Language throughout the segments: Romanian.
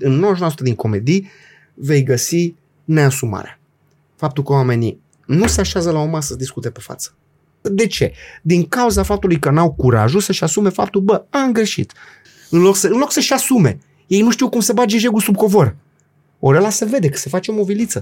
În 99% din comedii vei găsi neasumarea. Faptul că oamenii nu se așează la o masă să discute pe față. De ce? Din cauza faptului că n-au curajul să-și asume faptul, bă, am greșit. În loc, să, în loc să-și asume, ei nu știu cum să bage jegul sub covor. Ori ăla se vede că se face moviliță.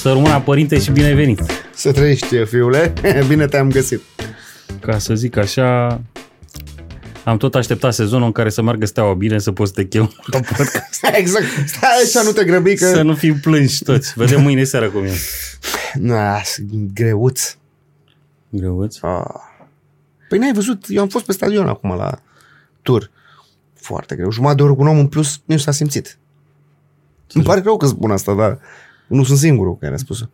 Să rămână părinte și bine ai venit. Să trăiești, fiule. Bine te-am găsit. Ca să zic așa, am tot așteptat sezonul în care să meargă steaua bine să poți să te chem la podcast. exact. Stai așa, nu te grăbi că... Să nu fim plânși toți. Vedem mâine seara cum e. Na, greuț. Greuț? Ah. Păi n-ai văzut, eu am fost pe stadion acum la tur. Foarte greu. Jumătate de oră cu un om în plus nu s-a simțit. Îmi pare rău că spun asta, dar nu sunt singurul care a spus-o.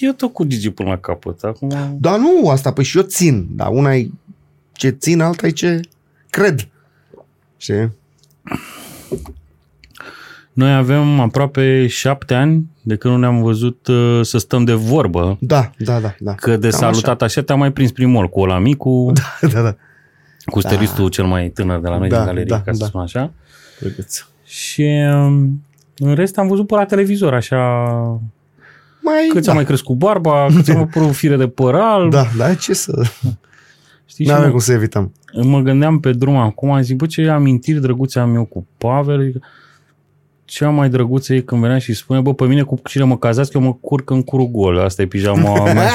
Eu tot cu Gigi până la capăt. Acum... Dar nu, asta, păi și eu țin. Dar una e ce țin, alta e ce cred. Știi? Noi avem aproape șapte ani de când nu ne-am văzut uh, să stăm de vorbă. Da, da, da. da. Că de Cam salutat așa. te-am mai prins prin mol cu ăla micu, așa. Da, da. cu steristul cel mai tânăr de la noi Da, din galerie, da, ca să da. spun așa. Drăguț. Și um, în rest am văzut pe la televizor, așa, Mai, cât da. a mai crescut barba, cât a mai apărut fire de păr alb. Da, da, ce să... Știi, și Nu avem mă, cum să evităm. mă gândeam pe drum acum, zic, bă, ce amintiri drăguțe am eu cu Pavel. Zic, Cea mai drăguță e când venea și spune, bă, pe mine cu cine mă cazați, că eu mă curc în curul gol. Asta e pijama mea.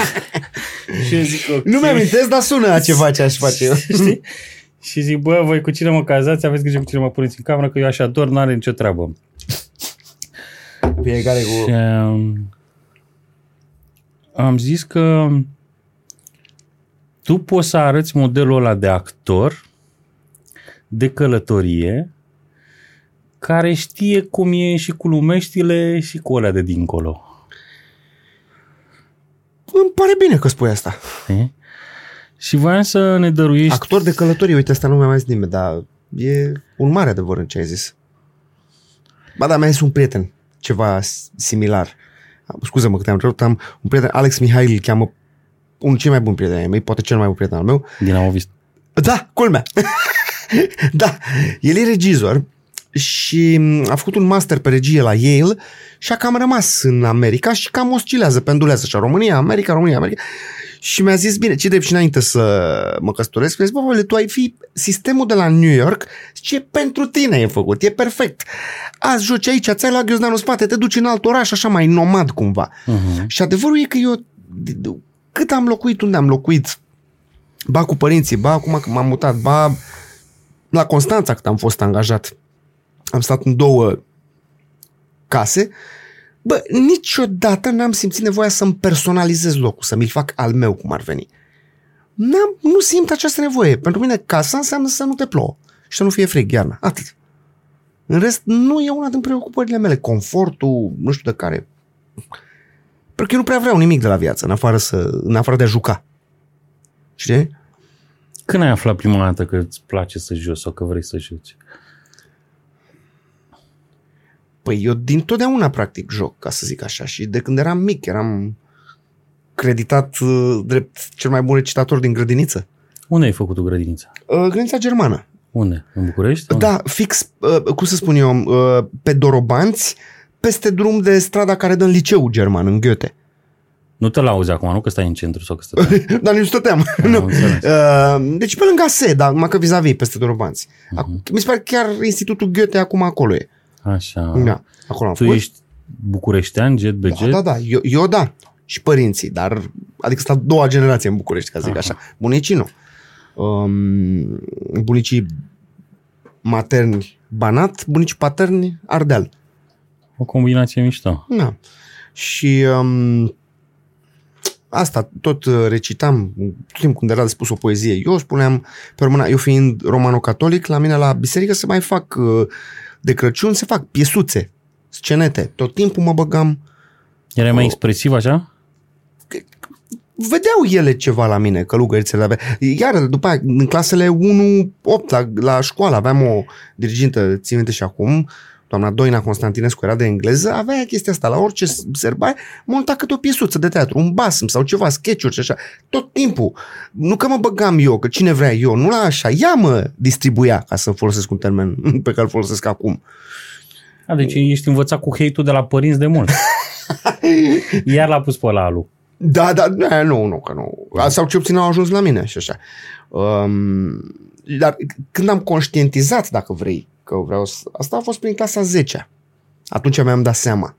și eu zic, ok. Nu mi-amintesc, dar sună a ceva ce aș face eu. Știi? Și zic, bă, voi cu cine mă cazați, aveți grijă cu cine mă puneți în cameră, că eu așa dor, n-are nicio treabă. Fiecare Și, cu... um, am zis că tu poți să arăți modelul ăla de actor, de călătorie, care știe cum e și cu lumeștile și cu alea de dincolo. Îmi pare bine că spui asta. Știi? Și voiam să ne dăruiești... Actor de călătorie, uite, asta nu mi-a mai zis nimeni, dar e un mare adevăr în ce ai zis. Ba da, mi-a zis un prieten ceva s- similar. Scuză-mă că te-am întrebat, am un prieten, Alex Mihail, îl cheamă unul cei mai buni prieteni ai mei, poate cel mai bun prieten al meu. Din am vist. Da, culmea. da, el e regizor și a făcut un master pe regie la Yale și a cam rămas în America și cam oscilează, pendulează așa, România, America, România, America. Și mi-a zis, bine, ce drept și înainte să mă căsătoresc, mi-a zis, bă, Pavel, tu ai fi sistemul de la New York, ce pentru tine e făcut, e perfect. Azi joci aici, ți-ai la ghiozdanul în spate, te duci în alt oraș, așa mai nomad cumva. Uh-huh. Și adevărul e că eu, de- de- cât am locuit, unde am locuit, ba cu părinții, ba acum că m-am mutat, ba la Constanța cât am fost angajat. Am stat în două case. Bă, niciodată n-am simțit nevoia să-mi personalizez locul, să mi-l fac al meu, cum ar veni. N-am, nu simt această nevoie. Pentru mine casa înseamnă să nu te plouă și să nu fie frig iarna. Atât. În rest, nu e una din preocupările mele. Confortul, nu știu de care. Pentru că eu nu prea vreau nimic de la viață, în afară, să, în afară de a juca. Știi? Când ai aflat prima dată că îți place să joci sau că vrei să joci? Păi eu din totdeauna practic joc, ca să zic așa. Și de când eram mic, eram creditat uh, drept cel mai bun recitator din grădiniță. Unde ai făcut tu grădinița? Uh, grădinița germană. Unde? În București? Unde? Da, fix, uh, cum să spun eu, uh, pe Dorobanți, peste drum de strada care dă în liceu german, în Goethe. Nu te lauzi acum, nu că stai în centru sau că stai... Dar nici nu stăteam. Am nu. înțeles. Uh, deci pe lângă ASE, dar numai că vis-a-vis, peste Dorobanți. Uh-huh. Mi se pare că chiar Institutul Goethe acum acolo e. Așa. Da, acolo am Tu fost. ești bucureștean, jet be Da, jet? da, da, eu, eu da. Și părinții, dar adică sunt a doua generație în București, ca să zic Aha. așa. Bunicii nu. Um, bunicii materni Banat, bunicii paterni Ardeal. O combinație mișto. Da. Și um, asta, tot uh, recitam, tot timpul când era de spus o poezie, eu spuneam, pe româna, eu fiind romano-catolic, la mine la biserică se mai fac uh, de Crăciun, se fac piesuțe, scenete. Tot timpul mă băgam Erai mai O- expresiv așa? vedeau ele ceva la mine, călugărițele avea. Iar după aia, în clasele 1-8 la, la școală aveam o dirigintă, țin minte și acum, doamna Doina Constantinescu era de engleză, avea chestia asta, la orice serbai, monta câte o piesuță de teatru, un basm sau ceva, sketch-uri și așa, tot timpul. Nu că mă băgam eu, că cine vrea eu, nu la așa, ea mă distribuia, ca să folosesc un termen pe care îl folosesc acum. A, deci ești învățat cu hate de la părinți de mult. Iar l-a pus pe la alu. Da, da, da, nu, nu, că nu. Sau ce obțin au ajuns la mine și așa. Um, dar când am conștientizat, dacă vrei, că vreau să... Asta a fost prin clasa 10 Atunci mi-am dat seama.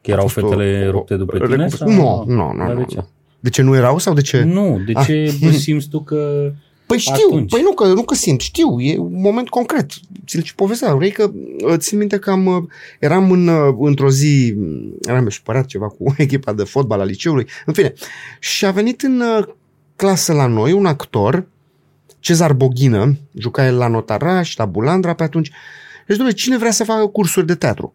Că erau fetele o, rupte după tine? Sau... Nu, nu, nu. De ce? De ce nu erau sau de ce? Nu, de ah. ce ah. simți tu că Păi știu, atunci. păi nu că, nu că simt, știu, e un moment concret. Ți-l și povestea, vrei că țin minte că am, eram în, într-o zi, eram supărat ceva cu echipa de fotbal a liceului, în fine, și a venit în clasă la noi un actor Cezar Boghină, juca el la Notaraș, la Bulandra pe atunci. Deci, domnule, cine vrea să facă cursuri de teatru?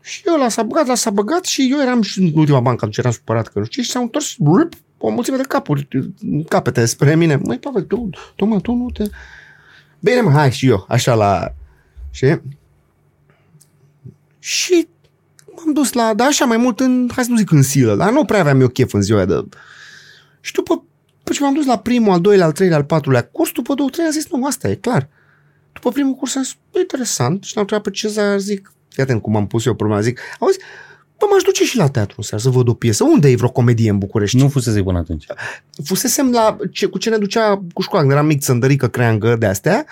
Și eu l s-a băgat, l s-a băgat și eu eram și în ultima bancă, atunci eram supărat că nu știu, și s-au întors blup, o mulțime de capuri, capete spre mine. Măi, Pavel, tu, tu, mă, tu nu te... Bine, mă, hai și eu, așa la... Și... Și m-am dus la, da, așa mai mult în, hai să nu zic în silă, dar nu prea aveam eu chef în ziua de... Și după după ce m-am dus la primul, al doilea, al treilea, al patrulea curs, după două, trei, a zis, nu, asta e clar. După primul curs am zis, interesant, și l-am întrebat pe Cezar, zic, fii atent cum am pus eu problema, zic, auzi, bă, m-aș duce și la teatru în seară să văd o piesă. Unde e vreo comedie în București? Nu fusese până atunci. Fusesem la, ce, cu ce ne ducea cu școala, când eram mic, țândărică, creangă, de astea,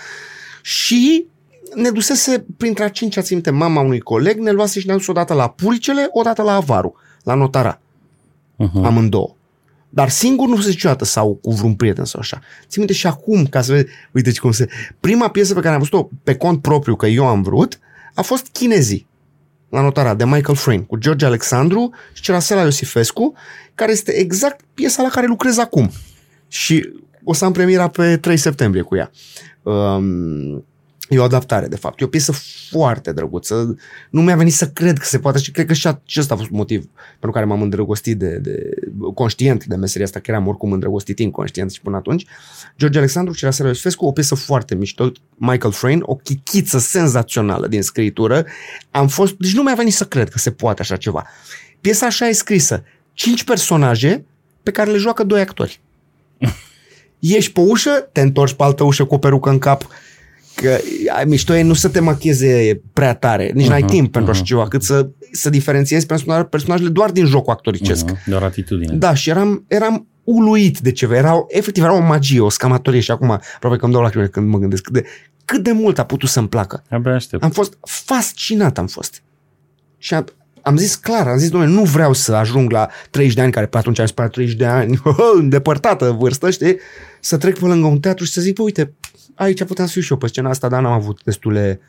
și ne dusese printre a cincea, țin minte, mama unui coleg, ne luase și ne-a dus odată la Puricele, odată la Avaru, la Notara. Uh-huh. Amândouă. Dar singur nu fusese niciodată sau cu vreun prieten sau așa. Țin minte și acum, ca să vezi, uite cum se... Prima piesă pe care am văzut-o pe cont propriu, că eu am vrut, a fost Chinezii, la notarea de Michael Frame, cu George Alexandru și Cerasela Iosifescu, care este exact piesa la care lucrez acum. Și o să am premiera pe 3 septembrie cu ea. Um, E o adaptare, de fapt. E o piesă foarte drăguță. Nu mi-a venit să cred că se poate și cred că și acesta a fost motiv pentru care m-am îndrăgostit de, de conștient de meseria asta, că eram oricum îndrăgostit inconștient și până atunci. George Alexandru și Rasel Iosifescu, o piesă foarte mișto, Michael Frayn, o chichiță senzațională din scritură. Am fost, deci nu mi-a venit să cred că se poate așa ceva. Piesa așa e scrisă. Cinci personaje pe care le joacă doi actori. Ieși pe ușă, te întorci pe altă ușă cu o perucă în cap, că mișto e nu să te macheze prea tare, nici uh-huh, n-ai timp uh-huh. pentru așa ceva, cât să, să diferențiezi personajele doar din jocul actoricesc. Uh-huh, doar atitudine. Da, și eram, eram uluit de ceva, era, efectiv era o magie, o scamatorie și acum aproape că îmi dau la când mă gândesc cât de, cât de mult a putut să-mi placă. Abia aștept. Am fost fascinat, am fost. Și am, am zis clar, am zis, domnule, nu vreau să ajung la 30 de ani, care pe atunci am spus 30 de ani, îndepărtată vârstă, știi, să trec pe lângă un teatru și să zic, bă, uite, aici puteam să fiu și eu pe scena asta, dar n-am avut destule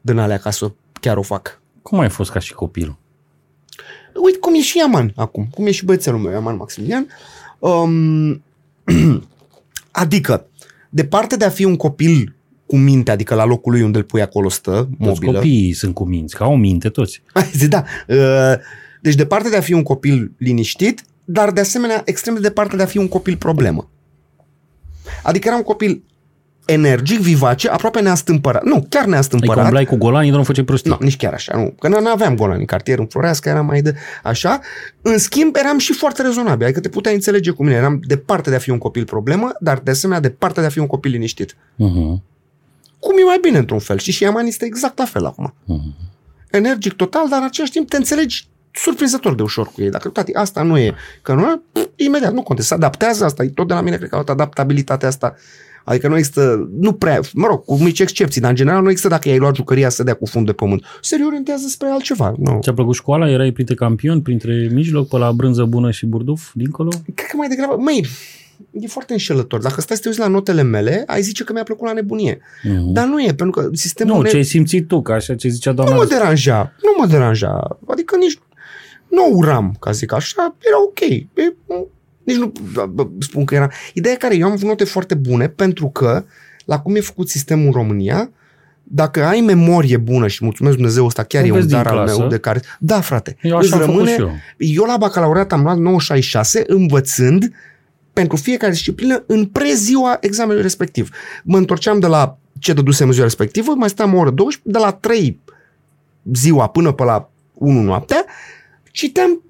din alea ca să chiar o fac. Cum ai fost ca și copil? Uite cum e și Iaman acum, cum e și băiețelul meu, Iaman Maximilian. Um, adică, departe de a fi un copil cu minte, adică la locul lui unde îl pui acolo stă, toți mobilă. copiii sunt cu minți, că au minte toți. da. Uh, deci departe de a fi un copil liniștit, dar de asemenea extrem de departe de a fi un copil problemă. Adică era un copil energic, vivace, aproape neastâmpărat. Nu, chiar neastâmpărat. Adică umblai cu golanii, nu făceai prostii. Nu, nici chiar așa, nu. Că nu aveam golani în cartier, în Floreasca, eram mai de așa. În schimb, eram și foarte rezonabil, adică te puteai înțelege cu mine. Eram departe de a fi un copil problemă, dar de asemenea departe de a fi un copil liniștit. Uh-huh. Cum e mai bine într-un fel. Și și Iaman este exact la fel acum. Uh-huh. Energic total, dar în același timp te înțelegi surprinzător de ușor cu ei. Dacă tati, asta nu e, că nu imediat nu contează, se adaptează asta, e tot de la mine, cred că adaptabilitatea asta Adică nu există, nu prea, mă rog, cu mici excepții, dar în general nu există dacă ai luat jucăria să dea cu fund de pământ. Se reorientează spre altceva. Nu. Ți-a plăcut școala? Erai printre campioni, printre mijloc, pe la brânză bună și burduf, dincolo? Cred că mai degrabă, măi, e foarte înșelător. Dacă stai să te uiți la notele mele, ai zice că mi-a plăcut la nebunie. Uh-huh. Dar nu e, pentru că sistemul... Nu, ne... ce ai simțit tu, ca așa ce zicea doamna... Nu mă deranja, nu mă deranja. Adică nici nu uram, ca zic așa, era ok. E, nici nu spun că era... Ideea e care eu am avut note foarte bune pentru că la cum e făcut sistemul în România, dacă ai memorie bună și mulțumesc Dumnezeu ăsta chiar e un dar al meu de care... Da, frate. Eu așa rămâne, eu. eu la bacalaureat am luat 966 învățând pentru fiecare disciplină în preziua examenului respectiv. Mă întorceam de la ce dădusem în ziua respectivă, mai stăm o oră, 12, de la 3 ziua până pe la 1 noaptea, citeam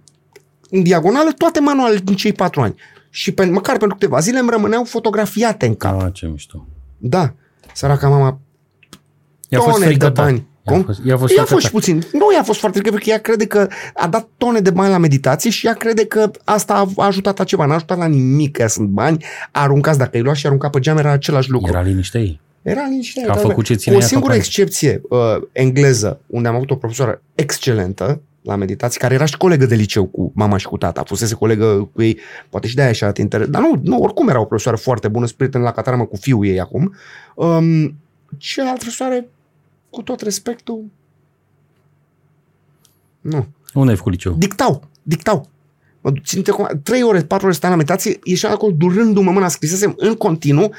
în diagonală toate manualele din cei patru ani. Și pe, măcar pentru câteva zile îmi rămâneau fotografiate în cap. Ah, ce mișto. Da. Săraca mama, I-a fost tone frică de ta. bani. I-a Cum? fost- i-a fost i-a frică fost ta. și puțin. Nu i-a fost foarte frică, pentru că ea crede că a dat tone de bani la meditație și ea crede că asta a ajutat la ceva. N-a ajutat la nimic, că sunt bani aruncați. Dacă îi lua și arunca pe geam, era același lucru. Era liniștea ei. Era niște... Că a făcut ce ține Cu o ea singură campanie. excepție, uh, engleză, unde am avut o profesoară excelentă la meditații, care era și colegă de liceu cu mama și cu tata. Fusese colegă cu ei, poate și de aia și-a interes. Dar nu, nu, oricum era o profesoară foarte bună, sunt prieten la cataramă cu fiul ei acum. Um, celălalt profesoare, cu tot respectul, nu. Unde ai făcut liceu? Dictau, dictau. Mă țin minte cum, trei ore, patru ore stăteam la meditație, ieșeam acolo durându-mă mâna, scrisesem în continuu,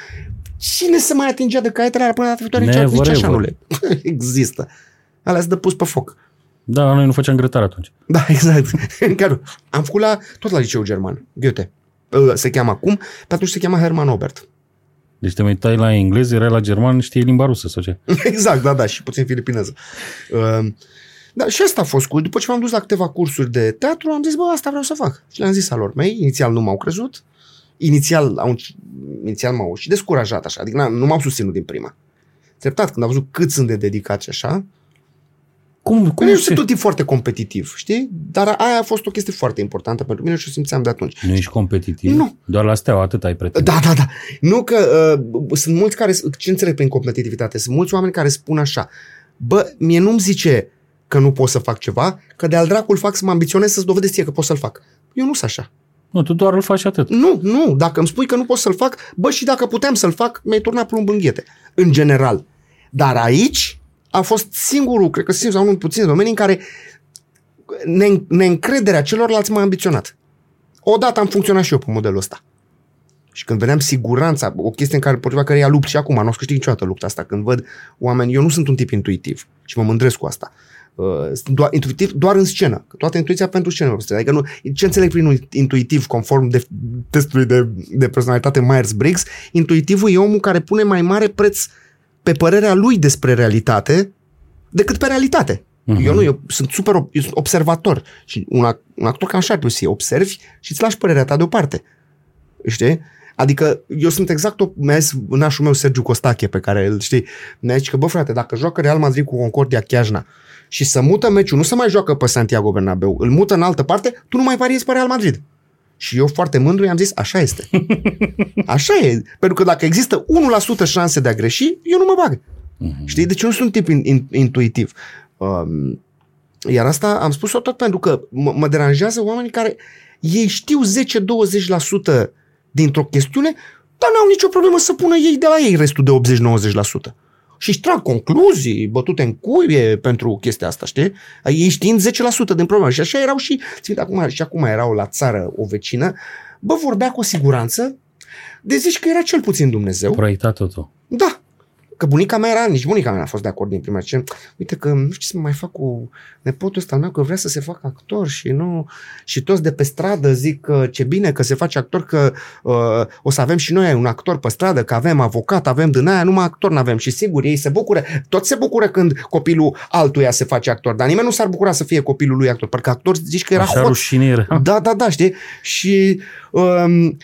cine se mai atingea de caietele alea până data viitoare? Nici, Never nici așa ever. nu le există. Alea sunt de pus pe foc. Da, la noi nu făceam grătar atunci. Da, exact. În care am făcut la, tot la liceu german, Goethe. Uh, Se cheamă acum, pe atunci se cheamă Hermann Obert. Deci te uitai la engleză, erai la german, știi limba rusă sau ce? exact, da, da, și puțin filipineză. Uh, da, și asta a fost cu. După ce m-am dus la câteva cursuri de teatru, am zis, bă, asta vreau să fac. Și le-am zis alor mei, inițial nu m-au crezut, inițial, au, inițial m-au și descurajat așa, adică n- nu m-au susținut din prima. Treptat, când am văzut cât sunt de dedicați așa, Cum, cum cum nu se... sunt tot tip foarte competitiv, știi? Dar aia a fost o chestie foarte importantă pentru mine și o simțeam de atunci. Nu ești competitiv? Nu. Doar la steaua, atât ai pretins. Da, da, da. Nu că uh, sunt mulți care, ce înțeleg prin competitivitate? Sunt mulți oameni care spun așa, bă, mie nu-mi zice că nu pot să fac ceva, că de-al dracul fac să mă ambiționez să-ți dovedesc ție că pot să-l fac. Eu nu sunt așa. Nu, tu doar îl faci atât. Nu, nu, dacă îmi spui că nu pot să-l fac, bă, și dacă puteam să-l fac, mi-ai turnat plumb în ghete. În general. Dar aici a fost singurul, cred că singur sau unul puțin domenii în care ne- neîncrederea celorlalți m-a ambiționat. Odată am funcționat și eu pe modelul ăsta. Și când vedeam siguranța, o chestie în care potriva care ea lupt și acum, nu o să câștig niciodată lupta asta, când văd oameni, eu nu sunt un tip intuitiv și mă mândresc cu asta. Uh, sunt doar, intuitiv doar în scenă. Că toată intuiția pentru scenă. Adică nu, ce înțeleg prin intuitiv, conform de, testului de, de personalitate Myers-Briggs, intuitivul e omul care pune mai mare preț pe părerea lui despre realitate decât pe realitate. Mhm. Eu nu, eu sunt super ob- eu sunt observator și un, ac- un actor ca așa trebuie să fie. Observi și îți lași părerea ta deoparte. Știi? Adică eu sunt exact o, mi-a zis nașul meu Sergiu Costache pe care îl știi. Mi-a zis că, bă frate, dacă joacă Real Madrid cu Concordia Chiajna și să mută meciul, nu să mai joacă pe Santiago Bernabeu, îl mută în altă parte, tu nu mai pariezi pe Real Madrid. Și eu foarte mândru i-am zis, așa este. Așa e. Pentru că dacă există 1% șanse de a greși, eu nu mă bag. Mhm. Știi? Deci eu nu sunt tip in, in, intuitiv. Um, iar asta am spus-o tot pentru că mă, mă deranjează oamenii care ei știu 10-20% dintr-o chestiune, dar n-au nicio problemă să pună ei de la ei restul de 80-90%. Și își trag concluzii bătute în cuie pentru chestia asta, știi? Ei știind 10% din problemă. Și așa erau și, țin acum, și acum erau la țară o vecină, bă, vorbea cu o siguranță de zici că era cel puțin Dumnezeu. Proiectat totul. Da. Că bunica mea era, nici bunica mea n-a fost de acord din prima. Ce, uite că nu știu să mai fac cu nepotul ăsta al meu, că vrea să se facă actor și nu... Și toți de pe stradă zic că ce bine că se face actor, că uh, o să avem și noi un actor pe stradă, că avem avocat, avem din aia, numai actor n-avem. Și sigur, ei se bucură, toți se bucură când copilul altuia se face actor, dar nimeni nu s-ar bucura să fie copilul lui actor, pentru că actor zici că era Așa hot. rușine era. Da, da, da, știi? Și um,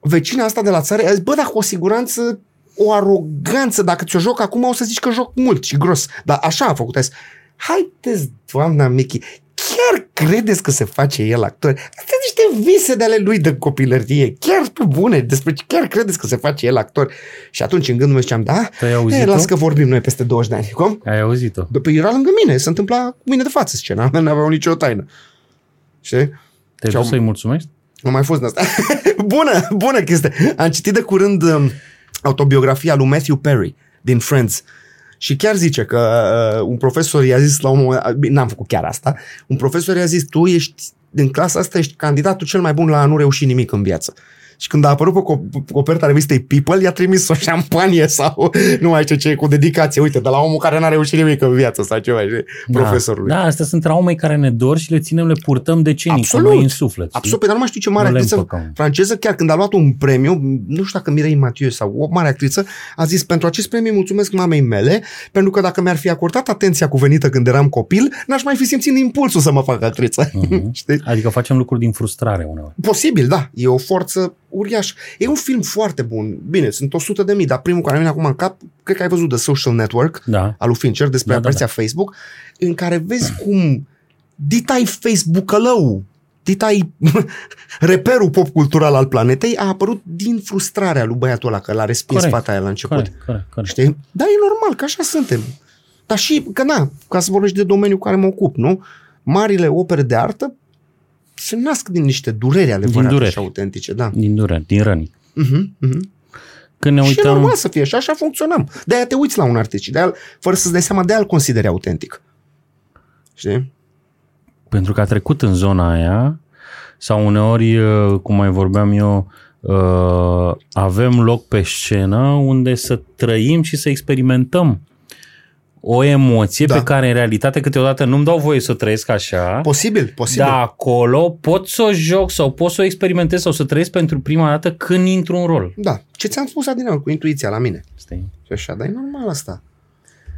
vecina asta de la țară a zis, bă, dar cu o siguranță, o aroganță, dacă ți-o joc acum o să zici că joc mult și gros. Dar așa a făcut. A zis, haideți, doamna Michi, chiar credeți că se face el actor? Astea sunt niște vise de ale lui de copilărie, chiar pe bune, despre ce chiar credeți că se face el actor? Și atunci în gândul meu ziceam, da, Te-ai e, auzit-o? las că vorbim noi peste 20 de ani. Cum? Ai auzit-o. După era lângă mine, se întâmpla cu mine de față scena, nu aveau nicio taină. Știi? Te-ai Și-au- dus să-i mulțumești? Am mai fost în asta. bună, bună chestie. Am citit de curând um, autobiografia lui Matthew Perry din Friends. Și chiar zice că uh, un profesor i-a zis la un moment, uh, bine, n-am făcut chiar asta, un profesor i-a zis, tu ești, din clasa asta ești candidatul cel mai bun la a nu reuși nimic în viață. Și când a apărut pe co- coperta revistei People, i-a trimis o șampanie sau nu mai știu ce, cu dedicație. Uite, de la omul care n-a reușit nimic în viață sau ceva, știi? profesorului. Da, astea sunt traume care ne dor și le ținem, le purtăm decenii, Absolut. cu noi în suflet. știi? Absolut, dar nu mai știu ce mare Nu le actriță împăcăm. franceză, chiar când a luat un premiu, nu știu dacă Mirei Mathieu sau o mare actriță, a zis, pentru acest premiu mulțumesc mamei mele, pentru că dacă mi-ar fi acordat atenția cuvenită când eram copil, n-aș mai fi simțit impulsul să mă fac actriță. Mhm. Știi? Adică facem lucruri din frustrare uneori. Posibil, da. E o forță uriașă. E un film foarte bun. Bine, sunt 100 de mii, dar primul care mi vine acum în cap, cred că ai văzut The Social Network Da. al lui Fincher despre Da, da, apariția Facebook, în care vezi cum ditai Facebook-ălău, ditai reperul pop-cultural al planetei a apărut din frustrarea lui băiatul ăla, că l-a respins Corect. fata aia la început. Corect, corect, corect. Știi? Dar e normal, că așa suntem. Dar și, că na, ca să vorbești de domeniul care mă ocup, nu? Marile opere de artă se nasc din niște dureri adevărate dureri. și autentice, da. Din dureri, din răni. Uh-huh, uh-huh. Când ne Și e uităm... normal să fie și așa funcționăm. De-aia te uiți la un artist și de-aia, fără să-ți dai seama, de-aia îl consideri autentic. Știi? pentru că a trecut în zona aia sau uneori, uh, cum mai vorbeam eu, uh, avem loc pe scenă unde să trăim și să experimentăm o emoție Da. pe care în realitate câteodată nu-mi dau voie să o trăiesc așa, Posibil, posibil. dar acolo pot să o joc sau pot să o experimentez sau să trăiesc pentru prima dată când intru în rol. Da. Ce ți-am spus adineauri cu intuiția la mine. Știi? Și așa, dar e normal asta.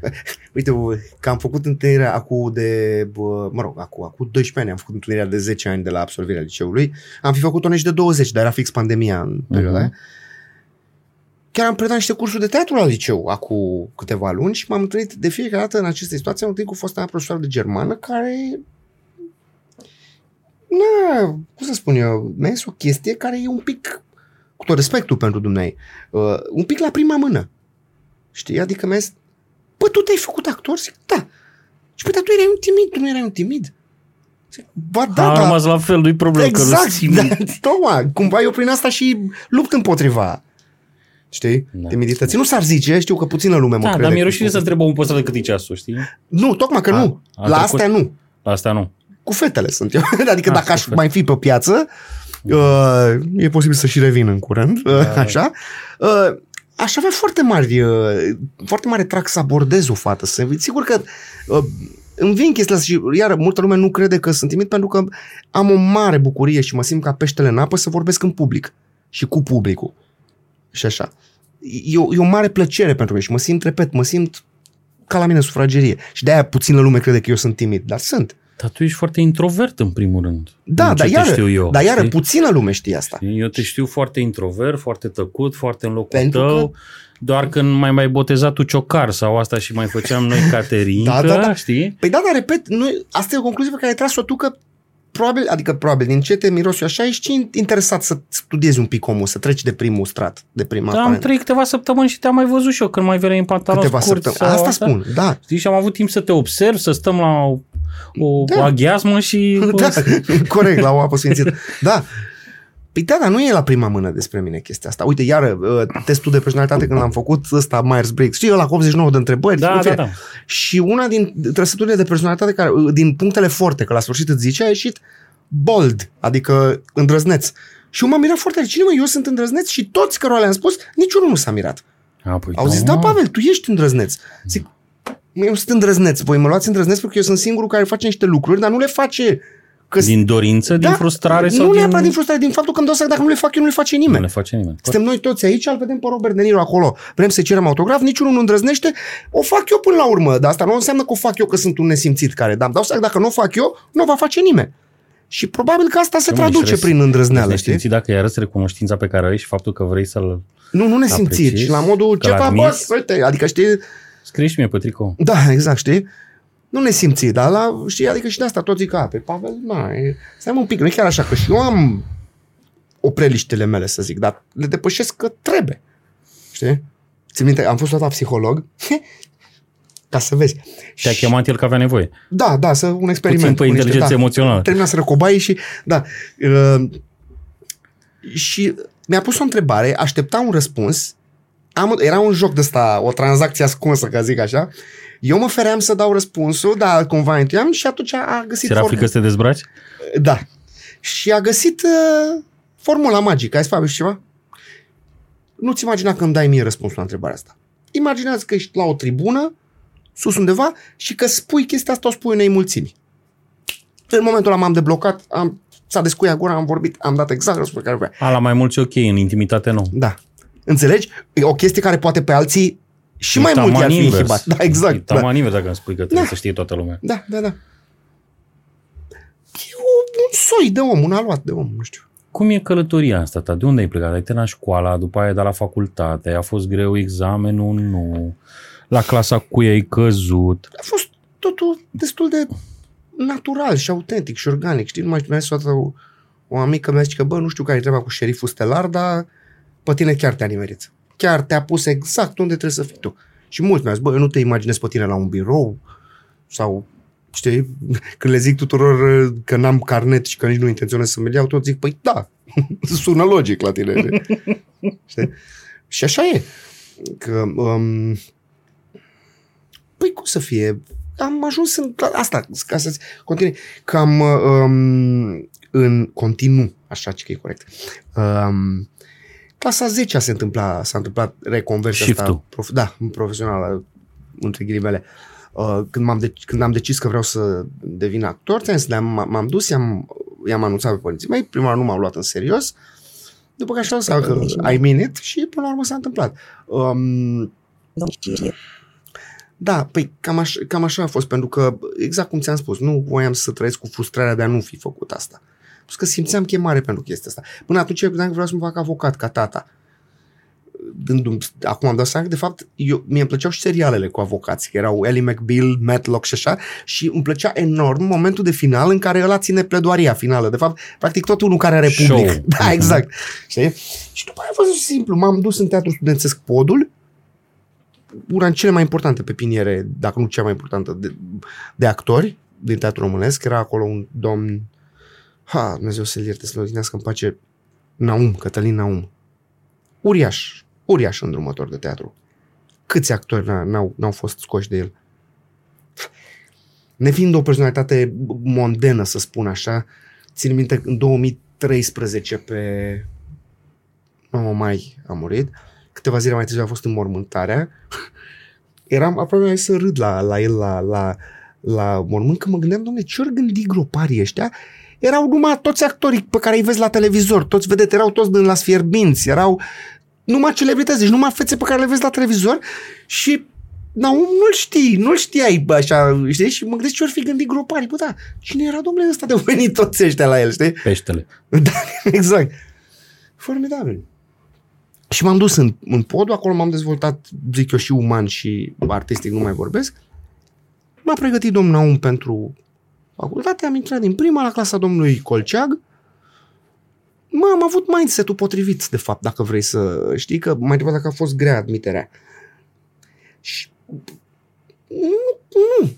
Uite, bă, că am făcut întâlnirea acum de, bă, mă rog, acum, acum 12 ani am făcut întâlnirea de 10 ani de la absolvirea liceului. Am fi făcut-o nici de 20, dar era fix pandemia în perioada Mhm. aia. Chiar am predat niște cursuri de teatru la liceu acum câteva luni și m-am întâlnit de fiecare dată în aceste situații, am întâlnit cu fosta mea profesoară de germană care na, cum să spun eu, mi-a zis o chestie care e un pic, cu tot respectul pentru dumneai, uh, un pic la prima mână. Știi? Adică mi-a zis, bă, tu te-ai făcut actor? Zic, da. Și păi, dar tu erai un timid, tu nu erai un timid. Zic, ba, da, Da, a da. rămas la fel, nu-i problemă. că Exact, nu simt. da, tocmai, cumva eu prin asta și lupt împotriva Știi? Da. Timidității. Nu s-ar zice, știu că puțină lume mă Da, crede. dar mi-e că- rușine să întreb omul pe stradă cât e ceasul, știi? Nu, tocmai că A- nu. a La trecut- astea nu. Asta nu. Cu fetele sunt eu. adică Ah, dacă cu aș fete. mai fi pe piață, uh, e posibil să și revin în curând, uh, Da. așa. Uh, aș avea foarte mari, uh, foarte mare trac să abordez o fată. Să, sigur că uh, îmi vin chestia asta și iar multă lume nu crede că sunt timid pentru că am o mare bucurie și mă simt ca peștele în apă să vorbesc în public și cu publicul. Și așa. E o, e o mare plăcere pentru mine și mă simt, repet, mă simt ca la mine în sufragerie. Și de-aia puțină lume crede că eu sunt timid, dar sunt. Dar tu ești foarte introvert în primul rând. Da, Din dar ce iară, te știu eu. dar iară știi? puțină lume știe asta. Știi? Eu te știu foarte introvert, foarte tăcut, foarte în locul Pentru tău. Doar când mai mai botezat tu ciocar sau asta și mai făceam noi caterincă, Da, da, da. știi? Păi da, dar repet, nu, asta e o concluzie pe care ai tras-o tu că probabil, adică probabil, din ce te miros eu așa, ești interesat să studiezi un pic omul, să treci de primul strat, de prima Da, am aparent. trăit câteva săptămâni și te-am mai văzut și eu când mai veneai în pantaloni Câteva scurți. săptămâni. sau Asta spun, da. Știi, și am avut timp să te observ, să stăm la o, o, Da. o aghiazmă și... da, corect, la o apă sfințită. Da. Păi da, dar nu e la prima mână despre mine chestia asta. Uite, iară, uh, testul de personalitate când l-am făcut, ăsta Myers-Briggs, știi, ăla cu 89 de întrebări. Da, în da, fine. da. Și una din trăsăturile de personalitate, care, din punctele forte, că la sfârșit îți zice, a ieșit bold, adică îndrăzneț. Și eu m-am mirat foarte tare. Cine mă, eu sunt îndrăzneț și toți cărora le-am spus, niciunul nu s-a mirat. A, păi, Au zis, da, Pavel, tu ești îndrăzneț. Zic, "Mă, eu sunt îndrăzneț, voi mă luați îndrăzneț pentru că eu sunt singurul care face niște lucruri, dar nu le face că Din dorință, din frustrare nu sau neapărat din... din frustrare, din faptul că îmi dau seama că dacă nu le fac eu, nu le face nimeni. Nu le face nimeni. Suntem noi toți aici, îl vedem pe Robert De Niro acolo. Vrem să cerem autograf, niciunul nu îndrăznește. O fac eu până la urmă, dar asta nu înseamnă că o fac eu că sunt un nesimțit care, dar îmi dau seama că dacă nu o fac eu, nu o va face nimeni. Și probabil că asta se Dom'le, traduce și prin îndrăzneală, știi? Simți dacă i arăți recunoștința pe care o ai și faptul că vrei să-l Nu, nu nesimțit, Apreciezi, ci la modul că ceva, l-admiri. bă, uite, adică știi, scriși și mie pe tricou. Da, exact, știi? Nu ne simți, dar la, știi, adică și de asta toți zic, a, pe Pavel, na, e, stai mă un pic, nu e chiar așa, că și eu am opreliștele mele, să zic, dar le depășesc că trebuie, știi? Țin minte, am fost la psiholog, ca să vezi. Te-a Și- chemat el că avea nevoie. Da, da, să un experiment. Puțin pe cu niște- inteligență da, emoțională. Termina să răcobaie și, da. Uh, și mi-a pus o întrebare, aștepta un răspuns, am, era un joc de ăsta, o tranzacție ascunsă, ca zic așa. Eu mă feream să dau răspunsul, dar cumva intuiam și atunci a găsit Ți era frică să te dezbraci? Da. Și a găsit uh, formula magică. Hai să faci ceva? Nu-ți imagina când dai mie răspunsul la întrebarea asta. Imaginează că ești la o tribună, sus undeva, și că spui chestia asta, o spui unei mulțimi. În momentul ăla m-am deblocat, am, s-a descuiat gura, am vorbit, am dat exact răspunsul care vrea. A, la mai mulți ok, în intimitate nu. Da. Înțelegi? E o chestie care poate pe alții și E mai mult i-ar taman fi invers. inhibat. Da, exact. E Da. taman invers dacă îmi spui că trebuie Da. să știe toată lumea. da, da, da. E o, un soi de om, un aluat de om, nu știu. Cum e călătoria asta ta? De unde ai plecat? Ai terminat școala, după aia ai dat la facultate, a fost greu examenul, nu. La clasa cu ai căzut. A fost totul destul de natural și autentic și organic. Știi, nu mai mi-a zis odată o, o amică mi-a zis că, bă, nu știu care e treaba cu șeriful stelar, dar pe tine chiar te-a nimerit. Chiar te-a pus exact unde trebuie să fii tu. Și mulți mi-au zis, bă, eu nu te imaginez pe tine la un birou sau știi, când le zic tuturor uh, că n-am carnet și că nici nu intenționez să-mi iau, tot zic, păi da, sună logic la tine. știi? Și așa e. Că, um, păi cum să fie? Am ajuns în asta, ca să continui, că am um, în continuu, așa ce că e corect. Um, clasa 10 se întâmpla, s-a întâmplat reconversia asta, Shift-ul. prof, da, profesională, între ghilimele. Uh, când, m-am dec- când am decis că vreau să devin actor, ți-am zis, le-am- m-am dus, i-am, i-am anunțat pe părinții mei, prima oară nu m-au luat în serios, după care și-au seama că I mean it și până la urmă s-a întâmplat. Um, da, păi cam așa, cam așa a fost, pentru că, exact cum ți-am spus, nu voiam să trăiesc cu frustrarea de a nu fi făcut asta. Pentru că simțeam chemare pentru chestia asta. Până atunci eu credeam că vreau să mă fac avocat ca tata. Dându-mi, acum am dat seama că, de fapt, eu, mie îmi plăceau și serialele cu avocați, că erau Ellie McBeal, Matlock și așa, și îmi plăcea enorm momentul de final în care ăla ține pledoaria finală. De fapt, practic tot unul care are public. Show. Da, Mhm. exact. Știi? Și după aia a fost simplu. M-am dus în teatru studențesc Podul, una din cele mai importante pepiniere, dacă nu cea mai importantă, de, de actori din teatru românesc. Era acolo un domn, ha, Dumnezeu să-l ierte, să-l odinească în pace, Naum, Cătălin Naum. Uriaș, uriaș îndrumător de teatru. Câți actori n- n-au, n-au fost scoși de el? Nefiind o personalitate mondenă, să spun așa, țin minte în 2013 pe 9 mai a murit, câteva zile mai târziu a fost înmormântarea, eram aproape să râd la, la el la, la, la mormânt, că mă gândeam, domnule, ce ori gândi groparii ăștia? Erau numai toți actorii pe care îi vezi la televizor, toți vedete, erau toți din la sfierbinți, erau numai celebrități, deci numai fețe pe care le vezi la televizor și da, nu-l știi, nu-l știai, bă, așa, știi? Și mă gândesc ce ori fi gândit groparii. Bă, da, cine era domnule ăsta de au venit toți ăștia la el, știi? Peștele. Da, exact. Formidabil. Și m-am dus în, în podul, acolo m-am dezvoltat, zic eu, și uman și artistic, nu mai vorbesc. M-a pregătit domnul Naum pentru facultate, am intrat din prima la clasa domnului Colceag. Mă, am avut mindset-ul potrivit, de fapt, dacă vrei să știi, că mai degrabă dacă a fost grea admiterea. Și nu, nu.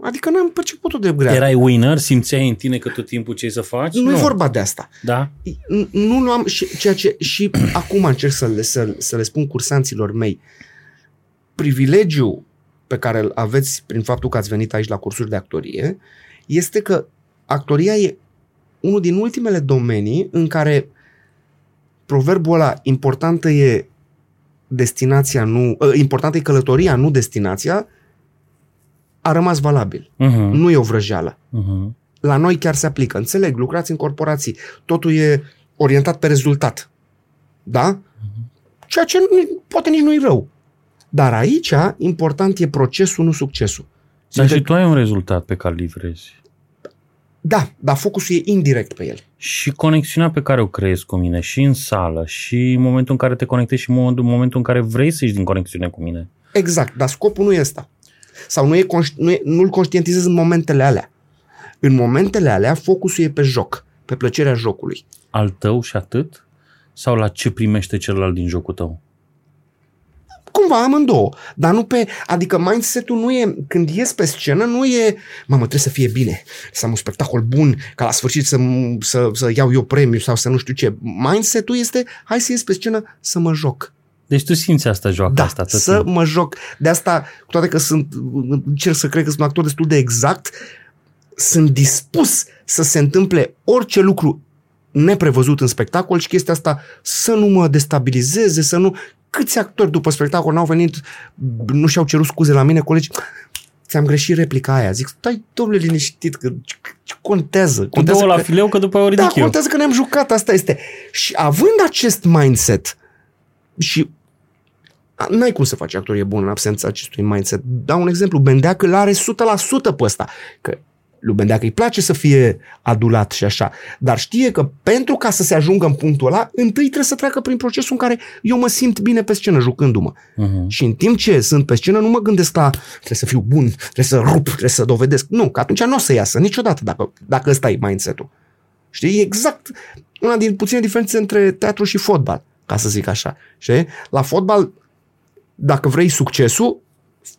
Adică n-am perceput-o de grea. Erai winner? Simțeai în tine că tot timpul ce ai să faci? nu e vorba de asta. Da? N- nu luam și, ceea ce și acum încerc să le, să, să le spun cursanților mei. Privilegiul pe care îl aveți prin faptul că ați venit aici la cursuri de actorie este că actoria e unul din ultimele domenii în care proverbul ăla importantă e destinația, nu, ă, importantă e călătoria, nu destinația, a rămas valabil. Uh-huh. Nu e o vrăjeală Uh-huh. la noi chiar se aplică. Înțeleg, lucrați în corporații, totul e orientat pe rezultat. Da? Ceea ce nu, poate nici nu e rău. Dar aici, important e procesul, nu succesul. Dar Ținte- și tu ai un rezultat pe care îl livrezi. Da, dar focusul e indirect pe el. Și conexiunea pe care o creezi cu mine și în sală și în momentul în care te conectezi și în momentul, în momentul în care vrei să ieși din conexiune cu mine. Exact, dar scopul nu e ăsta. Sau nu e, conș- nu e, nu-l conștientizezi în momentele alea. În momentele alea, focusul e pe joc, pe plăcerea jocului. Al tău și atât? Sau la ce primește celălalt din jocul tău? Cumva amândouă, dar nu pe... Adică mindset-ul nu e... Când ies pe scenă, nu e... Mamă, trebuie să fie bine, să am un spectacol bun, ca la sfârșit să, să, să iau eu premiu sau să nu știu ce. Mindset-ul este, hai să ies pe scenă să mă joc. Deci tu simți asta, joacă Da, asta tot să timpul. mă joc. De asta, cu toate că sunt, încerc să cred că sunt un actor destul de exact, sunt dispus să se întâmple orice lucru neprevăzut în spectacol și chestia asta să nu mă destabilizeze, să nu... Câți actori după spectacol n-au venit, nu și-au cerut scuze la mine, colegi, ți-am greșit replica aia. Zic, stai, domnule, liniștit, că ce contează. Cu contează două la că, fileu, că după aia o ridic da, eu. contează că ne-am jucat, asta este. Și având acest mindset și a, n-ai cum să faci actorie bună în absența acestui mindset. Dau un exemplu, Bendeac îl are 100% pe ăsta. Că lui Bendeac îi place să fie adulat și așa, dar știe că pentru ca să se ajungă în punctul ăla, întâi trebuie să treacă prin procesul în care eu mă simt bine pe scenă jucându-mă. Mhm. Și în timp ce sunt pe scenă, nu mă gândesc la trebuie să fiu bun, trebuie să rup, trebuie să dovedesc. Nu, că atunci nu o să iasă niciodată dacă, dacă ăsta e mindset-ul. Știi? E exact una din puține diferențe între teatru și fotbal, ca să zic așa. Știi? La fotbal, dacă vrei succesul,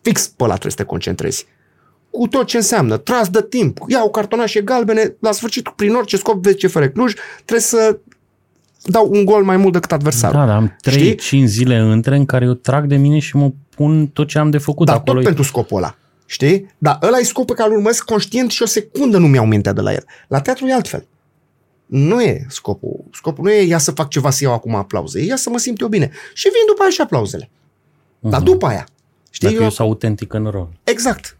fix pe ăla trebuie să te concentrezi. Cu tot ce înseamnă, tras de timp, iau cartonașe galbene, la sfârșit, prin orice scop, vezi ce fără Cluj, trebuie să dau un gol mai mult decât adversarul. Da, dar am 3-5 zile între în care eu trag de mine și mă pun tot ce am de făcut Dar acolo. tot pentru scopul ăla. Știi? Dar ăla e scopul pe care îl urmăresc conștient și o secundă nu mi-au mintea de la el. La teatru e altfel. Nu e scopul. Scopul nu e ia să fac ceva să iau acum aplauze. E ia să mă simt eu bine. Și vin după aia și aplauzele. Uh-huh. Dar după aia. Știi? Dacă eu, eu sunt autentic în rol. Exact.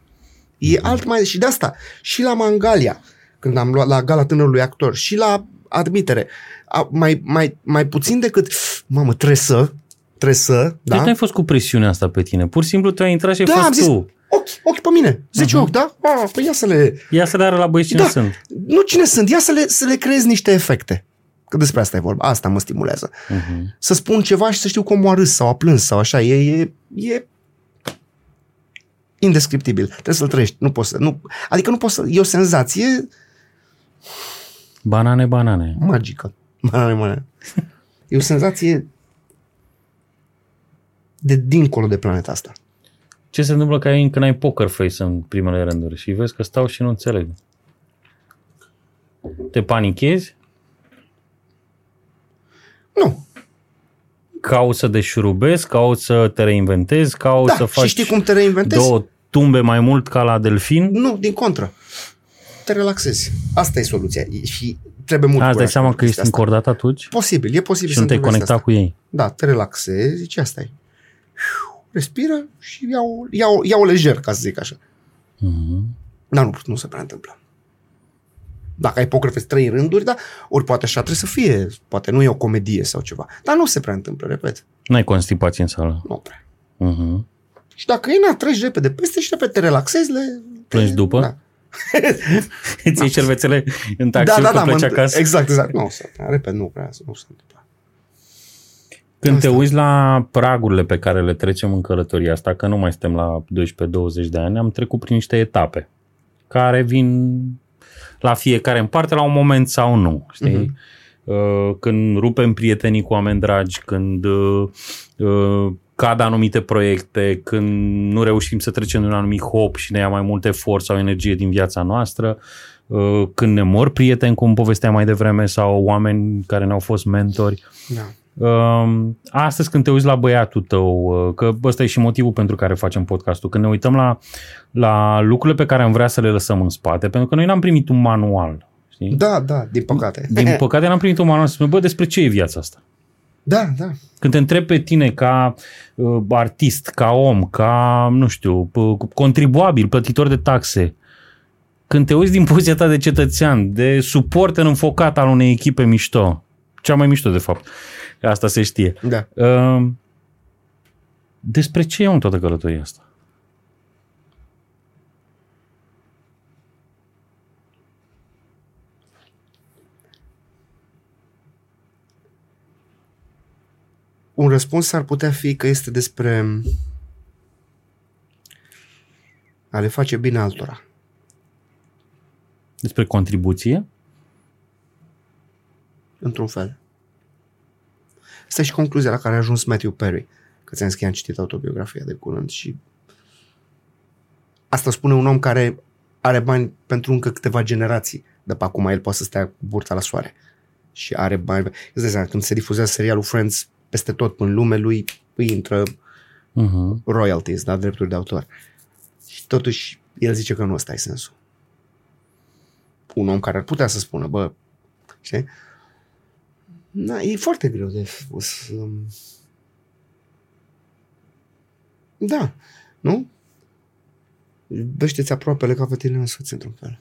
E alt mai... Și de asta. Și la Mangalia, când am luat la gala tânărului actor, și la admitere, a, mai, mai, mai puțin decât, mamă, trebuie să, trebuie să, Da? da? Deci n-ai fost cu presiunea asta pe tine. Pur și simplu tu ai intrat și ai Da, fost am zis, tu. ochi, ochi pe mine. 10 uh-huh. ochi, da? Ah, păi ia să le... Ia să le ară la băieți cine Da. sunt. Nu cine sunt, ia să le, să le creez niște efecte. Că despre asta e vorba. Asta mă stimulează. Uh-huh. Să spun ceva și să știu cum a râs sau a plâns sau așa. E, e, e indescriptibil. Trebuie să-l trăiești. Nu poți să, nu, adică nu poți să... E o senzație Banane, banane. magică. Banane, banane. E o senzație de dincolo de planeta asta. Ce se întâmplă că ai, când ai poker face în primele rânduri și vezi că stau și nu înțeleg? Te panichezi? Nu. Cauți să deșurubezi? Cauți să te reinventezi? Cauți Da, să faci și știi cum te reinventezi? două tumbe mai mult ca la delfin? Nu, din contră. Te relaxezi. Asta e soluția. E- Și trebuie mult Azi dai curaj seama pentru că ești chestia asta. încordat atunci Posibil, e posibil și nu să te-ai întâmple conectat asta. cu ei. Da, te relaxezi, zici asta e. Respiră și iau, iau, iau lejer, ca să zic așa. Mhm. Dar nu, nu se prea întâmplă. Dacă ai poker face trei rânduri, da, ori poate așa trebuie să fie, poate nu e o comedie sau ceva. Dar nu se prea întâmplă, repet. N-ai constipație în sală. Nu prea. Mhm. Și dacă e, na, treci repede peste și repede te relaxezi, le... Plângi după? Da. Îți iei șervețele în taxi da, da, că da, pleci mă, acasă? exact, exact. Nu, se prea, repede, nu prea, nu se întâmplă. Când te Asta. uiți la pragurile pe care le trecem în călătoria asta, că nu mai suntem la 12-20 de ani, am trecut prin niște etape care vin la fiecare în parte la un moment sau nu. Știi? Mhm. Uh, Când rupem prietenii cu oameni dragi, când uh, uh, cad anumite proiecte, când nu reușim să trecem de un anumit hop și ne ia mai mult efort sau energie din viața noastră, uh, când ne mor prieteni, cum povesteam mai devreme, sau oameni care ne-au fost mentori. Da. Um, astăzi când te uiți la băiatul tău, uh, că ăsta e și motivul pentru care facem podcastul, când ne uităm la, la lucrurile pe care am vrea să le lăsăm în spate, pentru că noi n-am primit un manual. Știi? Da, da, din păcate. Din păcate n-am primit un manual să spunem, bă, despre ce e viața asta? Da, da. Când te întrebi pe tine ca uh, artist, ca om, ca, nu știu, p- contribuabil, plătitor de taxe, când te uiți din poziția ta de cetățean, de suporter înfocat al unei echipe mișto, cea mai mișto de fapt, asta se știe, Da. Uh, despre ce e în toată călătoria asta? Un răspuns ar putea fi că este despre a le face bine altora. Despre contribuție? Într-un fel. Asta e și concluzia la care a ajuns Matthew Perry. Că ți-am zis că i-am citit autobiografia de curând și asta spune un om care are bani pentru încă câteva generații. De pe acum el poate să stea cu burta la soare. Și are bani. Îți dai seama, când se difuzează serialul Friends peste tot în lume, lui îi intră Uh-huh. royalties, da, drepturi de autor. Și totuși, el zice că nu ăsta e sensul. Un om care ar putea să spună, bă, știi? Da, e foarte greu de spus. um, Da, nu? Bește-ți aproapele ca pe tine însuți, într-un fel.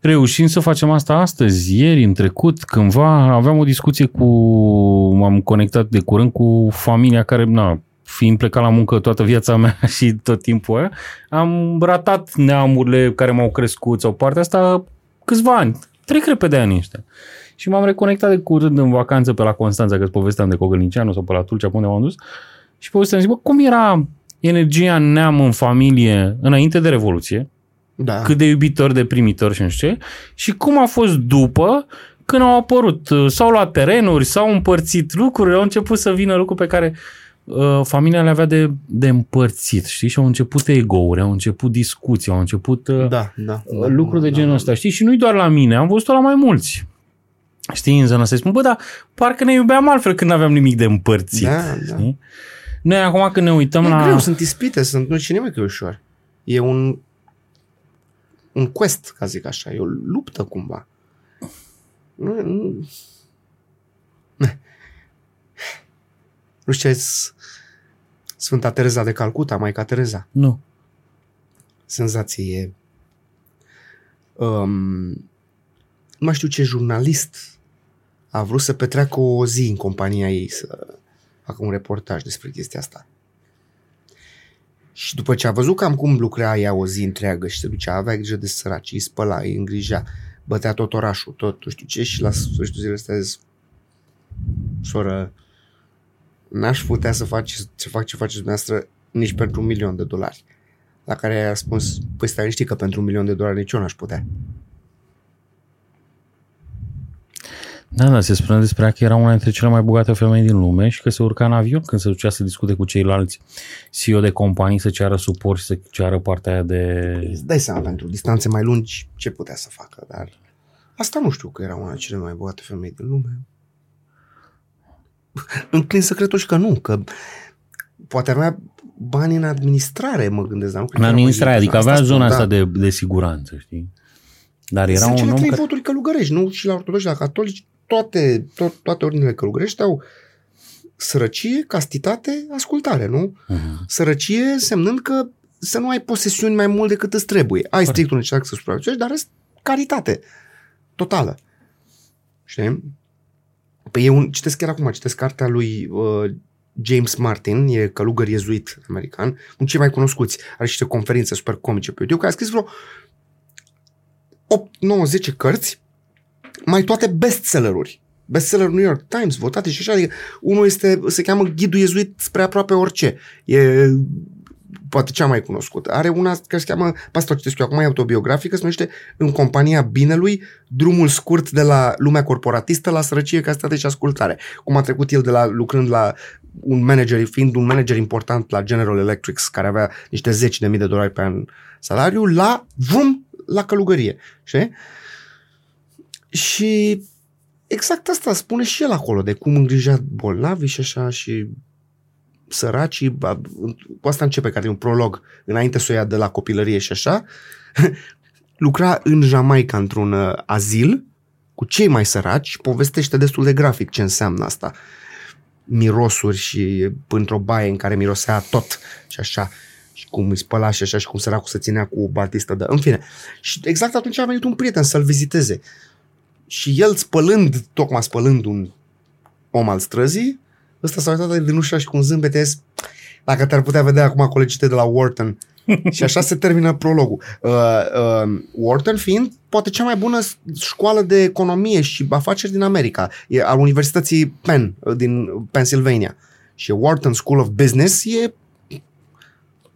Reușim să facem asta astăzi, ieri, în trecut, cândva aveam o discuție cu, m-am conectat de curând cu familia care, na, fiind plecat la muncă toată viața mea și tot timpul ăla, am ratat neamurile care m-au crescut sau partea asta câțiva ani. Trec repede ani ăștia. Și m-am reconectat de curând în vacanță pe la Constanța, că îți povesteam de Cogălnicianu sau pe la Tulcea, pe unde m-am dus. Și povesteam, zic, bă, cum era energia în neam în familie înainte de Revoluție, Da. cât de iubitor, de primitor și nu știu ce, și cum a fost după, când au apărut, uh, s-au luat terenuri, s-au împărțit lucruri, au început să vină lucruri pe care uh, familia le avea de, de împărțit, știi? Și au început ego-uri, au început discuții, au început uh, Da, da. da lucruri da, de genul da. ăsta, știi? Și nu-i doar la mine, am văzut-o la mai mulți. Știi, în zona asta, spun, bă, dar parcă ne iubeam altfel când nu aveam nimic de împărțit. Da, da. știi? Noi acum când ne uităm E la... greu, sunt ispite, sunt, nu și nimic e ușor. E un un quest, ca zic așa, e o luptă cumva. Nu, nu, nu știu ce Sfânta Tereza de Calcuta, Maica Tereza. Nu. Senzație e... Um, nu mai știu ce jurnalist a vrut să petreacă o zi în compania ei să facă un reportaj despre chestia asta. Și după ce a văzut cam cum lucra ea o zi întreagă și se ducea, avea grijă de săraci, îi spăla, îi îngrijea, bătea tot orașul, tot, nu știu ce, și la sfârșitul zilei astea zis, soră, n-aș putea să fac ce fac ce faceți dumneavoastră nici pentru un milion de dolari. La care a răspuns, păi stai liniștit că pentru un milion de dolari nici eu n-aș putea. Da, da, se spune despre ea că era una dintre cele mai bogate femei din lume și că se urca în avion când se ducea să discute cu ceilalți CEO de companii, să ceară suport și să ceară partea aia de... Îți dai seama, pentru distanțe mai lungi, ce putea să facă, dar asta nu știu că era una dintre cele mai bogate femei din lume. Înclin să cred totuși că nu, că poate avea bani în administrare, mă gândesc, dar nu cred În că era administrare, mai- adică avea spun, zona da. asta de, de siguranță, știi? Dar era Sunt un cele om trei care... voturi călugărești, nu? Și la ortodoxi, și la catolici, toate, tot, toate ordinele călugărești au sărăcie, castitate, ascultare, nu? Mhm. Sărăcie însemnând că să nu ai posesiuni mai mult decât îți trebuie. Ai strictul necesar să supraviețuiești, dar rest caritate totală. Știi? Păi eu un, citesc chiar acum, citesc cartea lui uh, James Martin, e călugăr iezuit american, un cei mai cunoscuți, are și niște conferințe super comice pe YouTube, care a scris vreo 8, 9, 10 cărți, mai toate bestselleruri. Bestseller New York Times, votate și așa, adică unul este, se cheamă Ghidul Iezuit spre aproape orice. E poate cea mai cunoscută. Are una care se cheamă, pe asta o citesc eu acum, e autobiografică, se numește În compania binelui, drumul scurt de la lumea corporatistă la sărăcie, castitate și ascultare. Cum a trecut el de la lucrând la un manager, fiind un manager important la General Electric, care avea niște zeci de mii de dolari pe an salariu, la vum, la călugărie. Știi? Și exact asta spune și el acolo, de cum îngrija bolnavi și așa și săracii, ba- cu asta începe ca de un prolog, înainte să o ia de la copilărie și așa, lucra în Jamaica într-un uh, azil cu cei mai săraci și povestește destul de grafic ce înseamnă asta. Mirosuri și într-o baie în care mirosea tot și așa și cum îi spăla și așa și cum săracul se ținea cu Batista de... În fine. Și exact atunci a venit un prieten să-l viziteze. Și el spălând, tocmai spălând un om al străzii, ăsta s-a uitat din ușa și cu un zâmbet i-a zis, dacă te-ar putea vedea acum colegii tăi de la Wharton. și așa se termină prologul. Uh, uh, Wharton fiind poate cea mai bună școală de economie și afaceri din America, e al Universității Penn uh, din Pennsylvania. Și Wharton School of Business e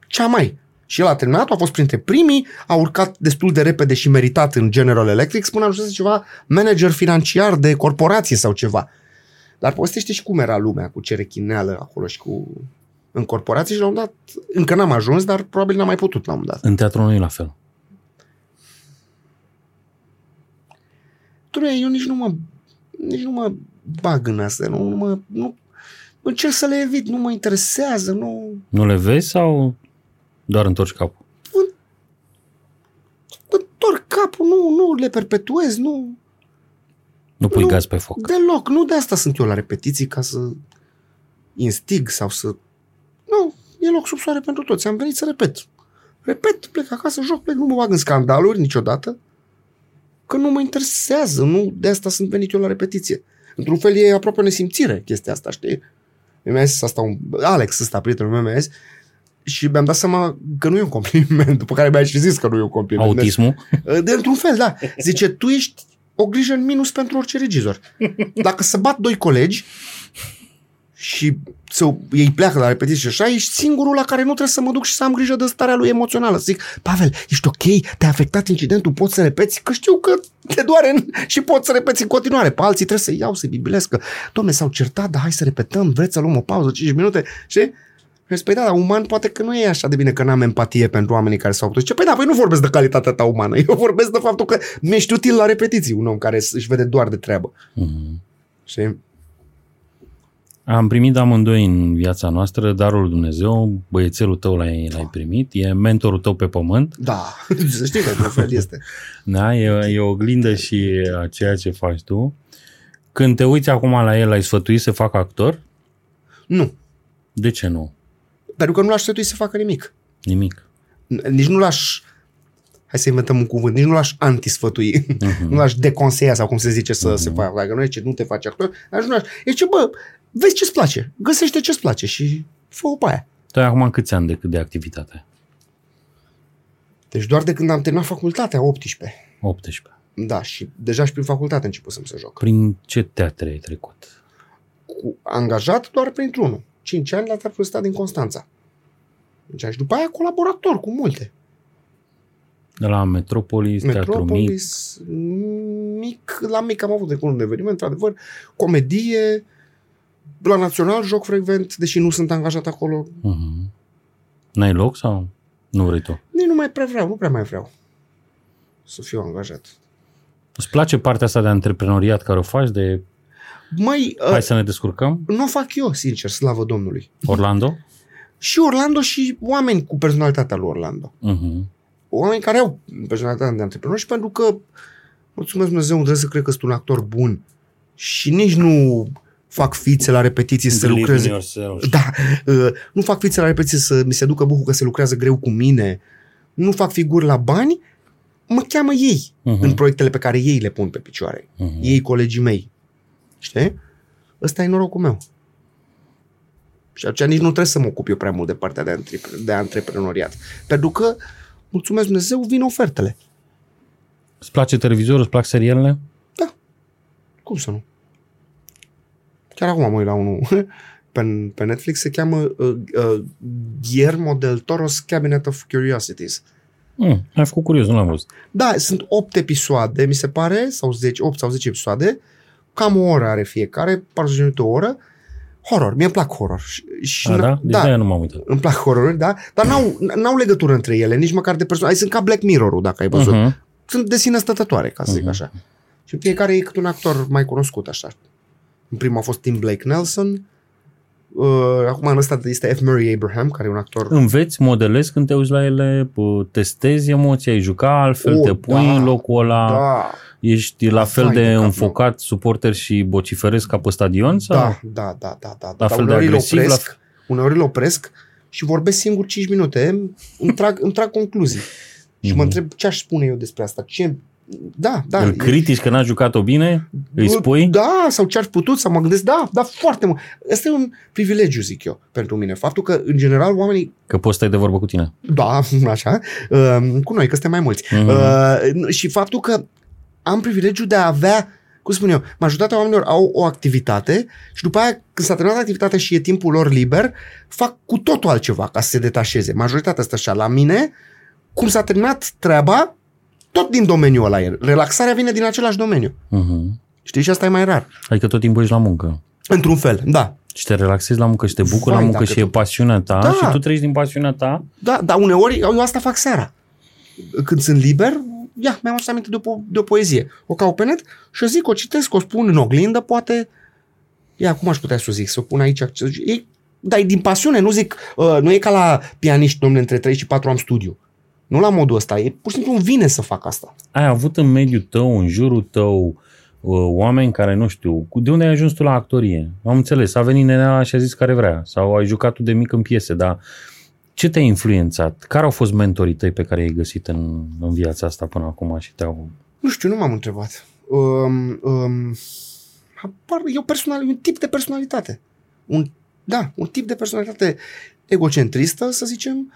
cea mai. Și el a terminat, a fost printre primii, a urcat destul de repede și meritat în General Electric, spune ajunsese ceva manager financiar de corporație sau ceva. Dar povestește și cum era lumea cu ce rechineală acolo și cu în corporații și la un dat, încă n-am ajuns, dar probabil n-am mai putut la un dat. În teatru nu e la fel. Trebuie, eu nici nu mă, nici nu mă bag în asta, nu, nu mă, nu, încerc să le evit, nu mă interesează, nu, Nu le vezi sau doar întorci capul? întorc capul, nu, nu le perpetuez, nu. Nu pui Nu. gaz pe foc. Deloc. Nu de asta sunt eu la repetiții, ca să instig sau să... Nu, e loc sub soare pentru toți. Am venit să repet. Repet, plec acasă, joc, plec, nu mă bag în scandaluri niciodată, că nu mă interesează. Nu, de asta sunt venit eu la repetiție. Într-un fel e aproape o nesimțire chestia asta, știi? Mi-a zis asta un... Alex ăsta, prietenul meu, mi-a zis și mi-am dat seama că nu e un compliment, după care mi-a și zis că nu e un compliment. Autismul? De într-un fel, da. Zice, tu ești o grijă în minus pentru orice regizor. Dacă se bat doi colegi și să, ei pleacă la repetiție și așa, ești singurul la care nu trebuie să mă duc și să am grijă de starea lui emoțională. Să zic, Pavel, ești ok, te-a afectat incidentul, poți să repeți, că știu că te doare în- și poți să repeți în continuare. Pe alții trebuie să iau, să-i bibilesc, că, domne, s-au certat, dar hai să repetăm, vreți să luăm o pauză, 5 minute, și și spui, da, dar uman poate că nu e așa de bine că n-am empatie pentru oamenii care s-au putut. Zice, păi da, păi nu vorbesc de calitatea ta umană. Eu vorbesc de faptul că mi-ești util la repetiții, un om care își vede doar de treabă. Mhm. Și Am primit amândoi în viața noastră darul lui Dumnezeu, băiețelul tău l-ai, l-ai primit, e mentorul tău pe pământ, da, să știi că într-un fel este. da? e, e o oglindă și a ceea ce faci tu. Când te uiți acum la el, ai sfătuit să facă actor? Nu, De ce nu? Pentru că nu l-aș sfătui să facă nimic. Nimic. Nici nu l-aș hai să inventăm un cuvânt, nici nu l-aș antisfătui, Mhm. nu l-aș deconseia sau cum se zice să se facă. Dacă nu e ce nu te faci actor, aș nu aș. E ce, bă, vezi ce-ți place, găsește ce-ți place și fă-o pe aia. Tu ai acum câți ani de, de activitate? Deci doar de când am terminat facultatea, 18. 18. Da, și deja și prin facultate începusem să joc. Prin ce teatre ai trecut? Cu angajat doar printr-unul. 5 ani la Teatrul Stat din Constanța. Deci, și după aia colaborator cu multe. De la Metropolis, Teatru Mic. Metropolis, mic, la mic am avut de curând un eveniment, într-adevăr, comedie, la Național joc frecvent, deși nu sunt angajat acolo. Mhm. N-ai loc sau nu vrei tu? Nici nu mai prea vreau, nu prea mai vreau să fiu angajat. Îți place partea asta de antreprenoriat care o faci, de Mai, hai uh, să ne descurcăm? nu o fac eu, sincer, slavă Domnului. Orlando? Și Orlando și oameni cu personalitatea lui Orlando. Mhm. oameni care au personalitatea de antreprenor și pentru că, mulțumesc Dumnezeu, trebuie să cred că sunt un actor bun și nici nu fac fițe la repetiții să Believe in lucreze. yourself. Da, uh, nu fac fițe la repetiții să mi se ducă bucul că se lucrează greu cu mine. Nu fac figuri la bani, mă cheamă ei Mhm. în proiectele pe care ei le pun pe picioare. Mhm. Ei, colegii mei. Știi? Ăsta e norocul meu. Și atunci nici nu trebuie să mă ocup eu prea mult de partea de, antrepre- de antreprenoriat. Pentru că, mulțumesc Dumnezeu, vin ofertele. Îți place televizorul, îți plac serialele? Cum să nu? Chiar acum mă uit la unul pe, pe Netflix, se cheamă uh, uh, Guillermo del Toro's Cabinet of Curiosities. Mm, ai făcut curios, nu l-am văzut. Da, sunt 8 episoade, mi se pare, sau 10, 8 sau 10 episoade, cam o oră are fiecare, 40 minute o oră, horror, mie îmi plac horror. Și, și A, n- da? Deci da. de-aia nu m-am uitat. îmi plac horroruri, da, dar n-au, n-au legătură între ele, nici măcar de persoane. Ai sunt ca Black Mirror-ul, dacă ai văzut. Uh-huh. Mhm. Sunt de sine stătătoare, ca să zic Mhm. așa. Și fiecare e cât un actor mai cunoscut, așa. În primul a fost Tim Blake Nelson, uh, acum în ăsta este F. Murray Abraham, care e un actor Înveți, modelezi când te uiți la ele, p- testezi emoția, ai juca altfel, Oh, te pui da. în locul ăla, da, ești la fel Vai de, de cap, înfocat, suporter și vociferezi ca pe stadion? Sau? da, da, da, da, da. La Dar fel de uneori îl agresiv, la opresc, uneori îl opresc și vorbesc singur 5 minute, îmi trag, îmi trag concluzii. Și mă Mhm. întreb ce aș spune eu despre asta. Ce... Da, da. Îl e- critici că n-a jucat-o bine? Îi spui? Da, sau ce-ar putut, sau mă gândesc, da, da, foarte mult. Asta e un privilegiu, zic eu, pentru mine. Faptul că, în general, oamenii, Că poți stai de vorbă cu tine. da, așa, uh, cu noi, că suntem mai mulți. Mhm. Uh, și faptul că am privilegiul de a avea, cum spun eu, majoritatea oamenilor au o activitate și după aia, când s-a terminat activitatea și e timpul lor liber, fac cu totul altceva ca să se detașeze. Majoritatea asta așa. La mine, cum s-a terminat treaba, tot din domeniul ăla e. Relaxarea vine din același domeniu. Mhm. Știi? Și asta e mai rar. Adică tot timpul ești la muncă. Într-un fel, da. Și te relaxezi la muncă și te bucuri Vai, la muncă dacă și e tu- pasiunea ta Da. și tu trăiești din pasiunea ta. Da, dar uneori eu asta fac seara. Când sunt liber, ia, mi-am adus aminte de o, po- de o poezie. O caut pe net și o zic, o citesc, o spun în oglindă, poate... Ia, cum aș putea să o zic? Să o pun aici. să- E, dar e din pasiune, nu zic... Uh, nu e ca la pianiști, domnule, între 3 și 4 am studiu. Nu la modul ăsta. E pur și simplu îmi vine să fac asta. Ai avut în mediul tău, în jurul tău, uh, oameni care, nu știu, cu- de unde ai ajuns tu la actorie? Am înțeles, a venit nenea și a zis care vrea, sau ai jucat tu de mic în piese, dar ce te-a influențat? Care au fost mentorii tăi pe care i-ai găsit în, în viața asta până acum și te-au... Nu știu, nu m-am întrebat. Um, um, apar, e, o personal, e un tip de personalitate. Un, da, un tip de personalitate egocentristă, să zicem.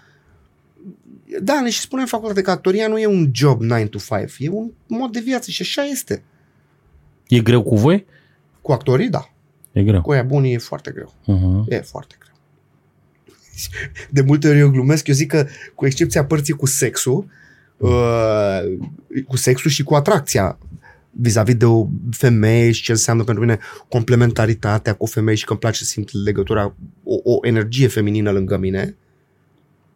Da, ne și spunem în facultate că actoria nu e un job 9 to 5, e un mod de viață și așa este. E greu cu voi? Cu actorii, da. E greu. Cu aia bunii e foarte greu. Uh-huh. E foarte greu. De multe ori eu glumesc, eu zic că cu excepția părții cu sexul, uh, cu sexul și cu atracția vis-a-vis de o femeie și ce înseamnă pentru mine complementaritatea cu o femeie și că îmi place să simt legătura, o, o energie feminină lângă mine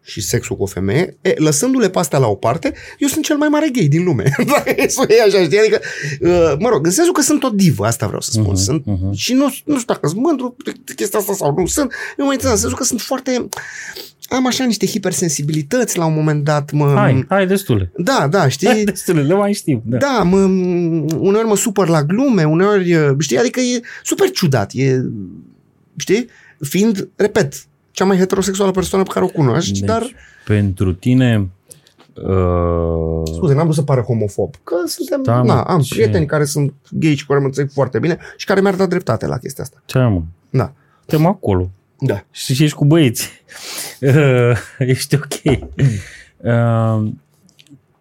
și sexul cu o femeie, e, lăsându-le pe astea la o parte, eu sunt cel mai mare gay din lume. Dacă să o iei așa, știi? Adică, uh, mă rog, în sensul că sunt o divă, asta vreau să spun. Mhm, Sunt, mhm. Și nu, nu știu dacă sunt mândru de chestia asta sau nu sunt. Eu mă interesează, în sensul că sunt foarte... Am așa niște hipersensibilități la un moment dat. Mă, Hai, hai destule. Da, da, Hai știi? destule, le mai știm. Da. Da, mă, uneori mă supăr la glume, uneori, știi, adică e super ciudat, e, știi, fiind, repet, cea mai heterosexuală persoană pe care o cunoști, Deci, dar, pentru tine... Uh, scuze, n-am vrut să pară homofob, că suntem, Da, da, mă, na, am ce- prieteni care sunt gay și cu care mă înțeleg foarte bine și care mi-ar da dreptate la chestia asta. ce mă? Da, Suntem acolo. da. Și ești cu băieți. Uh, ești ok. Uh,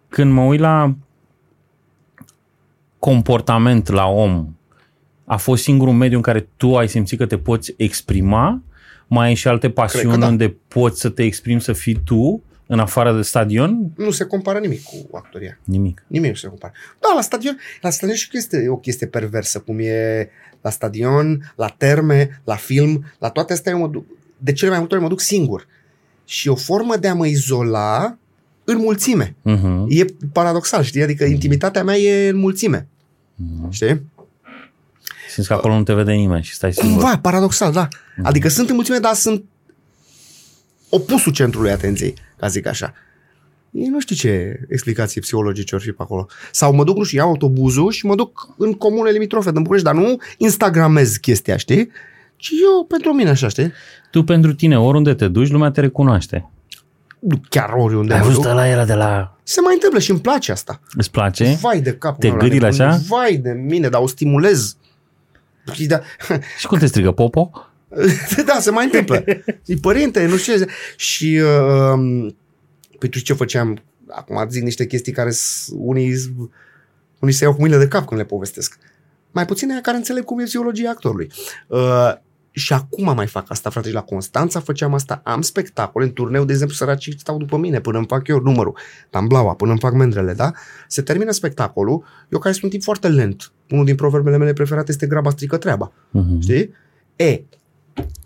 când mă uit la comportament la om, a fost singurul mediu în care tu ai simțit că te poți exprima? Mai ai și alte pasiuni da. unde poți să te exprimi, să fii tu, în afară de stadion? Nu se compară nimic cu actoria. Nimic. Nimic nu se compară. Da, la stadion, la stadion și este e o chestie perversă, cum e la stadion, la terme, la film, la toate astea eu mă duc, de cele mai multe ori mă duc singur. Și o formă de a mă izola în mulțime. Uh-huh. E paradoxal, știi? Adică intimitatea mea e în mulțime. Știi? Simți că acolo nu te vede nimeni și stai singur. Cumva, paradoxal, da. Adică sunt în mulțime, dar sunt opusul centrului atenției, ca zic așa. Ei nu știu ce explicații psihologice or fi pe acolo. Sau mă duc, nu știu, iau autobuzul și mă duc în comune limitrofe din București, dar nu instagramez chestia, știi? Ci eu pentru mine așa, știi? Tu pentru tine, oriunde te duci, lumea te recunoaște. Nu chiar oriunde Ai mă văzut duc. ăla era de la... Se mai întâmplă și îmi place asta. Îți place? Vai de cap. Te gâdile așa? Vai de mine, dar o stimulez. Și Da, Și cum te strigă, Popo? da, se mai întâmplă. E părinte, nu știu ce. Și uh, pentru ce făceam? Acum zic niște chestii care s- unii, unii se iau cu mâinile de cap când le povestesc. Mai puțin aia care înțeleg cum e psihologia actorului. Uh, și acum mai fac asta, frate, și la Constanța făceam asta. Am spectacole în turneu, de exemplu, săracii stau după mine până îmi fac eu numărul. Tamblaua, până îmi fac mendrele, da? Se termină spectacolul, eu care sunt un tip foarte lent. Unul din proverbele mele preferate este graba strică treaba. Uh-huh. Știi? E,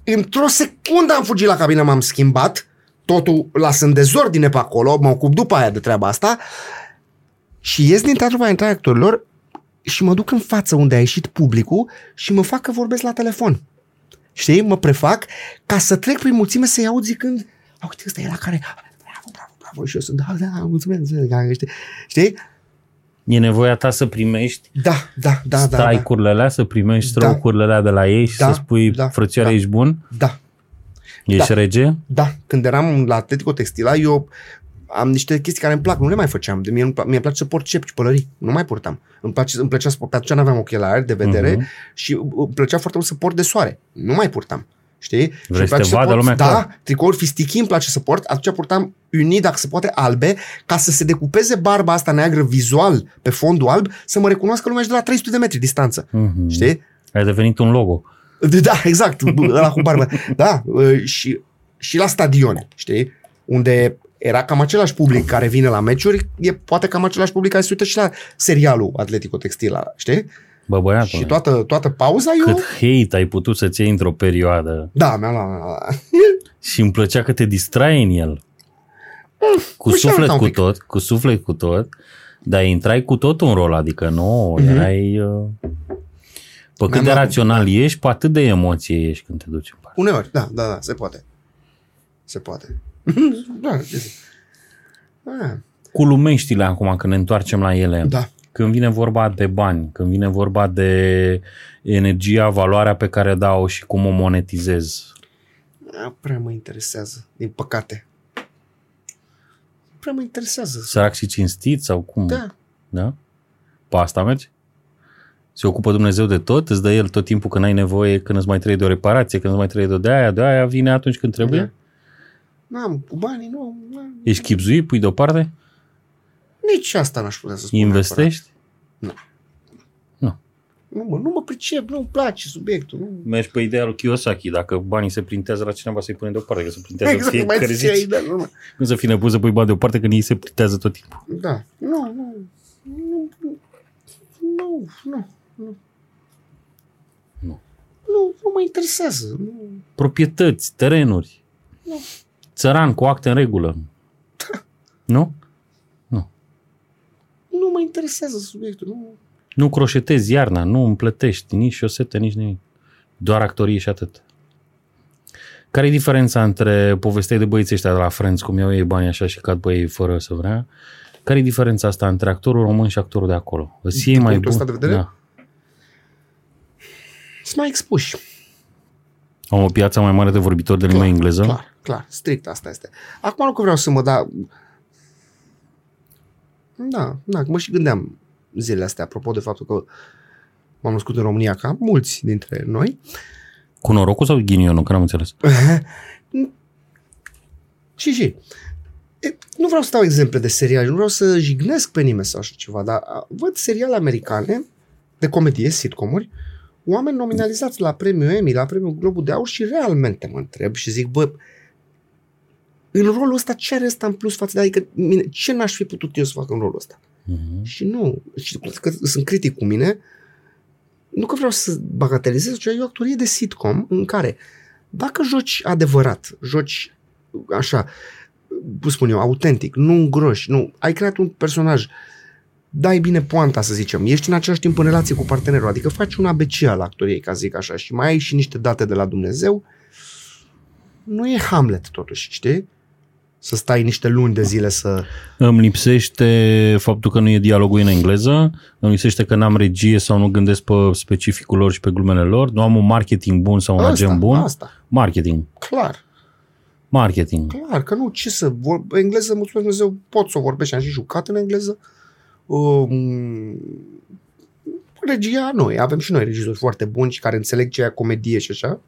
într-o secundă am fugit la cabină, m-am schimbat, totul las în dezordine pe acolo, mă ocup după aia de treaba asta și ies din teatru pe intrarea actorilor și mă duc în față unde a ieșit publicul și mă fac că vorbesc la telefon. Știi? Mă prefac ca să trec prin mulțime să-i aud zicând "A, uite, ăsta e la care bravo, bravo, bravo și eu sunt, da, da, mulțumesc, mulțumesc, știi? Știi? E nevoia ta să primești Da, da, da, da, da, strike-urile alea, să primești Da. stroke-urile alea de la ei și Da, să spui, da, frățioare, da. ești bun? da, Ești rege? Da, când eram la Atletico Textila, eu am niște chestii care îmi plac, nu le mai făceam. De mie nu mie îmi place să port cepci, pălării. Nu mai purtam. Îmi, place, îmi plăcea să port, pe atunci nu aveam ochelari de vedere Mhm. și îmi plăcea foarte mult să port de soare. Nu mai purtam. Știi? Și îmi să place te vadă port, lumea Da, clar. tricouri fistichii îmi place să port. Atunci purtam unii, dacă se poate, albe, ca să se decupeze barba asta neagră vizual pe fondul alb, să mă recunoască lumea și de la 300 de metri distanță. Mhm. Știi? Ai devenit un logo. Da, exact, ăla cu barbă. Da, uh, și, și la stadioane, știi? Unde era cam același public care vine la meciuri, e poate cam același public care se uită și la serialul Atletico Textila, știi? Bă, băiatul. Și toată, toată pauza eu... Cât hate ai putut să-ți iei într-o perioadă Da, mi-am luat, mi-am luat. și îmi plăcea că te distrai în el. Cu și suflet arăta un cu pic. tot, cu suflet cu tot, dar intrai cu tot un rol, adică nu, Mhm. erai... uh, Pe cât Mi-am de luat- rațional ești, pe atât de emoție ești când te duci în parc. Uneori, da, da, da, se poate. Se poate. da, ce zic. Da, Cu lumeștile acum, când ne întoarcem la ele, da. când vine vorba de bani, când vine vorba de energia, valoarea pe care dau și cum o monetizez. A, prea mă interesează, din păcate. Prea mă interesează. Sărac și cinstit sau cum? Da. Da? Pe asta mergi? Se ocupă Dumnezeu de tot, îți dă El tot timpul când ai nevoie, când îți mai trebuie de o reparație, când îți mai trebuie de aia, de aia, vine atunci când trebuie? Da. N-am, cu banii nu, n-am. Ești chipzuit, pui deoparte? nici asta n-aș putea să spun. Investești? neapărat. Nu, mă, nu mă pricep, nu-mi place subiectul. Nu. Mergi pe ideea lui Kiyosaki, dacă banii se printează la cineva să-i pune deoparte, că se printează Exact, mai fiecare ziceai, zi. da, nu, nu. Nu să fii nebun să pui bani deoparte când ei se printează tot timpul. Da. Nu, nu. Nu, nu, nu. Nu, Nu. nu, nu mă interesează. Nu. Proprietăți, terenuri. Nu. Țăran cu acte în regulă. Nu? nu mă interesează subiectul. Nu. Nu croșetezi iarna, nu împletești nici șosete, nici nimic. Doar actorie și atât. Care e diferența între povestea de băieții ăștia de la Friends, cum iau ei bani așa și cad băieții fără să vrea? Care e diferența asta între actorul român și actorul de acolo? Îți Din iei mai punctul bun? ăsta de vedere? Da. Sunt mai expuși. Au o piață mai mare de vorbitori de limba Clar, engleză? Clar, clar, strict asta este. Acum nu că vreau să mă da... Da, da, mă și gândeam zilele astea, apropo de faptul că m-am născut în România ca mulți dintre noi. Cu norocul sau ghinionul? Că n-am înțeles. și și. E, nu vreau să dau exemple de seriale, nu vreau să jignesc pe nimeni sau așa ceva, dar a, văd seriale americane de comedie, sitcomuri, oameni nominalizați la premiul Emmy, la premiul Globul de Aur și realmente mă întreb și zic, bă, în rolul ăsta ce are ăsta în plus față de adică mine, ce n-aș fi putut eu să fac în rolul ăsta? Mhm. Și nu, și că sunt critic cu mine, nu că vreau să bagatelizez, ci e o actorie de sitcom în care dacă joci adevărat, joci așa, cum spun eu, autentic, nu îngroși, nu, ai creat un personaj, dai bine poanta, să zicem, ești în același timp în relație cu partenerul, adică faci un ABC al actoriei, ca să zic așa, și mai ai și niște date de la Dumnezeu, nu e Hamlet totuși, știi? Să stai niște luni de zile să... Îmi lipsește faptul că nu e dialogul în engleză, îmi lipsește că n-am regie sau nu gândesc pe specificul lor și pe glumele lor, nu am un marketing bun sau un Asta, agent bun. asta, Marketing. clar. Marketing. Clar că nu, ce să vor... Engleză, mulțumesc Dumnezeu, pot să o vorbești, am și jucat în engleză. Um, regia noi, avem și noi regizori foarte buni și care înțeleg ce e comedie și așa.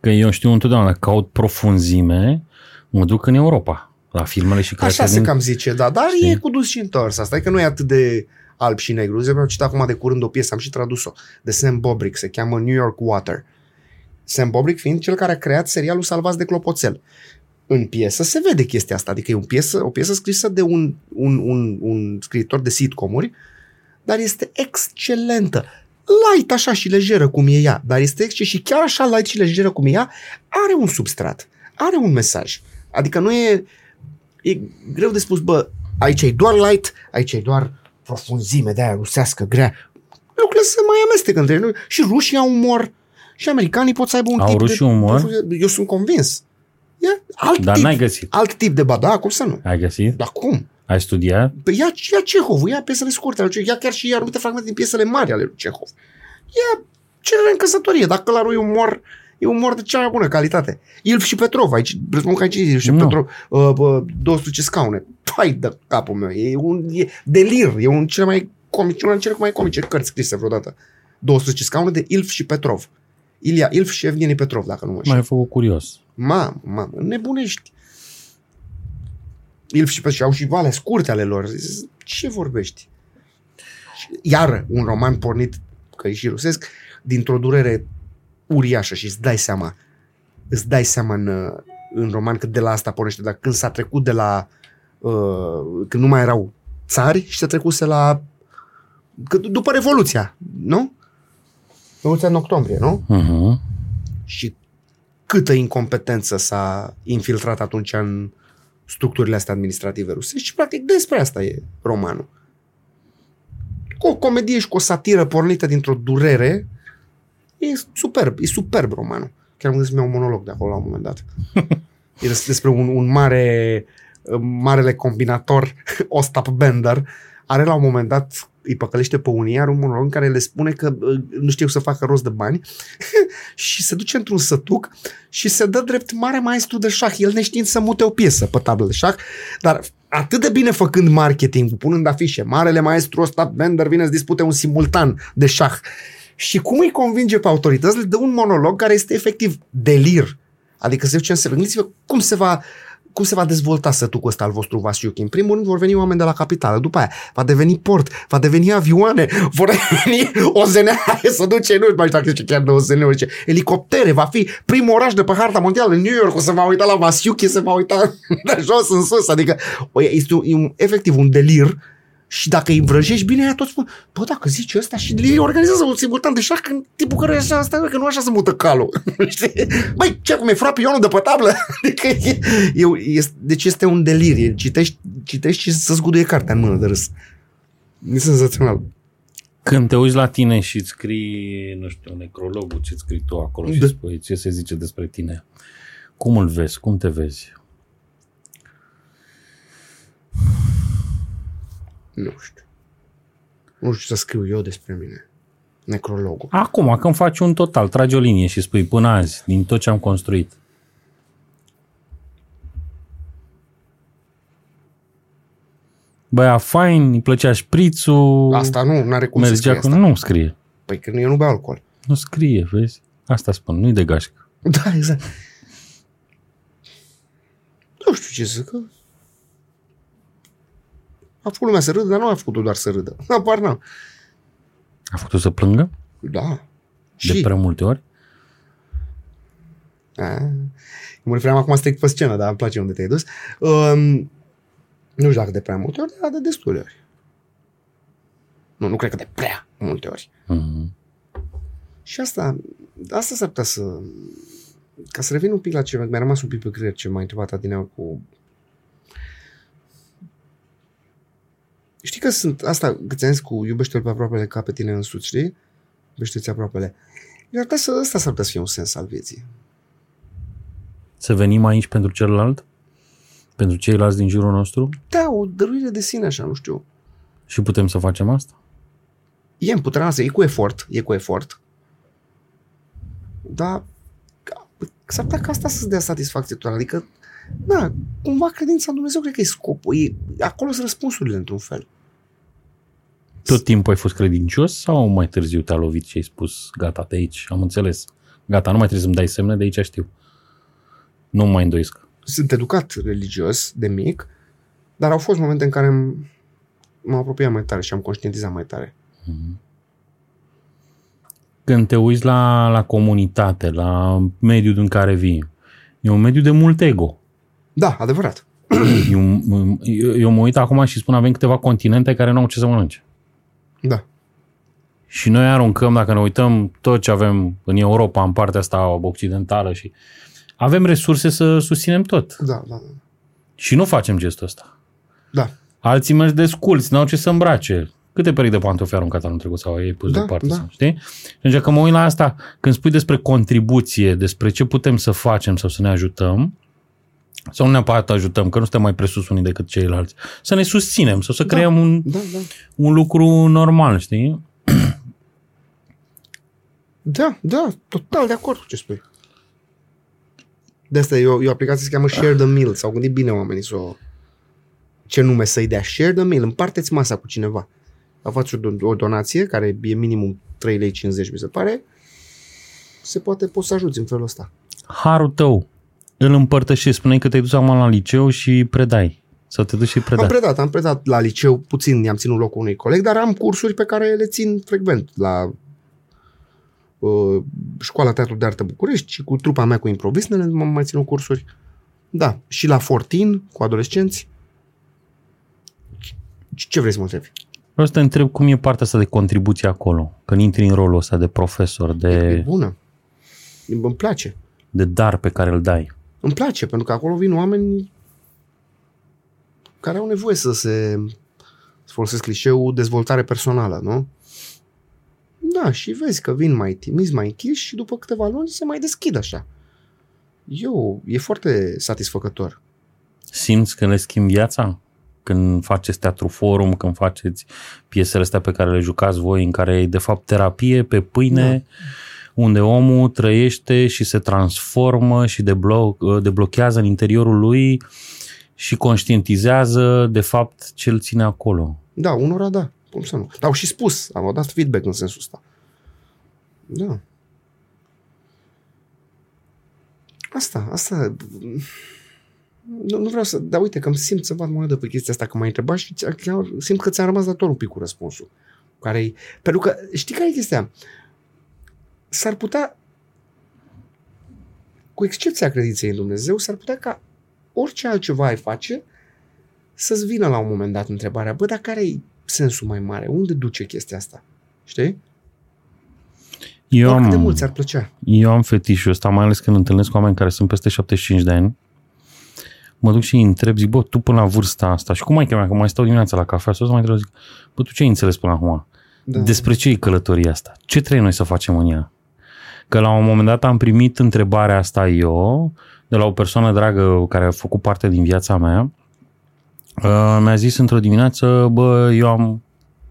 Că eu știu întotdeauna, caut profunzime, mă duc în Europa, la filmele și Așa creația se din... cam zice, da, dar Știi? e cu dus și întors asta, e că nu e atât de alb și negru. De exemplu, am citit acum de curând o piesă, am și tradus-o, de Sam Bobrick, se cheamă New York Water. Sam Bobrick fiind cel care a creat serialul Salvați de Clopoțel. În piesă se vede chestia asta, adică e un piesă, o piesă scrisă de un, un, un, un scriitor de sitcomuri, dar este excelentă. Light așa și lejeră cum e ea, dar este exce- și chiar așa light și lejeră cum e ea, are un substrat, are un mesaj. Adică nu e, e greu de spus, bă, aici e doar light, aici e doar profunzime de aia rusească, grea. Lucrurile se mai amestecă între ele. Și rușii au umor, și americanii pot să aibă un Au tip rușii de... umor? Eu sunt convins. E alt Dar tip, n-ai găsit. alt tip de ba, da, cum să nu? Ai găsit? Dar cum? Ai studiat? Păi ia, ia Cehov, ia piesele scurte ale lui Cehov, ia chiar și anumite fragmente din piesele mari ale lui Cehov. Ia cerere în căsătorie, dacă la lui umor, e umor de cea mai bună calitate. Ilf și Petrov, aici, presupun că aici Ilf și Nu. Petrov, uh, uh, 200 scaune. Hai de capul meu, e un e delir, e un cele mai comici, una din cele mai comice cărți scrise vreodată. 200 scaune de Ilf și Petrov. Ilia Ilf și Evgeni Petrov, dacă nu mă M-ai făcut curios. Mamă, mamă, nebunești. Ilf și pe și au și vale scurte ale lor. Ce vorbești? Iar un roman pornit, că e și rusesc, dintr-o durere uriașă și îți dai seama, îți dai seama în, în roman că de la asta pornește, dar când s-a trecut de la, uh, când nu mai erau țari și se trecuse la, că, după Revoluția, nu? Revoluția în octombrie, nu? Uh-huh. și câtă incompetență s-a infiltrat atunci în structurile astea administrative rusești și practic despre asta e romanul. Cu o comedie și cu o satiră pornită dintr-o durere, e superb, e superb romanul. Chiar am gândit să-mi iau un monolog de acolo la un moment dat. E des- despre un, un mare, marele combinator, Ostap Bender, are la un moment dat îi păcălește pe unii, iar un monolog în care le spune că uh, nu știu să facă rost de bani și se duce într-un sătuc și se dă drept mare maestru de șah, el neștiind să mute o piesă pe tablă de șah, dar atât de bine făcând marketing, punând afișe, marele maestru ăsta Bender vine să dispute un simultan de șah. Și cum îi convinge pe autorități, le dă un monolog care este efectiv delir. Adică se duce în Gândiți-vă cum se va cum se va dezvolta sătucul ăsta al vostru Vasiuchi? În primul rând vor veni oameni de la capitală, după aia va deveni port, va deveni avioane, vor veni OZN să duce, nu mai știu dacă chiar de OZN, zice, elicoptere, va fi primul oraș de pe harta mondială, New York, o să va uita la Vasiuchi, se va uita de jos în sus, adică este un, efectiv un delir și dacă îi vrăjești bine, ea tot spun, bă, dacă zici ăsta și ei organizează un simultan de șah, când tipul care așa asta, că nu așa se mută calul. Băi, ce cum e fura pionul de pe tablă? Adică e, e, e, deci este un delir. Citești, citești și să zguduie cartea în mână de râs. E senzațional. Când te uiți la tine și îți scrii, nu știu, necrologul, ce scrii tu acolo și spui ce se zice despre tine, cum îl vezi? Cum te vezi? Nu știu. Nu știu să scriu eu despre mine. Necrologul. Acum, când faci un total, tragi o linie și spui până azi, din tot ce am construit. Băia fain, îi plăcea șprițul. Asta nu, n-are cum mergea să scrie cu... Nu scrie. Păi că eu nu beau alcool. Nu scrie, vezi? Asta spun, nu-i de gașcă. Da, exact. Nu știu ce să zic. A făcut lumea să râdă, dar nu a făcut doar să râdă. Apar n-am. A făcut să plângă? Da. De și... prea multe ori? A, mă referam acum strict pe scenă, dar îmi place unde te-ai dus. Um, nu știu dacă de prea multe ori, dar de destule ori. Nu, nu cred că de prea multe ori. Mm-hmm. Și asta, asta s-ar putea să... Ca să revin un pic la ce mi-a rămas un pic pe creier ce m-a întrebat adineau cu Știi că sunt asta, că ți cu iubește-l pe aproapele ca pe tine însuți, știi? Iubește-ți aproapele. Iar să, ăsta s-ar putea să fie un sens al vieții. Să venim aici pentru celălalt? Pentru ceilalți din jurul nostru? Da, o dăruire de sine așa, nu știu. Și putem să facem asta? E în puterea asta, e cu efort, e cu efort. Dar s-ar putea ca asta să-ți dea satisfacție totală. Adică, da, cumva credința în Dumnezeu cred că e scopul. E, acolo sunt răspunsurile într-un fel. Tot timpul ai fost credincios sau mai târziu te-a lovit și ai spus, gata, de aici, am înțeles. Gata, nu mai trebuie să-mi dai semne, de aici știu. Nu mai îndoiesc. Sunt educat religios de mic, dar au fost momente în care m-am apropiat mai tare și am conștientizat mai tare. Mm-hmm. Când te uiți la, la comunitate, la mediul în care vii, e un mediu de mult ego. Da, adevărat. Eu, eu mă uit acum și spun avem câteva continente care nu au ce să mănânce. Da. Și noi aruncăm, dacă ne uităm tot ce avem în Europa, în partea asta occidentală și avem resurse să susținem tot. Da, da, da. Și nu facem gestul ăsta. Da. Alții merg de sculți, n-au ce să îmbrace. Câte perechi de pantofi aruncat anul trecut sau ei pus da, deoparte, da. sau, știi? Și atunci că mă uit la asta, când spui despre contribuție, despre ce putem să facem sau să ne ajutăm, sau nu neapărat ajutăm, că nu suntem mai presus unii decât ceilalți, să ne susținem sau să da, creăm un, da, da. un lucru normal, știi? Da, da, total de acord cu ce spui. De asta e o, e o aplicație se cheamă Share the Meal. S-au gândit bine oamenii să o... Ce nume să-i dea? Share the Meal. Împarteți masa cu cineva. Faci o, o donație, care e minimum 3,50 lei, mi se pare. Se poate, poți să ajuți în felul ăsta. Harul tău îl împărtășești. Spuneai că te-ai dus acum la liceu și predai. Sau te duci și predai. Am predat, am predat la liceu puțin, i-am ținut locul unui coleg, dar am cursuri pe care le țin frecvent la uh, Școala Teatru de Artă București și cu trupa mea cu improvisnele m-am mai ținut cursuri. Da, și la Fortin cu adolescenți. Ce vrei să mă întrebi? Vreau să te întreb cum e partea asta de contribuție acolo, când intri în rolul ăsta de profesor, de... E bună. Îmi place. De dar pe care îl dai. Îmi place, pentru că acolo vin oameni care au nevoie să se, să folosesc clișeul, dezvoltare personală, nu? Da, și vezi că vin mai timizi, mai închiși și după câteva luni se mai deschid așa. Eu, e foarte satisfăcător. Simți că le schimbi viața? când faceți teatru forum, când faceți piesele astea pe care le jucați voi, în care e de fapt terapie pe pâine, da. Unde omul trăiește și se transformă și deblo- deblochează în interiorul lui și conștientizează de fapt ce îl ține acolo. Da, unora da. Cum să nu? Dar au și spus, am dat feedback în sensul ăsta. Da. Asta, asta... Nu, nu vreau să... Dar uite că îmi simt să vad monedă pe chestia asta, că m-ai întrebat și chiar simt că ți-am rămas dator un pic cu răspunsul. Care Pentru că, știi care e chestia? S-ar putea, cu excepția credinței în Dumnezeu, s-ar putea ca orice altceva ai face să-ți vină la un moment dat întrebarea, bă, dar care e sensul mai mare? Unde duce chestia asta? Știi? Eu Doar cât de am, mult ți-ar plăcea. eu am fetișul ăsta, mai ales când întâlnesc oameni care sunt peste 75 de ani. Mă duc și îi întreb, zic, bă, tu până la vârsta asta, și cum ai chemat, că mai stau dimineața la cafea, să mai întreb, zic, bă, tu ce ai înțeles până acum? Da. Despre ce e călătoria asta? Ce trebuie noi să facem în ea? Că la un moment dat am primit întrebarea asta eu, de la o persoană dragă care a făcut parte din viața mea, Uh, mi-a zis într-o dimineață, bă, eu am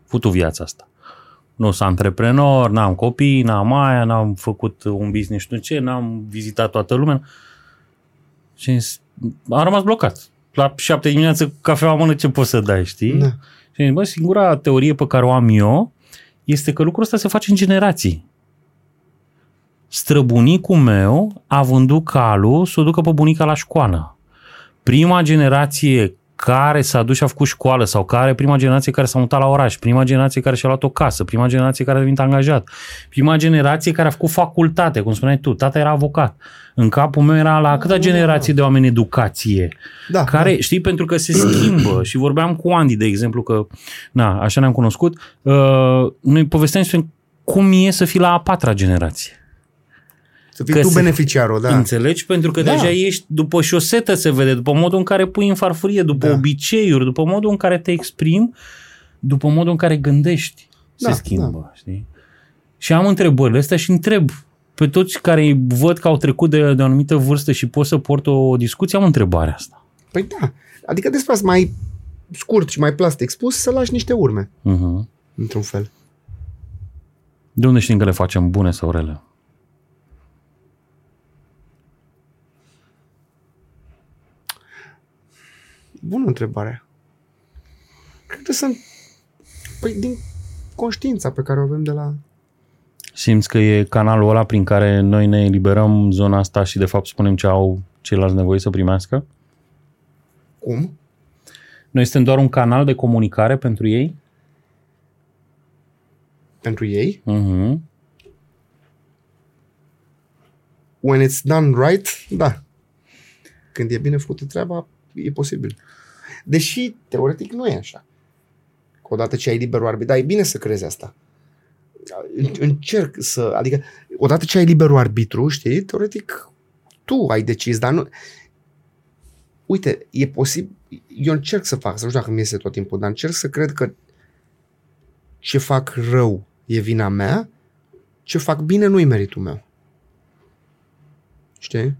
făcut viața asta. Nu sunt antreprenor, n-am copii, n-am aia, n-am făcut un business știu ce, n-am vizitat toată lumea. Și am zis, am rămas blocat. La șapte dimineață, cafeaua în mână, ce poți să dai, știi? Da. Și am zis, bă, singura teorie pe care o am eu este că lucrul ăsta se face în generații. Străbunicul meu a vândut calul să o ducă pe bunica la școală. Prima generație care s-a dus și a făcut școală sau care prima generație care s-a mutat la oraș, prima generație care și-a luat o casă, prima generație care a devenit angajat, prima generație care a făcut facultate, cum spuneai tu, tata era avocat. În capul meu era la câta generație de oameni educație, Da, care, da. știi, pentru că se schimbă și vorbeam cu Andy, de exemplu, că, na, așa ne-am cunoscut, uh, noi povesteam despre cum e să fii la a patra generație. Să fii Că tu se- beneficiarul, da. Înțelegi? Pentru că Da. deja ești după șosetă se vede, după modul în care pui în farfurie, după Da. obiceiuri, după modul în care te exprimi, după modul în care gândești. Se Da, schimbă, știi? Și am întrebările astea și întreb pe toți care văd că au trecut de, de o anumită vârstă și pot să port o discuție, am întrebarea asta. Păi da. Adică despre asta mai scurt și mai plastic spus, să lași niște urme, Uh-huh. într-un fel. De unde știm că le facem bune sau rele? Bună întrebare. Cred că sunt... Păi din conștiința pe care o avem de la... Simți că e canalul ăla prin care noi ne eliberăm zona asta și de fapt spunem ce au ceilalți nevoie să primească? Cum? Noi suntem doar un canal de comunicare pentru ei? Pentru ei. Uh-huh. When it's done right, da. Când e bine făcută treaba, e posibil. Deși, teoretic, nu e așa. Că odată ce ai liberul arbitru, dar e bine să crezi asta. În- Încerc să, adică, odată ce ai liberul arbitru, știi, teoretic, tu ai decis, dar nu... Uite, e posibil, eu încerc să fac, să nu știu dacă mi iese tot timpul, dar încerc să cred că ce fac rău e vina mea, ce fac bine nu e meritul meu. Știi?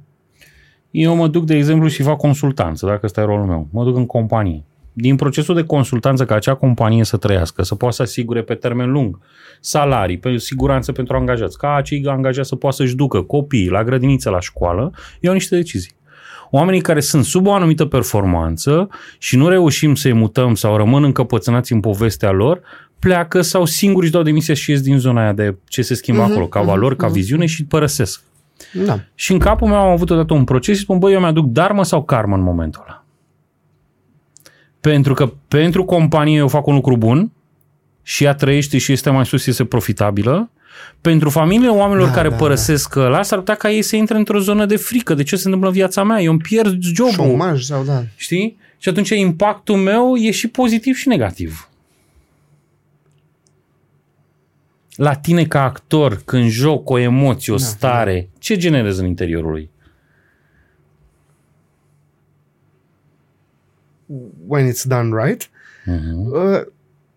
Eu mă duc, de exemplu, și fac consultanță, dacă ăsta e rolul meu. Mă duc în companie. Din procesul de consultanță ca acea companie să trăiască, să poată să asigure pe termen lung salarii, pe siguranță pentru angajați, ca acei angajați să poată să-și ducă copiii la grădiniță, la școală, iau niște decizii. Oamenii care sunt sub o anumită performanță și nu reușim să-i mutăm sau rămân încăpățânați în povestea lor, pleacă sau singuri își dau demisia și ies din zona aia de ce se schimbă Mhm, acolo, ca mhm, valori, ca mhm. viziune și părăsesc. Da. Și în capul meu am avut odată un proces și spun, băi, eu mi-aduc dharma sau karma în momentul ăla. Pentru că pentru companie eu fac un lucru bun și ea trăiește și este mai sus, este profitabilă. Pentru familiile oamenilor Da, care da, părăsesc ăla, s-ar putea ca ei să intre într-o zonă de frică. De ce se întâmplă în viața mea? Eu îmi pierd jobul. Șomaj sau da. Știi? Și atunci impactul meu e și pozitiv și negativ. La tine ca actor, când joc o emoție, o Da, stare, ce generezi în interiorul lui? When it's done right. Uh-huh. Uh,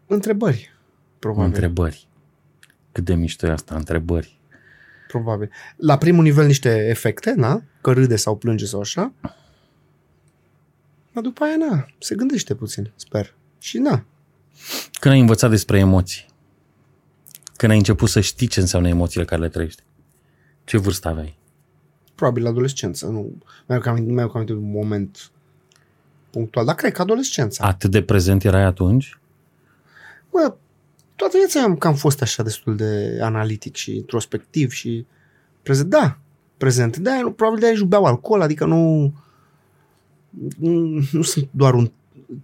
întrebări. Probabil. Întrebări. Cât de mișto e asta, întrebări. Probabil. La primul nivel niște efecte, da? Că râde sau plânge sau așa. Dar după aia, na, se gândește puțin, sper. Și na, Când ai învățat despre emoții? Când ai început să știi ce înseamnă emoțiile care le trăiești? Ce vârstă aveai? probabil adolescență. Nu, mai am mai am un moment punctual, dar cred că adolescența. Atât de prezent erai atunci? Bă, toată viața am cam fost așa destul de analitic și introspectiv și prezent. Da, prezent. De-aia, nu, probabil de-aia își beau alcool, adică nu, nu, nu sunt doar un...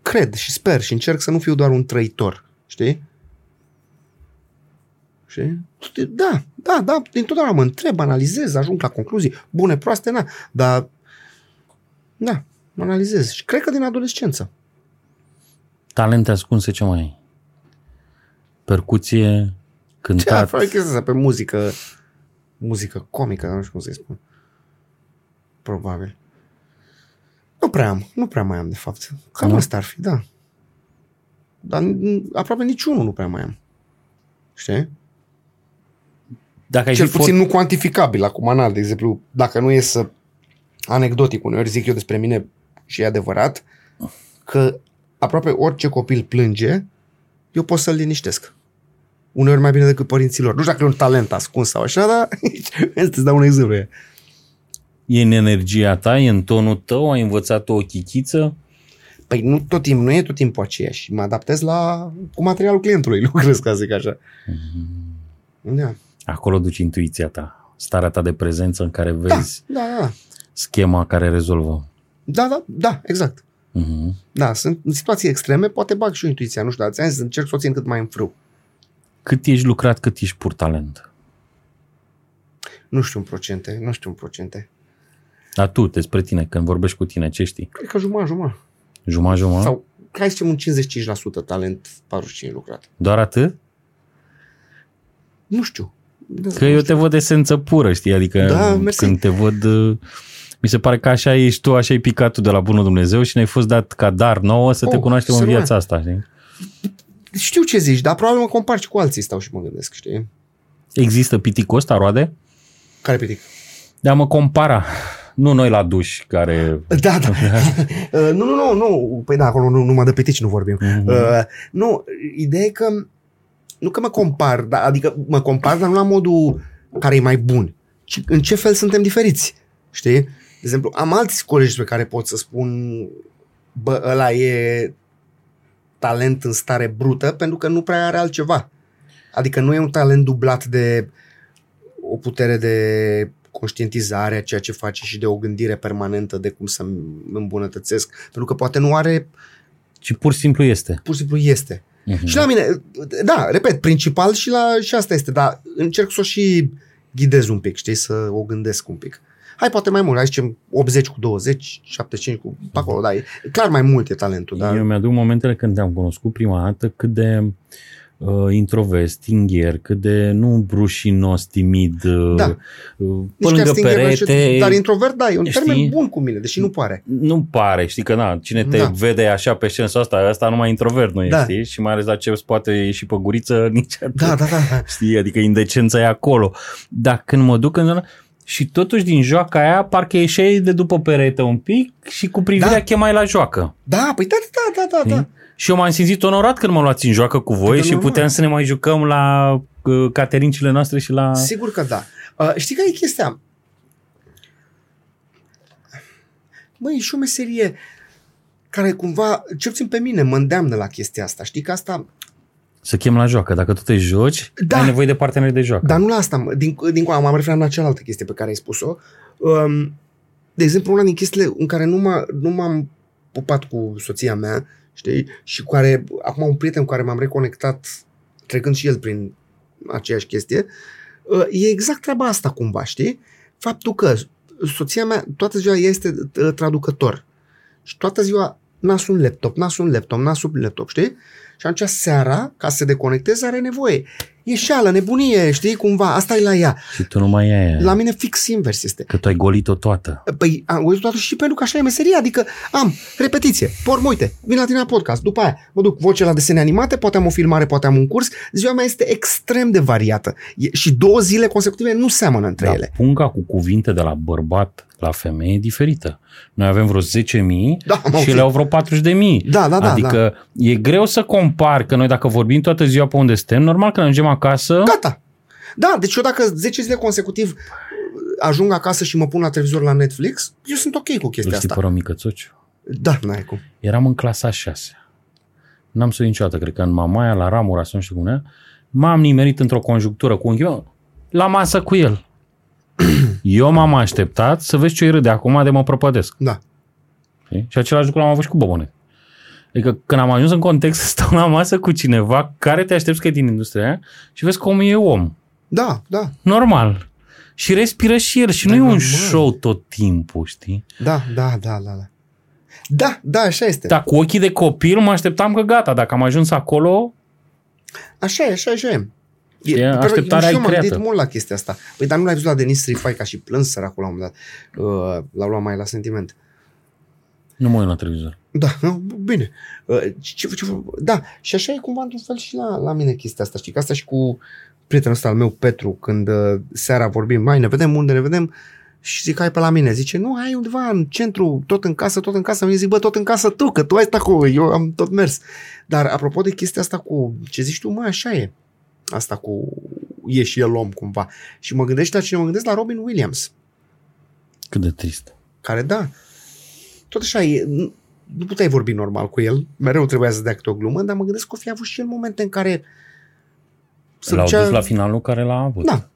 Cred și sper și încerc să nu fiu doar un trăitor, știi? Știi? Da, da, da, dintotdeauna mă întreb, analizez, ajung la concluzii, bune, proaste, na, dar da, mă analizez și cred că din adolescență. Talente ascunse ce mai ai? Percuție, Ce cântat? probabil chestia asta pe muzică, muzică comică, nu știu cum să-i spun. Probabil. Nu prea am, nu prea mai am, de fapt. Cam Nu? asta ar fi, da. Dar n- aproape niciunul nu prea mai am. Știi? Dacă ai Cel fi puțin nu cuantificabil acum, na, de exemplu, dacă nu e să anecdotic, uneori zic eu despre mine și e adevărat, că aproape orice copil plânge, eu pot să-l liniștesc. Uneori mai bine decât părinților. Nu știu dacă e un talent ascuns sau așa, dar îți dau un exemplu. E în energia ta, e în tonul tău, ai învățat o chichiță? Păi nu tot timpul, nu e tot timpul aceeași. Mă adaptez la cu materialul clientului, lucrez, ca să zic așa. Da. Acolo duci intuiția ta, starea ta de prezență în care Da, vezi da, da. schema care rezolvă. Da, da, da, exact. Uh-huh. Da, sunt în situații extreme, poate bag și eu intuiția, nu știu, dar ți-am zis, încerc să o țin cât mai în frâu. Cât ești lucrat, cât ești pur talent? Nu știu în procente, nu știu în procente. Dar tu, despre tine, când vorbești cu tine, ce știi? Cred că jumătate, jumătate. Jumătate, jumătate? Sau, hai să zicem un 55% talent, 45% lucrat. Doar atât? Nu știu. Da, Că eu te văd esență pură, știi? Adică Da, mersi. când te văd... uh, Mi se pare că așa ești tu, așa ai picat tu de la Bunul Dumnezeu și ne-ai fost dat ca dar nouă să te Oh, cunoaștem în să viața asta, știi? Știu ce zici, dar probabil mă compar și cu alții, stau și mă gândesc, știi? Există piticul ăsta, roade? Care pitic? De a mă compara. Nu noi la duș, care... Da, da. uh, nu, nu, nu, nu. Păi da, acolo nu, numai de pitici nu vorbim. Mhm. Uh, nu, ideea e că nu că mă compar, da, adică mă compar, dar nu la modul care e mai bun, ci în ce fel suntem diferiți. Știi? De exemplu, am alți colegi pe care pot să spun bă, ăla e talent în stare brută pentru că nu prea are altceva. Adică nu e un talent dublat de o putere de conștientizare a ceea ce face și de o gândire permanentă de cum să îmbunătățesc. Pentru că poate nu are, Ci pur și simplu este. pur și simplu este. Mhm. Și la mine, da, repet, principal și, la, și asta este, dar încerc să o și ghidez un pic, știi, să o gândesc un pic. Hai, poate mai mult, hai zicem 80 cu 20, 75 cu pe acolo, da, e, clar mai mult e talentul, da. Eu mi-aduc momentele când te-am cunoscut prima dată cât de uh, introvert, stingher, cât de nu brușinos, timid, uh, Da. uh, pe Nici chiar lângă stinger, perete. dar introvert, da, e un știi? termen bun cu mine, deși nu pare. Nu pare, știi că na, cine te Da. vede așa pe scensul asta, asta numai introvert nu e, Da. știi? Și mai ales la ce poate ieși pe guriță, nici atât. Da, da, da. Știi? Adică indecența e acolo. Dar când mă duc în zona, și totuși din joaca aia parcă ieșeai de după perete un pic și cu privirea Da. chemai la joacă. Da, păi da, da, da, da, da. Știi? Și eu m-am simțit onorat când mă luați în joacă cu voi Da, și normal. puteam să ne mai jucăm la uh, caterincile noastre și la... Sigur că da. Uh, știi care e chestia? Băi, e și o meserie care cumva, ce puțin pe mine, mă îndeamnă la chestia asta. Știi că asta, Să chem la joacă. Dacă tu te joci, Da. ai nevoie de parteneri de joacă. dar nu la asta, mă, din, din m-am referat la cealaltă chestie pe care ai spus-o. Um, de exemplu, una din chestiile în care nu, m-a, nu m-am pupat cu soția mea, știi, și cu care, acum un prieten cu care m-am reconectat, trecând și el prin aceeași chestie, uh, e exact treaba asta cumva, știi? Faptul că soția mea, toată ziua ea este uh, traducător și toată ziua nasul un laptop, nasul un laptop, nasul un laptop, știi? Și atunci seara, ca să se deconecteze, are nevoie. E șeală, nebunie, știi, cumva. Asta e la ea. Și tu nu mai ai aia. La mine fix invers este. Că tu ai golit-o toată. Păi am uitat toată și pentru că așa e meseria, adică am repetiție, porm, uite, vin la tine la podcast, după aia mă duc voce la desene animate, poate am o filmare, poate am un curs, ziua mea este extrem de variată e, și două zile consecutive nu seamănă între Dar ele. punga cu cuvinte de la bărbat la femeie e diferită. Noi avem vreo 10.000 Da, am și auzit. ele au vreo 40.000. Da, da, da, Adică e greu să compar că noi dacă vorbim toată ziua pe unde suntem, normal că ne ajungem acasă, Gata. Da, deci eu dacă 10 zile consecutiv ajung acasă și mă pun la televizor la Netflix, eu sunt ok cu îl chestia știi asta. pe Rămicățociu? Da, n-ai cum. Eram în clasa 6. N-am să niciodată, cred că în Mamaia, la Ramura, sau nu știu cum era, m-am nimerit într-o conjunctură cu unchiul meu, la masă cu el. Eu m-am așteptat să vezi ce îi râde acum de mă prăpădesc. Da. Știi? Și același lucru l-am avut și cu Bobonet. Adică când am ajuns în context să stau la masă cu cineva care te aștepți că e din industria aia și vezi cum e om. Da, da, Normal. Și respiră și el și Da, nu e un normal. show tot timpul, știi? da, da, da, da, da. Da, da, așa este. Dar cu ochii de copil mă așteptam că gata, dacă am ajuns acolo, Așa e, așa e, așa e. E, pentru- așteptarea și e eu m-am gândit creată. mult la chestia asta. Păi, dar nu l-ai văzut la Denis Rifai ca și plâns săracul la un moment dat. Uh, l-au luat mai la sentiment. nu mă uit la televizor. Da, nu, bine. Uh, ce, ce, da, și așa e cumva într-un fel și la, la mine chestia asta. Știi că asta și cu prietenul ăsta al meu, Petru, când uh, seara vorbim, mai ne vedem, unde ne vedem, și zic, hai pe la mine. Zice, nu, hai undeva în centru, tot în casă, tot în casă. Eu zic, bă, tot în casă tu, că tu ai stat acolo, eu am tot mers. Dar apropo de chestia asta cu, ce zici tu, mă, așa e. Asta cu e și el om cumva. Și mă gândesc la cine mă gândesc la Robin Williams Cât de trist. care care da, tot așa e, nu, nu puteai vorbi normal cu el, mereu trebuia să dea câte o glumă, dar mă gândesc că o fi avut și el momente în care Să L-au dus la finalul care l-a avut. Da,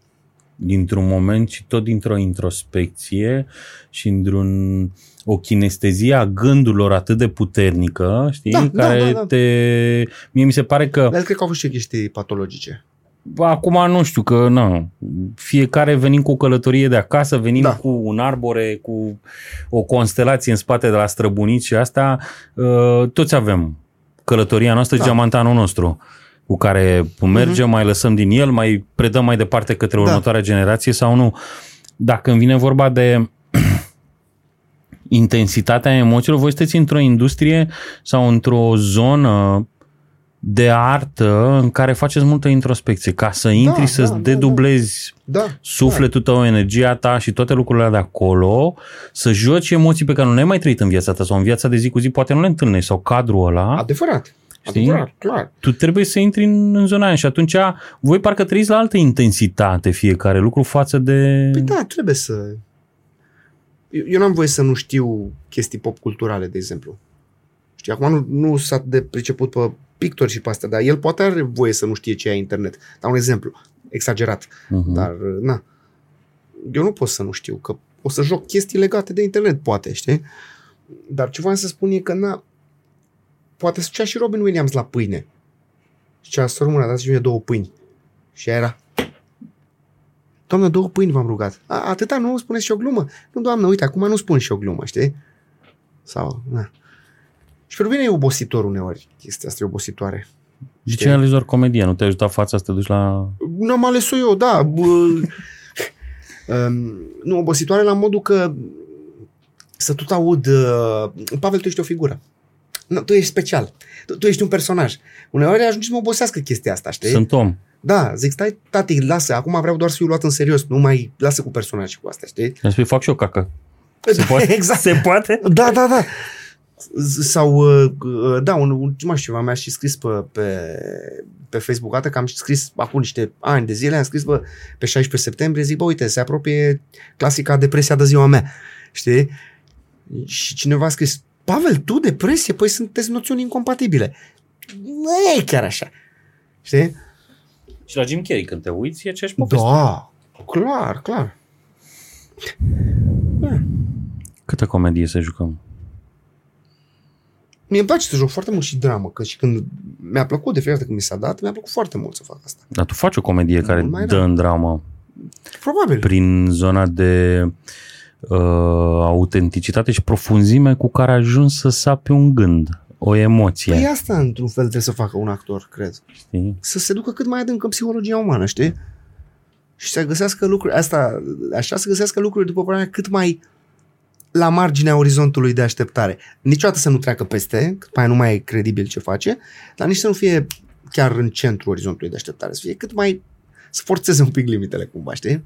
Dintr-un moment și tot dintr-o introspecție și într-un o kinestezie a gândurilor atât de puternică, știi, Da, da, care da, da. te... Mie mi se pare că dar el cred că au avut și chestii patologice. Acum nu știu că nu. Fiecare venim cu o călătorie de acasă, venim Da. da. cu un arbore, cu o constelație în spate de la străbunici și asta uh, toți avem călătoria noastră, Da. da. geamantanul nostru cu care mergem, uh-huh. mai lăsăm din el, mai predăm mai departe către Da. următoarea generație sau nu. Dacă îmi vine vorba de intensitatea emoțiilor, voi sunteți într-o industrie sau într-o zonă de artă în care faceți multă introspecție, ca să intri, da, să-ți da, dedublezi Da, sufletul tău, energia ta și toate lucrurile de acolo, să joci emoții pe care nu le-ai mai trăit în viața ta sau în viața de zi cu zi, poate nu le întâlnești sau cadrul da. ăla, adevărat. Știi? Adevărat, clar. tu trebuie să intri în, în zona aia și atunci voi parcă trăiți la altă intensitate fiecare lucru față de... Păi da, trebuie să... Eu, eu n-am voie să nu știu chestii pop culturale, de exemplu. Știi, acum nu, nu s-a atât de priceput pe pictori și pe astea, dar el poate are voie să nu știe ce e internet. Dau un exemplu, exagerat, Uh-huh. dar na. Eu nu pot să nu știu, că o să joc chestii legate de internet, poate, știi? Dar ce voiam să spun e că na, poate să și Robin Williams la pâine. Și cea să rămână, dați mie două pâini. Și aia era, Doamnă, două pâini v-am rugat. A, atâta nu spuneți și o glumă. Nu, doamnă, uite, acum nu spun și o glumă, știi? Sau, na. Și pentru mine e obositor uneori. Chestia asta e obositoare. De ce ai ales doar comedie? Nu te-a ajutat fața să te duci la... N-am ales-o eu, da. Bă, um, nu, obositoare la modul că să tot aud uh, Pavel, tuș ești o figură. Nu, tu ești special. Tu, tu ești un personaj. Uneori ajunge să mă obosească chestia asta, știi? Sunt om. Da, zic, stai, tati, lasă, acum vreau doar să fiu luat în serios, nu mai lasă cu personaj și cu astea, știi? Îmi spui, fac și eu cacă. Se poate? exact. Se poate? Da, da, da. Sau, uh, uh, da, un, un, mai știu ceva, mi-a și scris pe, pe, pe Facebook, atât că am scris acum niște ani de zile, am scris bă, pe 16 septembrie, zic, bă, uite, se apropie clasica depresia de ziua mea, știi? Și cineva a scris, Pavel, tu depresie? Păi sunteți noțiuni incompatibile. Nu e chiar așa. Știi? Și la Jim Carrey, când te uiți, e aceeași poveste. Da, clar, clar. Câtă comedie să jucăm? Mie îmi place să joc foarte mult și dramă, că și când mi-a plăcut de fiecare dată când mi s-a dat, mi-a plăcut foarte mult să fac asta. Dar tu faci o comedie care mai dă rar. în dramă Probabil. prin zona de uh, autenticitate și profunzime cu care ajungi să sapi un gând. o emoție, Păi asta, într-un fel, trebuie să facă un actor, cred. știi? Să se ducă cât mai adânc în psihologia umană, știi? Și să găsească lucruri, asta, așa să găsească lucruri, după părerea mea, cât mai la marginea orizontului de așteptare. Niciodată să nu treacă peste, cât mai nu mai e credibil ce face, dar nici să nu fie chiar în centrul orizontului de așteptare, să fie cât mai, să forțeze un pic limitele cumva, știi?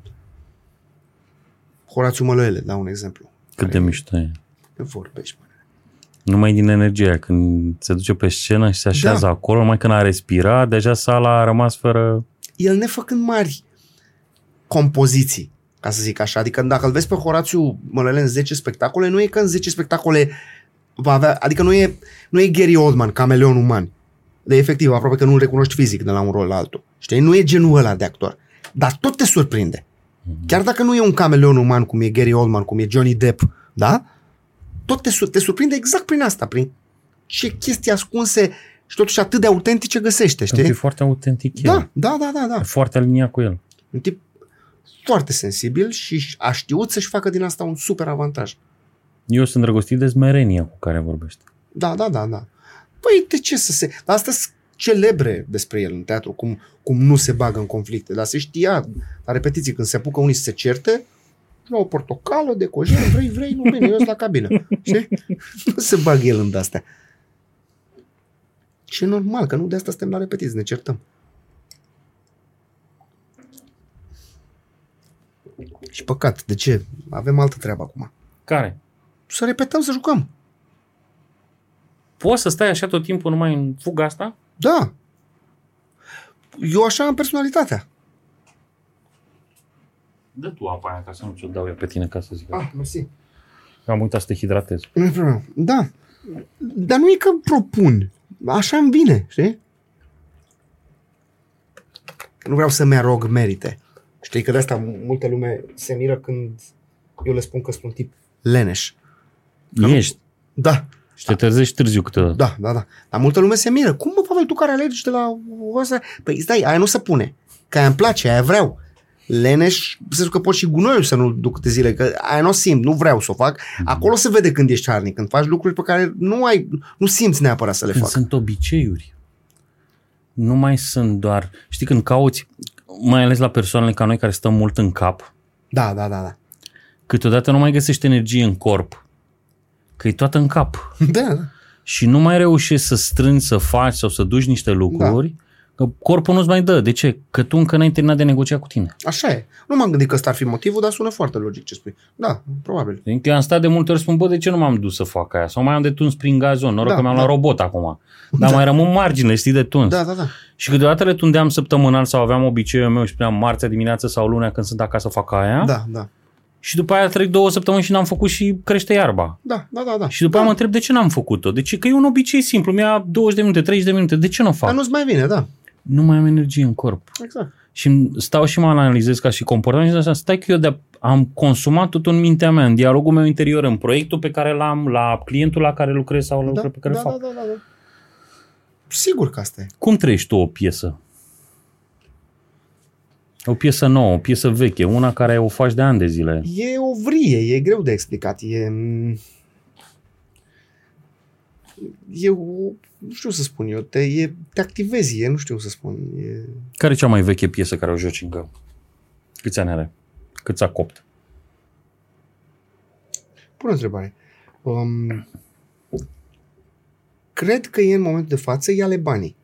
Horațiu Mălăele, dau un exemplu. Cât de mișto e. Ne vorbești, mă. Numai din energie, aia, când se duce pe scenă și se așează Da. acolo, numai când a respirat, deja sala a rămas fără... el nefăcând mari compoziții, ca să zic așa. Adică dacă îl vezi pe Horațiu Mălăle în 10 spectacole, nu e că în 10 spectacole va avea, adică nu e, nu e Gary Oldman, cameleon uman. De efectiv, aproape că nu-l recunoști fizic de la un rol la altul. Știi? Nu e genul ăla de actor. Dar tot te surprinde. Chiar dacă nu e un cameleon uman, cum e Gary Oldman, cum e Johnny Depp, da? Tot te, sur- te surprinde exact prin asta, prin ce chestii ascunse și totuși atât de autentice găsește, Știi? E știi? foarte autentic el. Da, da, da, da, da. E foarte aliniat cu el. Un tip foarte sensibil și a știut să-și facă din asta un super avantaj. Eu sunt îndrăgostit de smerenia cu care vorbește. Da, da, da, da. Păi de ce să se... Dar astea sunt celebre despre el în teatru, cum, cum nu se bagă în conflicte. Dar se știa la repetiții când se apucă unii să se certe, la o portocală, de cojer, vrei, vrei, nu bine, eu sunt la cabină. Știi? Nu se bagă el în astea. Și e normal, că nu de asta suntem la repetiții, ne certăm. Și păcat, de ce? Avem altă treabă acum. Care? Să repetăm, să jucăm. Poți să stai așa tot timpul numai în fuga asta? Da. Eu așa am personalitatea. Dă tu apa aia ca să nu ți-o dau eu pe tine ca să zic. Ah, mersi. Am uitat să te hidratez. Nu e problemă. Da. Dar nu e că propun. Așa îmi vine, știi? Nu vreau să-mi arog merite. Știi că de asta multă lume se miră când eu le spun că sunt un tip leneș. Ești. Da, Și te trezești târziu câteodată. da, da, da. Dar multă lume se miră. Cum, mă, Pavel, tu care alergi de la asta? Păi stai, aia nu se pune. Că aia îmi place, aia vreau. Leneș, să că pot și gunoiul să nu duc de zile, că aia nu o simt, nu vreau să o fac. Acolo se vede când ești harnic, când faci lucruri pe care nu ai, nu simți neapărat să le Când fac. sunt obiceiuri. Nu mai sunt doar... Știi, când cauți, mai ales la persoanele ca noi care stăm mult în cap, Da, da, da, da. câteodată nu mai găsești energie în corp. Că e toată în cap. Da, da. Și nu mai reușești să strângi, să faci sau să duci niște lucruri, da. că corpul nu-ți mai dă. De ce? Că tu încă n-ai terminat de negociat cu tine. Așa e. Nu m-am gândit că ăsta ar fi motivul, dar sună foarte logic ce spui. Da, probabil. Adică eu am stat de multe ori spun, bă, de ce nu m-am dus să fac aia? Sau mai am de tuns prin gazon, noroc Da, că mi-am da. luat robot acum. Dar mai rămân margine, știi, de tuns. Da, da, da. Și câteodată le tundeam săptămânal sau aveam obiceiul meu și spuneam marțea dimineață sau lunea când sunt acasă fac aia. Da, da. Și după aia trec două săptămâni și n-am făcut și crește iarba. Da, da, da, da. Și după da. aia mă întreb de ce n-am făcut-o. De ce? Că e un obicei simplu. Mi-a 20 de minute, 30 de minute. De ce nu o fac? Dar nu-ți mai vine, da. Nu mai am energie în corp. Exact. Și îmi stau și mă analizez ca și comportament și zic așa, stai că eu de am consumat tot în mintea mea, în dialogul meu interior, în proiectul pe care l-am, la clientul la care lucrez sau la Da, lucrul pe care da, îl fac. da, da, da, da. Sigur că asta e. Cum trăiești tu o piesă? O piesă nouă, o piesă veche, una care o faci de ani de zile. E o vrie, e greu de explicat. E... E o... Nu știu să spun eu. Te, e, te activezi, e, nu știu să spun. E... Care e cea mai veche piesă care o joci încă? Câți ani are? Cât s-a copt? Bună întrebare. Um, cred că e în momentul de față e ale banii,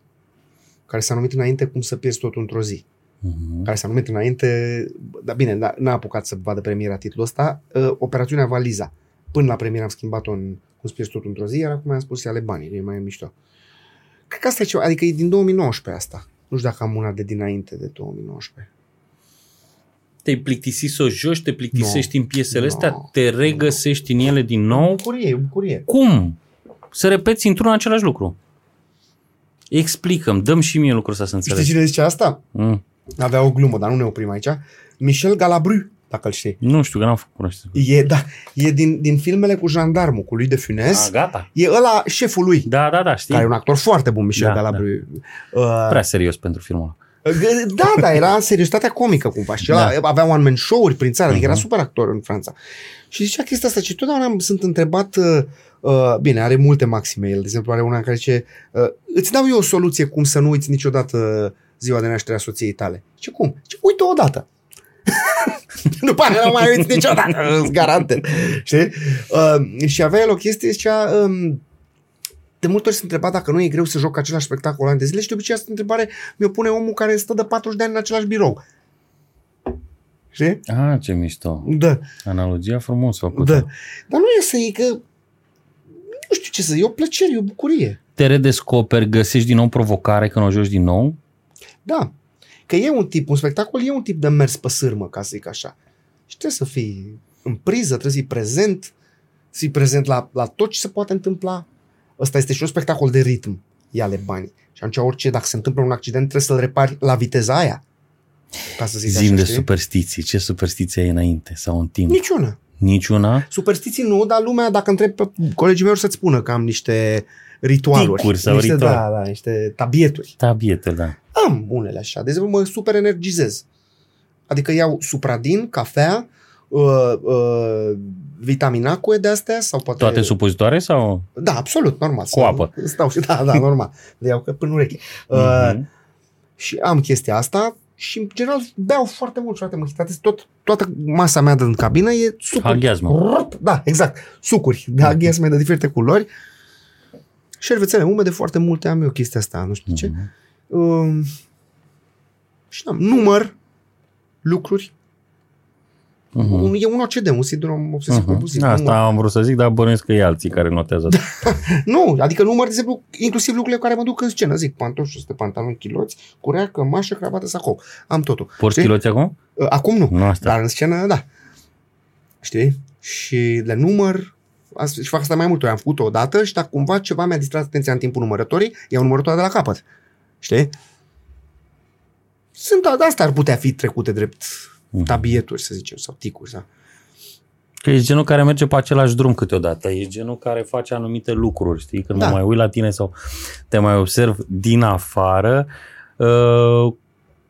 care s-a numit înainte cum să pierzi totul într-o zi. Uh-huh. Care s-a numit înainte, dar bine, n-a, n-a apucat să vadă premiera titlul ăsta, uh, Operațiunea Valiza. Până la premieră am schimbat-o în cum să pierzi totul într-o zi, iar acum am spus e ale banii, e mai mișto. Cred că asta e ceva, adică e din 2019 asta. Nu știu dacă am una de dinainte de 2019. Te-ai plictisit să o joci, te plictisești în piesele Nu. astea, te regăsești în ele din nou. Bucurie, e bucurie. Cum? Să repeți într-un același lucru. Explicăm, dăm și mie lucrul ăsta să Știi înțeleg. cine zice asta? Mm. Avea o glumă, dar nu ne oprim aici. Michel Galabru, dacă îl știi. Nu știu, că n-am făcut cunoștință. E, da, e din, din filmele cu jandarmul, cu lui de A, Funes. gata. E ăla șeful lui, Da, da, da, știi? care e un actor foarte bun, Michel Da, Galabru. Uh, Prea serios pentru filmul ăla. G- Da, da, era seriozitatea comică cumva și Da. da. avea one-man show-uri prin țară, adică era Mhm. super actor în Franța. Și zicea chestia asta și totdeauna am- sunt întrebat, uh, uh, bine, are multe maxime el, de exemplu are una în care zice, uh, îți dau eu o soluție cum să nu uiți niciodată ziua de naștere a soției tale. Ce cum? Ce uite odată. După aia nu mai uiți niciodată, îți garantez. Știi? Uh, și avea el o chestie, zicea, um, de multe ori se întreba dacă nu e greu să joc același spectacol ani de zile și de obicei asta întrebare mi-o pune omul care stă de 40 de ani în același birou. Știi? Ah, ce mișto. Da, Analogia frumos făcută. da. Dar nu e să iei că nu știu ce să e o plăcere, e o bucurie. Te redescoperi, găsești din nou provocare când o joci din nou? Da. Că e un tip, un spectacol e un tip de mers pe sârmă, ca să zic așa. Și trebuie să fii în priză, trebuie să fii prezent, să fii prezent la, la tot ce se poate întâmpla. Ăsta este și un spectacol de ritm. Ia-le bani. Și atunci orice, dacă se întâmplă un accident, trebuie să-l repari la viteza aia. Ca să zic Zim așa, de știi? superstiții. Ce superstiții ai înainte sau în timp? Niciuna. Niciuna? Superstiții nu, dar lumea, dacă întreb pe colegii mei, o să-ți spună că am niște ritualuri. Ticuri sau niște, ritual. Da, da, niște tabieturi. Da, biete, da. Am unele așa. De exemplu, mă super energizez. Adică iau supradin, cafea, uh, uh, vitamina cu de astea sau poate... Toate supozitoare sau? Da, absolut, normal. Cu apă. Stau și, da, da, normal. Le iau că până ureche. Uh, Mhm. și am chestia asta și, în general, beau foarte mult, frate, mă chitată. Tot, toată masa mea din cabină e sucuri. Aghiazmă. Da, exact. Sucuri de aghiazme de diferite culori. Șervețele umede, foarte multe am eu chestia asta, nu știu ce. Mhm. Um, și am număr lucruri. Mhm. Un, e un OCD, un sindrom obsesiv Mhm. compulsiv. Asta am vrut să zic, dar bănuiesc că e alții care notează. Da. Nu, adică număr, de exemplu, inclusiv lucrurile cu care mă duc în scenă. Zic, pantofi, șuste, pantaloni, chiloți, curea, cămașă, cravată, sacou. Am totul. Porți Știi? chiloți acum? Uh, Acum nu, Nu asta. dar în scenă, da. Știi? Și le număr, Asta- și fac asta mai mult ori. Am făcut-o odată și dacă cumva ceva mi-a distrat atenția în timpul numărătorii, iau numărătoarea de la capăt. Știi? Sunt, asta ar putea fi trecute drept Mhm. tabieturi, să zicem, sau ticuri. Da. Că ești genul care merge pe același drum câteodată. Ești genul care face anumite lucruri, știi? Când Da. mă mai uit la tine sau te mai observ din afară, uh,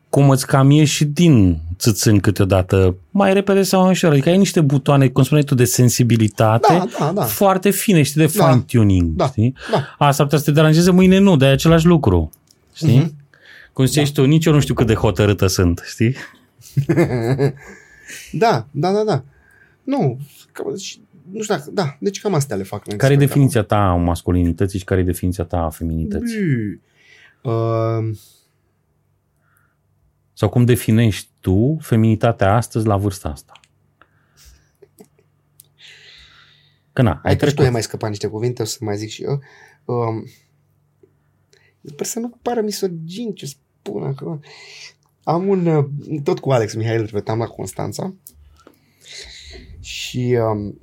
cum îți cam ieși și din țâțâni câteodată, mai repede sau mai ușor. Adică ai niște butoane, cum spuneai tu, de sensibilitate Da, da, da. foarte fine, știi, de Da. fine-tuning, Da. știi? Da. Asta ar putea să te deranjeze, mâine nu, dar e același lucru, știi? Mhm. Cum ziceai da. tu, nici eu nu știu cât de hotărâtă sunt, știi? Da, da, da, da. Nu, că, și- nu știu dacă, da, deci cam astea le fac. în Care e spectacol. definiția ta a masculinității și care e definiția ta a feminității? Bă, Uh, Sau cum definești tu feminitatea astăzi la vârsta asta? Că na, ai Ai că și tu trecut. ai mai scăpat niște cuvinte, o să mai zic și eu. Um, sper să nu pară misogin ce spun acum. Am un, uh, tot cu Alex Mihail repetam la Constanța și um,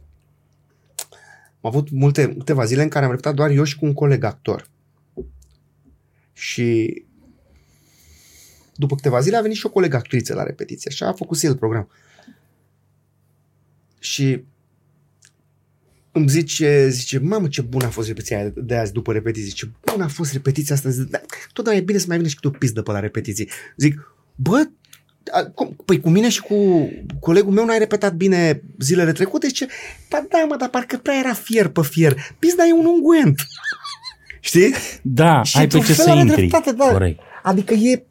am avut multe, câteva zile în care am repetat doar eu și cu un coleg actor. Și după câteva zile a venit și o colegă actriță la repetiție și a făcut el program. Și îmi zice, zice, mamă ce bună a fost repetiția aia de azi după repetiție. Ce bună a fost repetiția asta. Zic, da, totdeauna e bine să mai vine și câte o pizdă pe la repetiții. Zic, bă, a, cum, păi cu mine și cu colegul meu n-ai repetat bine zilele trecute? Zice, ba da, mă, dar parcă prea era fier pe fier. Pizda e un unguent. Știi? Da, Și ai pe într-un ce fel să are intri. dreptate, da. Corect. Adică e,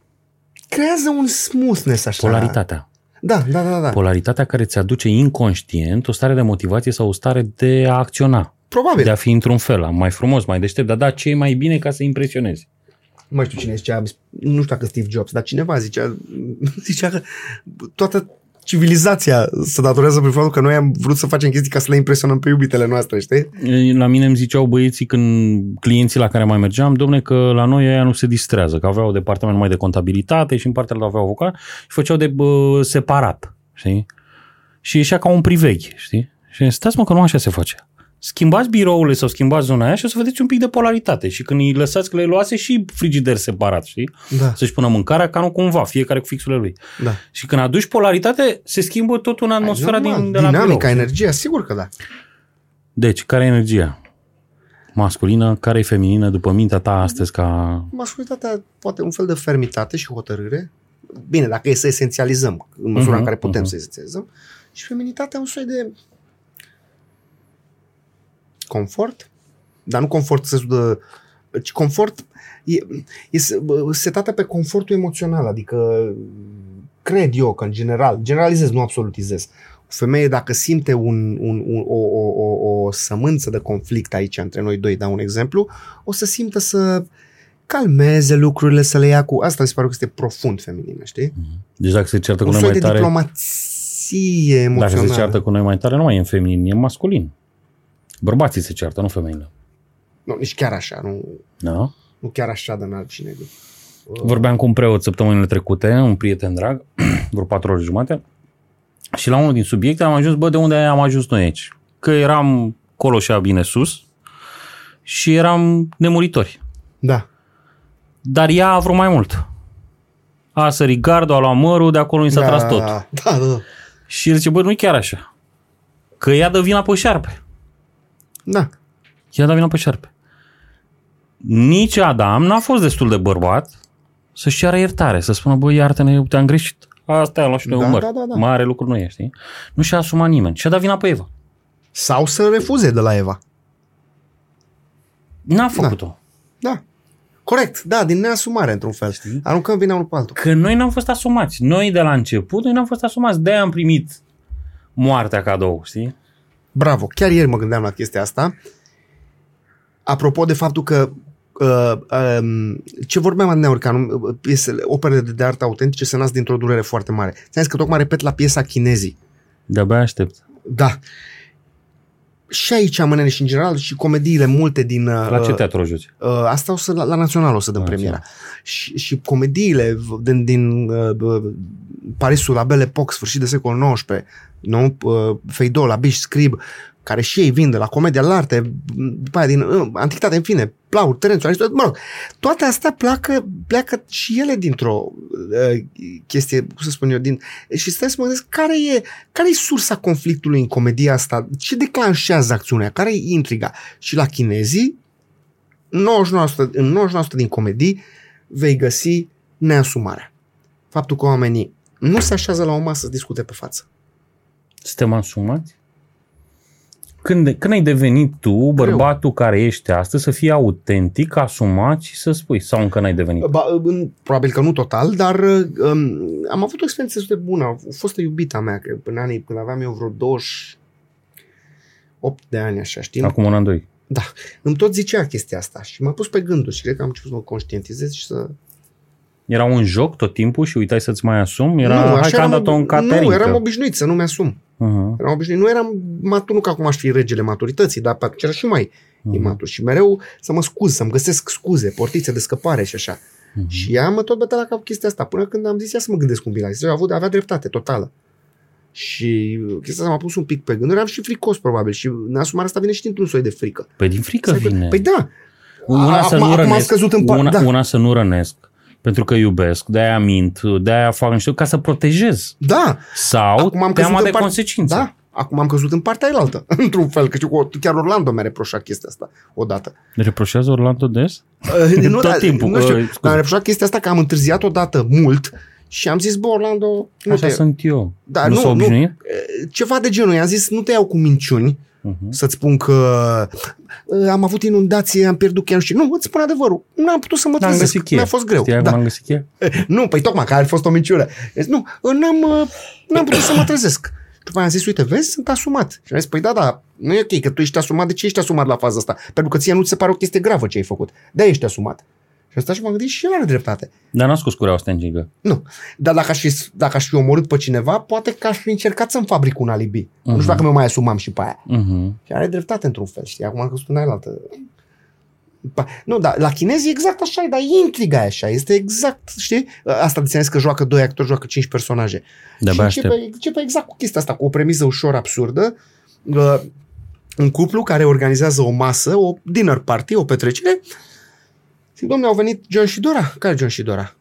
creează un smoothness așa. Polaritatea. Da, da, da, da. Polaritatea care ți aduce inconștient o stare de motivație sau o stare de a acționa. Probabil. De a fi într-un fel, mai frumos, mai deștept, dar da, ce e mai bine ca să impresionezi. nu mai știu cine zicea, nu știu dacă Steve Jobs, dar cineva zicea, zicea că toată civilizația se datorează prin faptul că noi am vrut să facem chestii ca să le impresionăm pe iubitele noastre, știi? La mine îmi ziceau băieții când clienții la care mai mergeam, domne că la noi aia nu se distrează, că aveau departament numai de contabilitate și în partea altă aveau avocat și făceau de bă, separat, știi? Și ieșea ca un priveghi, știi? Și stați mă că nu așa se face. Schimbați birourile sau schimbați zona aia și o să vedeți un pic de polaritate. Și când îi lăsați că le luase și frigider separat, știi? Da, Să-și pună mâncarea ca nu cumva, fiecare cu fixurile lui. da. Și când aduci polaritate, se schimbă tot în atmosfera Normal, din, de la birou. Dinamica, energia, sigur că da. Deci, care e energia? masculină, care e feminină după mintea ta astăzi ca... Masculitatea poate un fel de fermitate și hotărâre. Bine, dacă e să esențializăm, în măsura uh-huh, în care putem uh-huh. să esențializăm. Și feminitatea un soi de confort, dar nu confort să de ci confort e, e setată pe confortul emoțional, adică cred eu că în general, generalizez, nu absolutizez, o femeie dacă simte un, un, un, o, o, o, o sămânță de conflict aici între noi doi, dau un exemplu, o să simtă să calmeze lucrurile, să le ia cu... Asta mi se pare că este profund feminină, știi? Mhm. Deci dacă se ceartă cu noi mai tare... diplomație emoțională. Dacă se ceartă cu noi mai tare, nu mai e în feminin, e masculin. Bărbații se ceartă, nu femeile. Nu, nici chiar așa, nu, Da? nu chiar așa de înalt și negru. Vorbeam cu un preot săptămânile trecute, un prieten drag, vreo patru ori jumate, și la unul din subiecte am ajuns, bă, de unde am ajuns noi aici? Că eram coloșa bine sus și eram nemuritori. Da. Dar ea a vrut mai mult. A sărit gardul, a luat mărul, de acolo mi s-a da, tras tot. Da, da, da. Și el zice, bă, nu e chiar așa. Că ea dă vina pe șarpe. Da. Ea dă vina pe șarpe. Nici Adam n-a fost destul de bărbat să-și ceară iertare, să spună, bă, iartă-ne, te-am greșit. Asta am luat și noi Da, un măr. da, da, da. Mare lucru nu e, știi? Nu și-a asumat nimeni. Și-a dat vina pe Eva. Sau să refuze de la Eva. N-a făcut-o. Da. Corect, da, din neasumare într-un fel. Știi? Aruncăm vina unul pe altul. Că noi n-am fost asumați. Noi de la început, noi n-am fost asumați. De-aia am primit moartea cadou, știi? Bravo, chiar ieri mă gândeam la chestia asta. Apropo de faptul că uh, um, ce vorbeam adineauri, că anum, piesele, operele de, de artă autentice se nasc dintr-o durere foarte mare. Ți-am zis că tocmai repet la piesa chinezii. De-abia aștept. Da. Și aici am și în general și comediile multe din... Uh, La ce teatru o joci? Uh, asta o să, la, la Național o să dăm La premiera. Și, și comediile v- din, din uh, uh, Parisul la Belle Époque, sfârșit de secol XIX, nu? Uh, Feydeau, la Biș, Scrib, care și ei vin de la comedia la arte, după aia din uh, antichitate, în fine, Plaut, Terențu, Aristotel, mă rog, toate astea pleacă, pleacă și ele dintr-o uh, chestie, cum să spun eu, din, și stai să mă gândesc, care e, care e sursa conflictului în comedia asta? Ce declanșează acțiunea? Care e intriga? Și la chinezii, 99%, în 99% din comedii vei găsi neasumarea. Faptul că oamenii nu se așează la o masă să discute pe față. Suntem asumați? Când, când ai devenit tu, bărbatul care ești astăzi, să fii autentic, asumat și să spui? Sau încă n-ai devenit? Ba, în- probabil că nu total, dar um, am avut o experiență destul de bună. A fost o iubita mea, că în anii când aveam eu vreo 28 de ani, așa, știi? Acum un an, doi. Da, îmi tot zicea chestia asta și m-a pus pe gânduri și cred că am început să mă conștientizez și să... Era un joc tot timpul și uitai să-ți mai asumi? Era, nu, hai așa că am eram dat-o în obi- catering. Nu, eram obișnuit să nu mi-asum. Uh-huh. Eram obișnuit. Nu eram matur, nu că acum aș fi regele maturității, dar pe atunci era și mai Mhm. imatur. Și mereu să mă scuz, să-mi găsesc scuze, portițe de scăpare și așa. Mhm. Și ea mă tot bătea la cap chestia asta, până când am zis ia să mă gândesc un pic la chestia. Avut, avea dreptate, totală. Și chestia asta m-a pus un pic pe gânduri, eram și fricos probabil și neasumarea asta vine și dintr-un soi de frică. Păi din frică Să- vine. Păi da, Una A- să acum- nu acum am rănesc, scăzut în par- una, da. una să nu rănesc, pentru că iubesc, de-aia mint, de-aia fac niște ca să protejez. da, Sau Acum am teama căzut de în par- consecințe. da. Acum am căzut în partea elaltă, într-un fel, că știu că chiar Orlando mi-a reproșat chestia asta odată. Ne reproșează Orlando des? Uh, nu, Tot dar- timpul, Nu știu, uh, scuze. dar am reproșat chestia asta că am întârziat odată mult și am zis, bă, Orlando, nu Așa te... sunt eu. Da, nu, nu, s-a nu. obișnuit? Ceva de genul. I-am zis, nu te iau cu minciuni Uh-huh. să-ți spun că uh, am avut inundație, am pierdut chiar și Nu, îți spun adevărul. Nu am putut să mă N-am trezesc. găsit cheia. Mi-a fost greu. Știai Da. cum am găsit cheia? Nu, păi tocmai că a fost o minciună. Zis, nu, n-am, uh, n-am putut să mă trezesc. După aia am zis, uite, vezi, sunt asumat. Și am zis, păi da, da, nu e ok că tu ești asumat. De ce ești asumat la faza asta? Pentru că ție nu ți se pare o chestie gravă ce ai făcut. de ești asumat. Și asta și m-am gândit și el are dreptate. Dar n-a scos cureaua stângică. Nu. Dar dacă aș, fi, dacă aș fi omorât pe cineva, poate că aș fi încercat să-mi fabric un alibi. Uh-huh. Nu știu dacă mă mai asumam și pe aia. Uh-huh. Și are dreptate într-un fel, știi? Acum am căzut în aia altă. Pa- Nu, dar la chinezi e exact așa, e, dar e intriga aia așa, este exact, știi? Asta de că joacă doi actori, joacă cinci personaje. De-abia și aștept. începe, începe exact cu chestia asta, cu o premisă ușor absurdă. Uh, un cuplu care organizează o masă, o dinner party, o petrecere. Zic, domnule, au venit John și Dora. Care e John și Dora?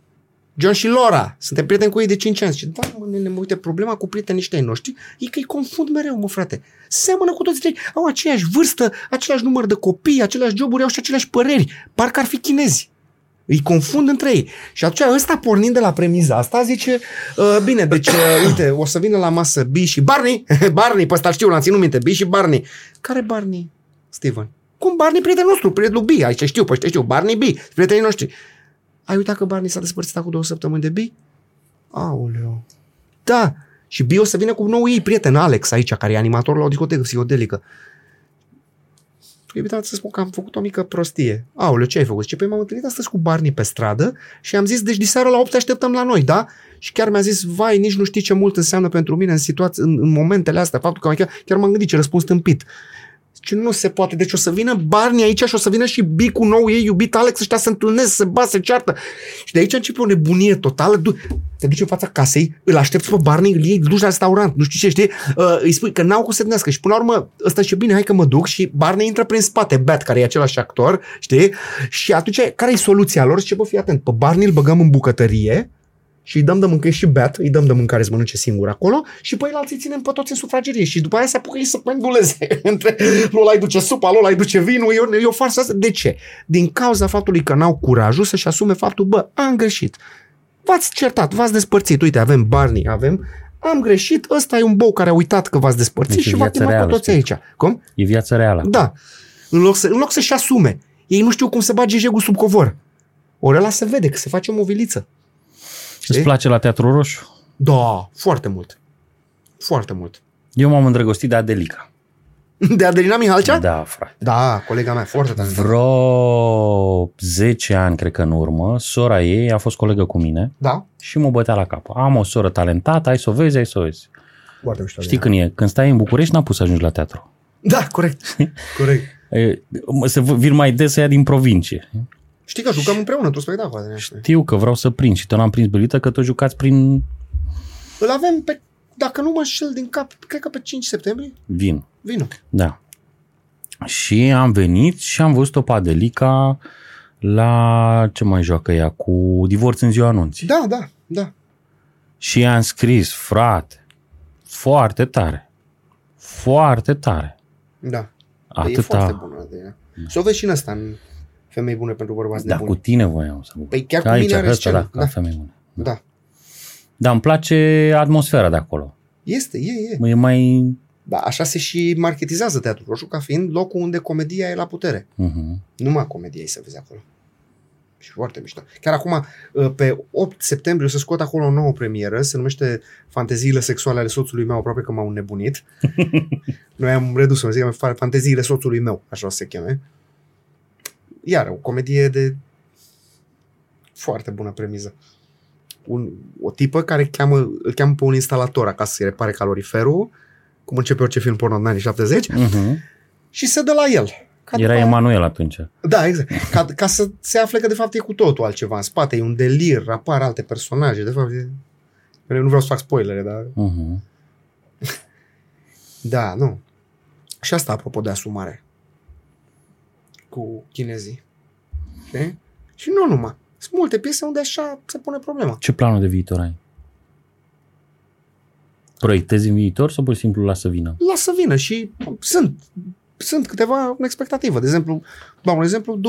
John și Laura, suntem prieteni cu ei de 5 ani. Zice, da, mă, nene, mă, uite, problema cu prietenii ăștia ai noștri e că îi confund mereu, mă, frate. Seamănă cu toți trei, au aceeași vârstă, același număr de copii, aceleași joburi, au și aceleași păreri. Parcă ar fi chinezi. Îi confund între ei. Și atunci ăsta pornind de la premiza asta zice, uh, bine, deci, uh, uite, o să vină la masă Bi și Barney, Barney, pe ăsta știu, l-am ținut minte, Bi și Barney. Care Barney? Steven. Cum Barney, prietenul nostru, prietenul Bi, aici știu, pe ăștia știu, Barney Bi, prietenii noștri. Ai uitat că Barney s-a despărțit acum două săptămâni de Bi? Aoleu. Da. Și Bi o să vină cu nou ei prieten, Alex, aici, care e animator la o discotecă psihodelică. Iubita să spun că am făcut o mică prostie. Aoleu, ce ai făcut? Ce păi m-am întâlnit astăzi cu Barney pe stradă și am zis, deci diseară la 8 te așteptăm la noi, da? Și chiar mi-a zis, vai, nici nu știi ce mult înseamnă pentru mine în situații, în, în momentele astea, faptul că chiar, chiar m-am gândit ce răspuns tâmpit. Ce nu se poate. Deci o să vină Barney aici și o să vină și Bicu nou ei iubit Alex ăștia se întâlnesc, se bat, se ceartă. Și de aici începe o nebunie totală. Du- te duci în fața casei, îl aștepți pe Barney, îl iei, îl duci la restaurant, nu știu ce, știi? Uh, îi spui că n-au cum să gândească. Și până la urmă, ăsta și bine, hai că mă duc și Barney intră prin spate, Bat, care e același actor, știi? Și atunci, care e soluția lor? Și bă, fii atent, pe Barney îl băgăm în bucătărie, și îi dăm de mâncare și beat, îi dăm de mâncare să mănânce singur acolo și pe el îi ținem pe toți în sufragerie și după aia se apucă ei să penduleze între ăla îi duce supa, ăla îi duce vinul, e o, e o farsă asta. De ce? Din cauza faptului că n-au curajul să-și asume faptul, bă, am greșit. V-ați certat, v-ați despărțit, uite, avem Barney, avem, am greșit, ăsta e un bou care a uitat că v-ați despărțit Deci e și v-a viața chemat pe reală, toți știi? aici. Cum? E viața reală. Da. În loc, să, în loc să-și asume. Ei nu știu cum să bage jegul sub covor. Ori ăla se vede că se face o moviliță. Îți place la Teatru Roșu? Da, foarte mult. Foarte mult. Eu m-am îndrăgostit de Adelica. De Adelina Mihalcea? Da, frate. Da, colega mea, foarte tare. Vreo 10 ani, cred că în urmă, sora ei a fost colegă cu mine Da? și mă bătea la cap. Am o soră talentată, ai să o vezi, ai să o vezi. Foarte mișto. Știi când e? Când stai în București, n-a pus să ajungi la teatru. Da, corect. corect. E, mă, Să v- vin mai des să ia din provincie. Știi că jucăm împreună într-un spectacol. de neaște. Știu că vreau să prind și tot n-am prins bilită că tot jucați prin Îl avem pe, dacă nu mă înșel din cap, cred că pe 5 septembrie. vin. Vino. Da. Și am venit și am văzut-o pe Adelica la ce mai joacă ea, cu divorț în ziua anunții. Da, da, da. Și i-am scris, frate, foarte tare, foarte tare. Da. E foarte Atâta. bună Adelina. Și o vezi și în ăsta, în Femei bune pentru bărbați Da, nebuni. cu tine voiam să mă Păi chiar cu Aici, mine are ăsta, scenă. da, ca Da. femei bune. da. Dar îmi place atmosfera de acolo. Este, e, e. E mai... Da, așa se și marketizează Teatrul Roșu ca fiind locul unde comedia e la putere. Uh-huh. Numai comedia e să vezi acolo. Și foarte mișto. Chiar acum, pe 8 septembrie, o să scot acolo o nouă premieră, se numește Fanteziile sexuale ale soțului meu, aproape că m-au nebunit. Noi am redus-o, zic, Fanteziile soțului meu, așa o să se cheme. Iar, o comedie de foarte bună premiză. Un, o tipă care cheamă, îl cheamă pe un instalator acasă să-i repare caloriferul, cum începe orice film porno în anii 70, Uh-huh. și se dă la el. Ca Era după aia- Emanuel atunci. da, exact. Ca, ca să se afle că de fapt e cu totul altceva în spate, e un delir, apar alte personaje, de fapt e... Eu nu vreau să fac spoilere, dar... Uh-huh. Da, nu. Și asta apropo de asumare. Cu chinezii. Știi? Și nu numai. Sunt multe piese unde așa se pune problema. Ce planul de viitor ai? Proiectezi în viitor sau pur și simplu lasă să vină? Lasă să vină și sunt, sunt câteva în expectativă. De exemplu, dau un exemplu,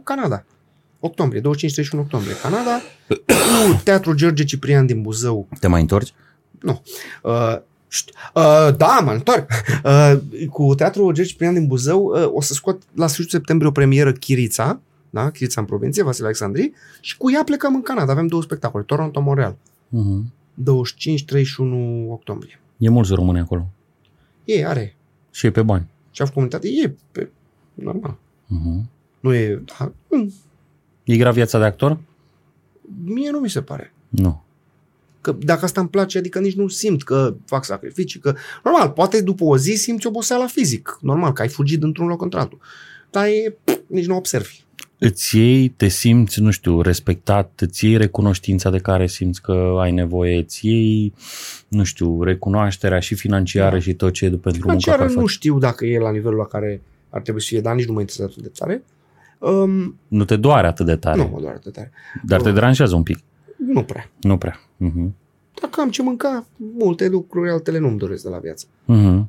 25-31 Canada. Octombrie, 25-31 octombrie, Canada, cu Teatrul George Ciprian din Buzău, Te mai întorci? Nu. Uh, șt- uh, da, mă întorc. Uh, cu Teatrul George Ciprian din Buzău uh, o să scot la sfârșitul septembrie o premieră Chirița, da? Chirița în provincie, Vasile Alexandrii, și cu ea plecăm în Canada. Avem două spectacole, Toronto-Montreal, Uh-huh. 25-31 octombrie. E mult să rămâne acolo. E, are. Și e pe bani. Și a comunitate, e pe, normal. Uh-huh. Nu e, da, mm, E grav viața de actor? mie nu mi se pare. Nu. Că dacă asta îmi place, adică nici nu simt că fac sacrificii, că normal, poate după o zi simți oboseala fizic, normal, că ai fugit dintr-un loc într-altul. Dar e, nici nu observi. Îți iei, te simți, nu știu, respectat, îți iei recunoștința de care simți că ai nevoie, îți iei, nu știu, recunoașterea și financiară Da. și tot ce e pentru munca Financiară care nu faci. știu dacă e la nivelul la care ar trebui să fie, dar nici nu mă interesează atât de tare. Um, Nu te doare atât de tare, nu mă doare atât de tare. dar te Nu. deranjează un pic. Nu prea. Nu prea. Uh-huh. Dacă am ce mânca, multe lucruri altele nu-mi doresc de la viață. Uh-huh.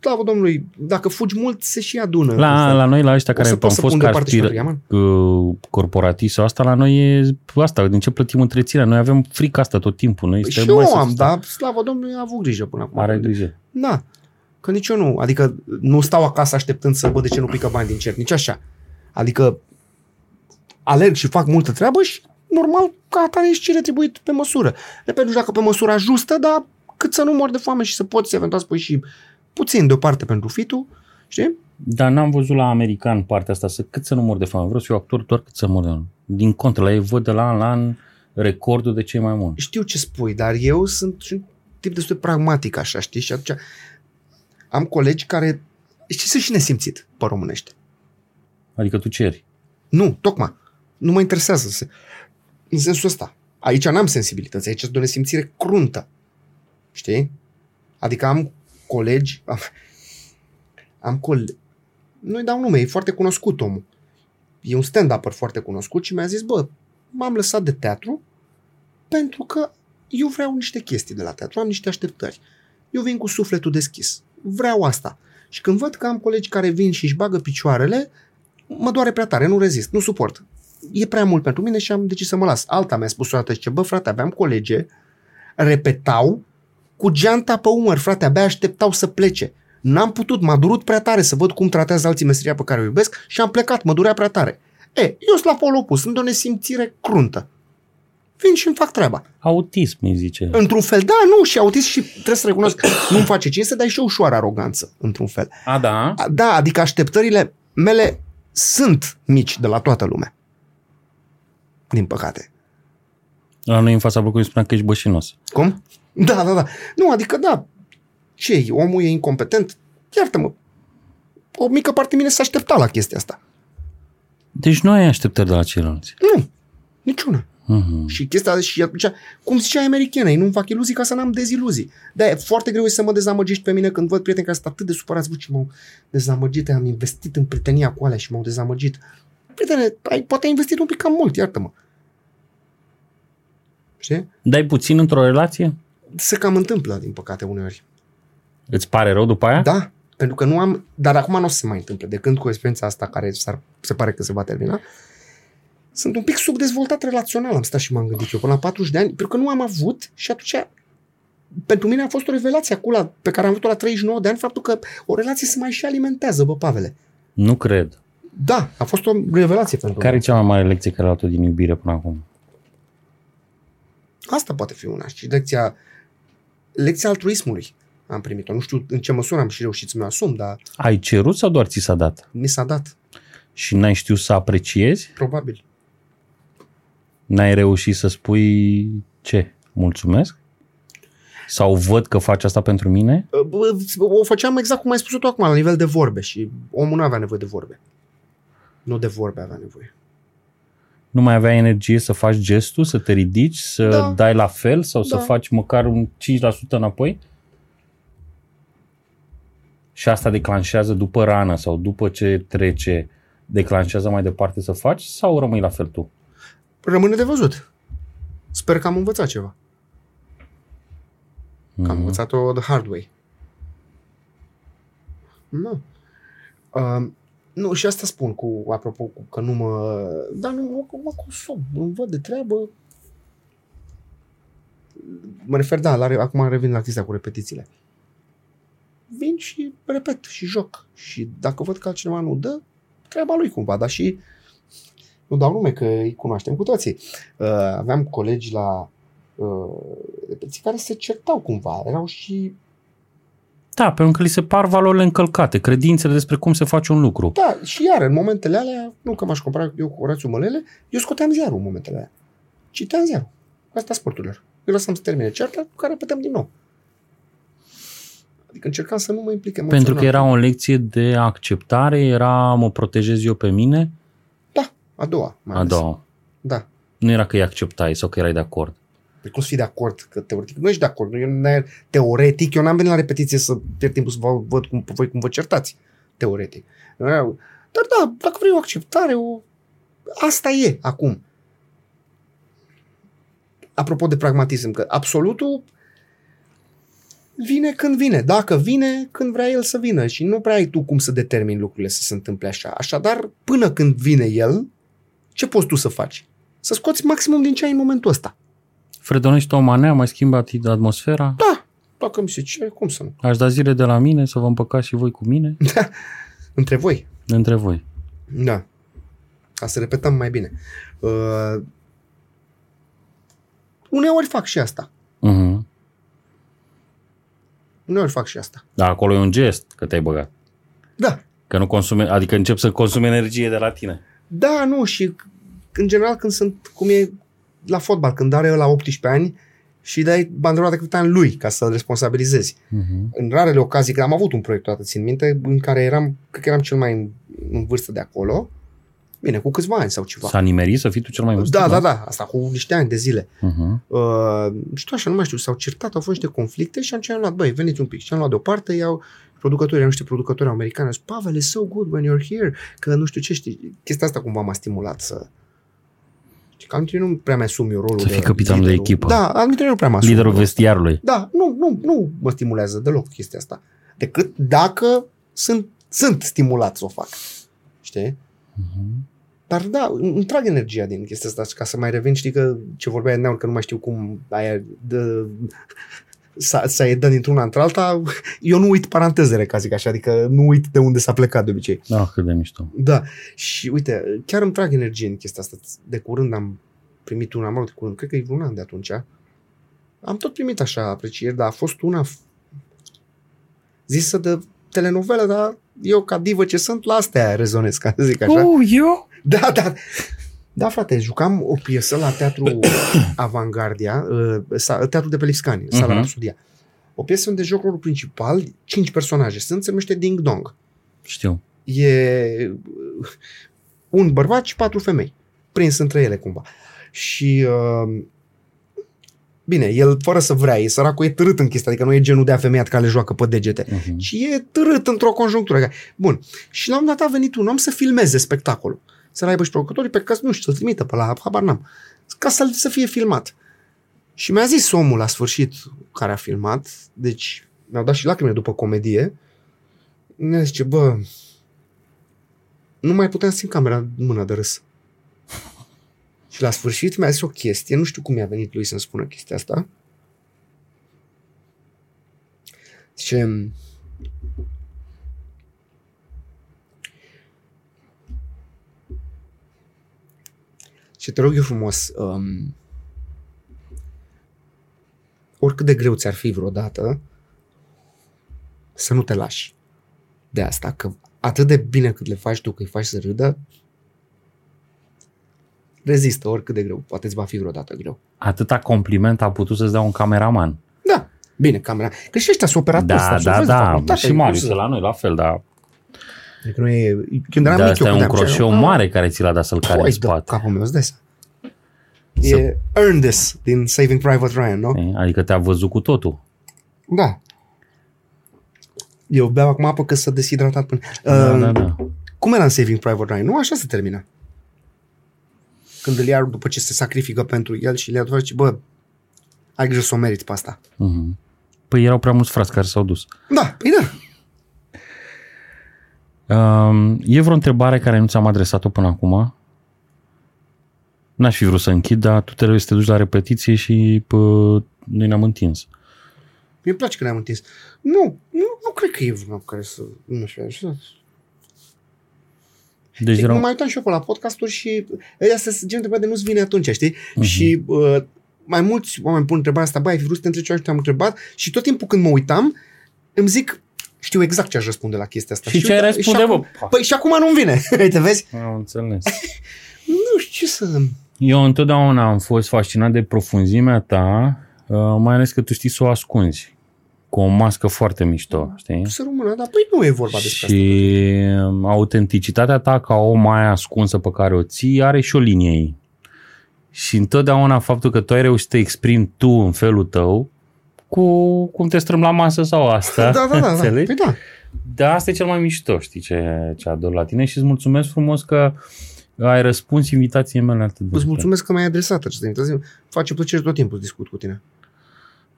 Slavă Domnului, dacă fugi mult, se și adună. La, la noi, la ăștia O care să am pot să fost pun deoparte și cartier, pentru Iaman? uh, corporatiști sau asta, la noi e asta, din ce plătim întreținerea. Noi avem frica asta tot timpul. Noi Păi și suntem mai eu am, să- dar slavă Domnului a avut grijă până acum. Are grijă. Da. Că nici eu nu. Adică nu stau acasă așteptând să văd de ce nu pică bani din cer. Nici așa. Adică alerg și fac multă treabă și normal ca atare ești și retribuit pe măsură. Repet, nu știu dacă pe măsura justă, dar cât să nu mor de foame și să poți eventual să pui și puțin deoparte pentru fitul, știi? Dar n-am văzut la american partea asta, să cât să nu mor de foame. Vreau să fiu actor doar cât să mor de foame. Din contră, la ei văd de la an la an recordul de cei mai mulți. Știu ce spui, dar eu sunt și un tip destul de pragmatic așa, știi? Și atunci am colegi care, știi, sunt și nesimțit pe românește. Adică tu ceri. Nu, tocmai. Nu mă interesează. Să- În sensul ăsta. Aici n-am sensibilități, aici sunt o nesimțire cruntă. Știi? Adică am colegi, am, am colegi, nu-i dau nume, e foarte cunoscut omul. E un stand-upper foarte cunoscut și mi-a zis, bă, m-am lăsat de teatru pentru că eu vreau niște chestii de la teatru, am niște așteptări. Eu vin cu sufletul deschis. Vreau asta. Și când văd că am colegi care vin și își bagă picioarele, mă doare prea tare, nu rezist, nu suport. E prea mult pentru mine și am decis să mă las. Alta mi-a spus o dată, zice, bă, frate, aveam colege, repetau cu geanta pe umăr, frate, abia așteptau să plece. N-am putut, m-a durut prea tare să văd cum tratează alții meseria pe care o iubesc și am plecat, mă durea prea tare. E, eu sunt la pol opus, sunt de o nesimțire cruntă. Vin și îmi fac treaba. Autism, îi zice. Într-un fel, da, nu, și autist și trebuie să recunosc, nu-mi face cinste, dar e și o ușoară aroganță, într-un fel. A, da? A- Da, adică așteptările mele sunt mici de la toată lumea. Din păcate. La noi în fața blocului spunea că ești bășinos. Cum? Da, da, da. Nu, adică da. Ce Omul e incompetent? Iartă-mă. O mică parte mine s-a aștepta la chestia asta. Deci nu ai așteptări de la ceilalți. Nu. Niciuna. Uh-huh. Și chestia și atunci, cum zicea americanei, nu-mi fac iluzii ca să n-am deziluzii. de e foarte greu să mă dezamăgești pe mine când văd prieteni care sunt atât de supărați, bă, ce m-au dezamăgit, am investit în prietenia cu alea și m-au dezamăgit. Prietene, ai, poate ai investit un pic cam mult, iartă-mă. Știi? Dai puțin într-o relație? Se cam întâmplă, din păcate, uneori. Îți pare rău după aia? Da, pentru că nu am, dar acum nu o să se mai întâmple. De când cu experiența asta care s-ar, se pare că se va termina, sunt un pic subdezvoltat relațional, am stat și m-am gândit eu până la 40 de ani, pentru că nu am avut și atunci pentru mine a fost o revelație acolo la- pe care am avut-o la 39 de ani, faptul că o relație se mai și alimentează, bă, Pavele. Nu cred. Da, a fost o revelație pentru Care e mine. cea mai mare lecție care ai luat-o din iubire până acum? Asta poate fi una. Și lecția, lecția altruismului am primit-o. Nu știu în ce măsură am și reușit să mi-o asum, dar Ai cerut sau doar ți s-a dat? mi s-a dat, Și n-ai știut să apreciezi? probabil. N-ai reușit să spui ce? Mulțumesc? Sau văd că faci asta pentru mine? Bă, o făceam exact cum ai spus tu acum, la nivel de vorbe și omul nu avea nevoie de vorbe. Nu de vorbe avea nevoie. Nu mai aveai energie să faci gestul, să te ridici, să Da. dai la fel sau să Da. faci măcar un 5% înapoi? Și asta declanșează după rană sau după ce trece, declanșează mai departe să faci sau rămâi la fel tu? Rămâne de văzut. Sper că am învățat ceva. Că am Mhm. învățat-o the hard way. Nu. Uh, nu, și asta spun cu, apropo, cu că nu mă... Da, nu mă, mă consum. Îmi văd de treabă. Mă refer, da, la, re- acum revin la chestia cu repetițiile. Vin și repet și joc. Și dacă văd că altcineva nu dă, treaba lui cumva, dar și nu dau nume că îi cunoaștem cu toții. Uh, aveam colegi la uh, repetiții care se certau cumva, erau și Da, pentru că li se par valorile încălcate, credințele despre cum se face un lucru. Da, și iar, în momentele alea, nu că m-aș compara eu cu Horațiu Mălele, eu scoteam ziarul în momentele alea. Citeam ziarul. Asta sporturilor. Eu lăsam să termine certa, cu care repeteam din nou. Adică încercam să nu mă implic emoțional. Pentru că era o lecție de acceptare, era mă protejez eu pe mine, Da, a doua. Mai a ales. doua. Da. Nu era că îi acceptai sau că erai de acord. Pe cum să fii de acord, că teoretic nu ești de acord. Eu, n- teoretic, eu n-am venit la repetiție să pierd timpul să vă văd cum, voi cum vă certați. Teoretic. Dar da, dacă vrei o acceptare, o... asta e acum. apropo de pragmatism, că absolutul vine când vine. Dacă vine, când vrea el să vină și nu prea ai tu cum să determini lucrurile să se întâmple așa. Așadar, până când vine el, ce poți tu să faci? Să scoți maximum din ce ai în momentul ăsta. Fredonești o manea, mai schimbat atmosfera? Da, dacă mi se cere, cum să nu? Aș da zile de la mine să vă împăcați și voi cu mine? Între voi. Între voi. Da. Ca să repetăm mai bine. Uh, uneori fac și asta. Uh-huh. Uneori fac și asta. Dar acolo e un gest că te-ai băgat. Da. Că nu consume, adică încep să consumi energie de la tine. Da, nu, și în general când sunt, cum e la fotbal, când are la 18 ani și dai banderola de capitan lui ca să-l responsabilizezi. Uh-huh. În rarele ocazii, că am avut un proiect, toată țin minte, în care eram, cred că eram cel mai în, în vârstă de acolo, bine, cu câțiva ani sau ceva. S-a nimerit să fii tu cel mai vârstă? Da, da, da, asta cu niște ani de zile. Uh-huh. Uh, și tu așa, nu mai știu, s-au certat, au fost niște conflicte și atunci am luat, băi, veniți un pic. Și am luat deoparte, iau producătorii, erau niște producători americani, au zis, Pavel, it's so good when you're here, că nu știu ce, știi, chestia asta cumva m-a stimulat să... Știi, că anumite nu prea mi-asum eu rolul Să fii de capitanul de liderul. echipă. Da, anumite nu prea mă asum. Liderul rolul ăsta. vestiarului. Da, nu, nu, nu mă stimulează deloc chestia asta. Decât dacă sunt, sunt stimulat să o fac. Știi? Uh-huh. Dar da, îmi îmi trag energia din chestia asta ca să mai revin, știi că ce vorbea Neaur, că nu mai știu cum aia de, să, să e dă dintr-una într-alta, eu nu uit parantezele, ca zic așa, adică nu uit de unde s-a plecat de obicei. Ah, cât de mișto. Da, și uite, chiar îmi trag energie în chestia asta. De curând am primit una, mă rog, de curând, cred că e vreun an de atunci. Am tot primit așa aprecieri, dar a fost una f- zisă de telenovelă, dar eu ca divă ce sunt, la astea rezonez, ca să zic așa. Oh, eu? Da, da. Da, frate, jucam o piesă la Teatru Avangardia, uh, sa- teatru de pe Lipscani, sala Mhm. Rapsodia. O piesă unde joc rolul principal, cinci personaje sunt, se numește Ding Dong. Știu. E uh, un bărbat și patru femei, prins între ele cumva. Și uh, bine, el fără să vrea, e săracul, e târât în chestia, adică nu e genul de afemeiat care le joacă pe degete. Uh-huh. Și e târât într-o conjunctură. Bun. Și la un moment dat a venit un om să filmeze spectacolul. Să-l aibă și producătorii pe casă, nu știu, să-l trimită pe la, habar n-am. Ca să, să fie filmat. Și mi-a zis omul la sfârșit care a filmat, deci mi-au dat și lacrimile după comedie, ne zice, bă, nu mai puteam să țin camera în mână de râs. Și la sfârșit mi-a zis o chestie, nu știu cum i-a venit lui să-mi spună chestia asta. Zice, Și te rog eu frumos, um, oricât de greu ți-ar fi vreodată, să nu te lași de asta, că atât de bine cât le faci tu, că îi faci să râdă, rezistă oricât de greu, poate îți va fi vreodată greu. Atâta compliment a putut să-ți dea un cameraman. Da, bine, camera. Că și ăștia sunt operatori. Da, stați, da, vezi de da. facultate, Și Marius cum să- e la noi, la fel, dar Adică nu e... Când eram dar mic, asta eu e un când am- croșeu Ah, mare care ți l-a dat să-l care în Păi, dă spate. capul meu, îți dai seama. Să- E Earn This din Saving Private Ryan, nu? Știi? Adică te-a văzut cu totul. Da. Eu beau acum apă că s-a deshidratat până... Da, Uh, da, da. Cum era în Saving Private Ryan? Nu așa se termină. Când îl ia după ce se sacrifică pentru el și le ia și bă, ai grijă să o meriți pe asta. Mhm. Păi erau prea mulți frați care s-au dus. Da, păi da. Um, e vreo întrebare care nu ți-am adresat-o până acum? N-aș fi vrut să închid, dar tu trebuie să te duci la repetiție și pă, noi ne-am întins. Mie îmi place că ne-am întins. Nu, nu, nu cred că e vreunul care să... Nu știu, așa. Deci Era... erau... Mă mai uitam și eu pe la podcasturi și astea sunt genul de întrebări de nu-ți vine atunci, știi? Mhm. Și uh, mai mulți oameni pun întrebarea asta, băi, ai fi vrut să te întreci ceva și te-am întrebat și tot timpul când mă uitam, îmi zic, știu exact ce aș răspunde la chestia asta. Și ce ai uita- răspunde, și acum, bă? Păi și acum nu-mi vine. Te vezi? Am înțeles. Nu știu ce să... Eu întotdeauna am fost fascinat de profunzimea ta, uh, mai ales că tu știi să o ascunzi. Cu o mască foarte mișto, știi? Să rămână, dar păi nu e vorba despre asta. Și um, autenticitatea ta ca o mai ascunsă pe care o ții are și o linie ei. Și întotdeauna faptul că tu ai reușit să te exprimi tu în felul tău, cu cum te strâm la masă sau asta, Da, da, da, da. înțelegi? Păi da. Da, asta e cel mai mișto, știi ce, ce ador la tine și îți mulțumesc frumos că ai răspuns invitației mele atât de Îți repede. mulțumesc că m-ai adresat această invitație. Face plăcere tot timpul să discut cu tine.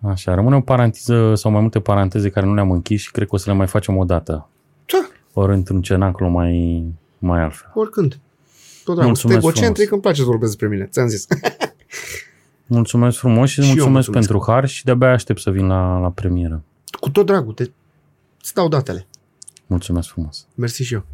Așa, rămâne o paranteză sau mai multe paranteze care nu le-am închis și cred că o să le mai facem o dată. Da, Ori într-un cenaclu mai, mai altfel. oricând. Tot dragul. Sunt Mulțumesc egocentric, frumos. îmi place să vorbesc despre mine. Ți-am zis. Mulțumesc frumos și, Și îți eu mulțumesc, mulțumesc. pentru har și de-abia aștept să vin la, la premieră. cu tot dragul. Te... Îți dau datele. Mulțumesc frumos. Mersi și eu.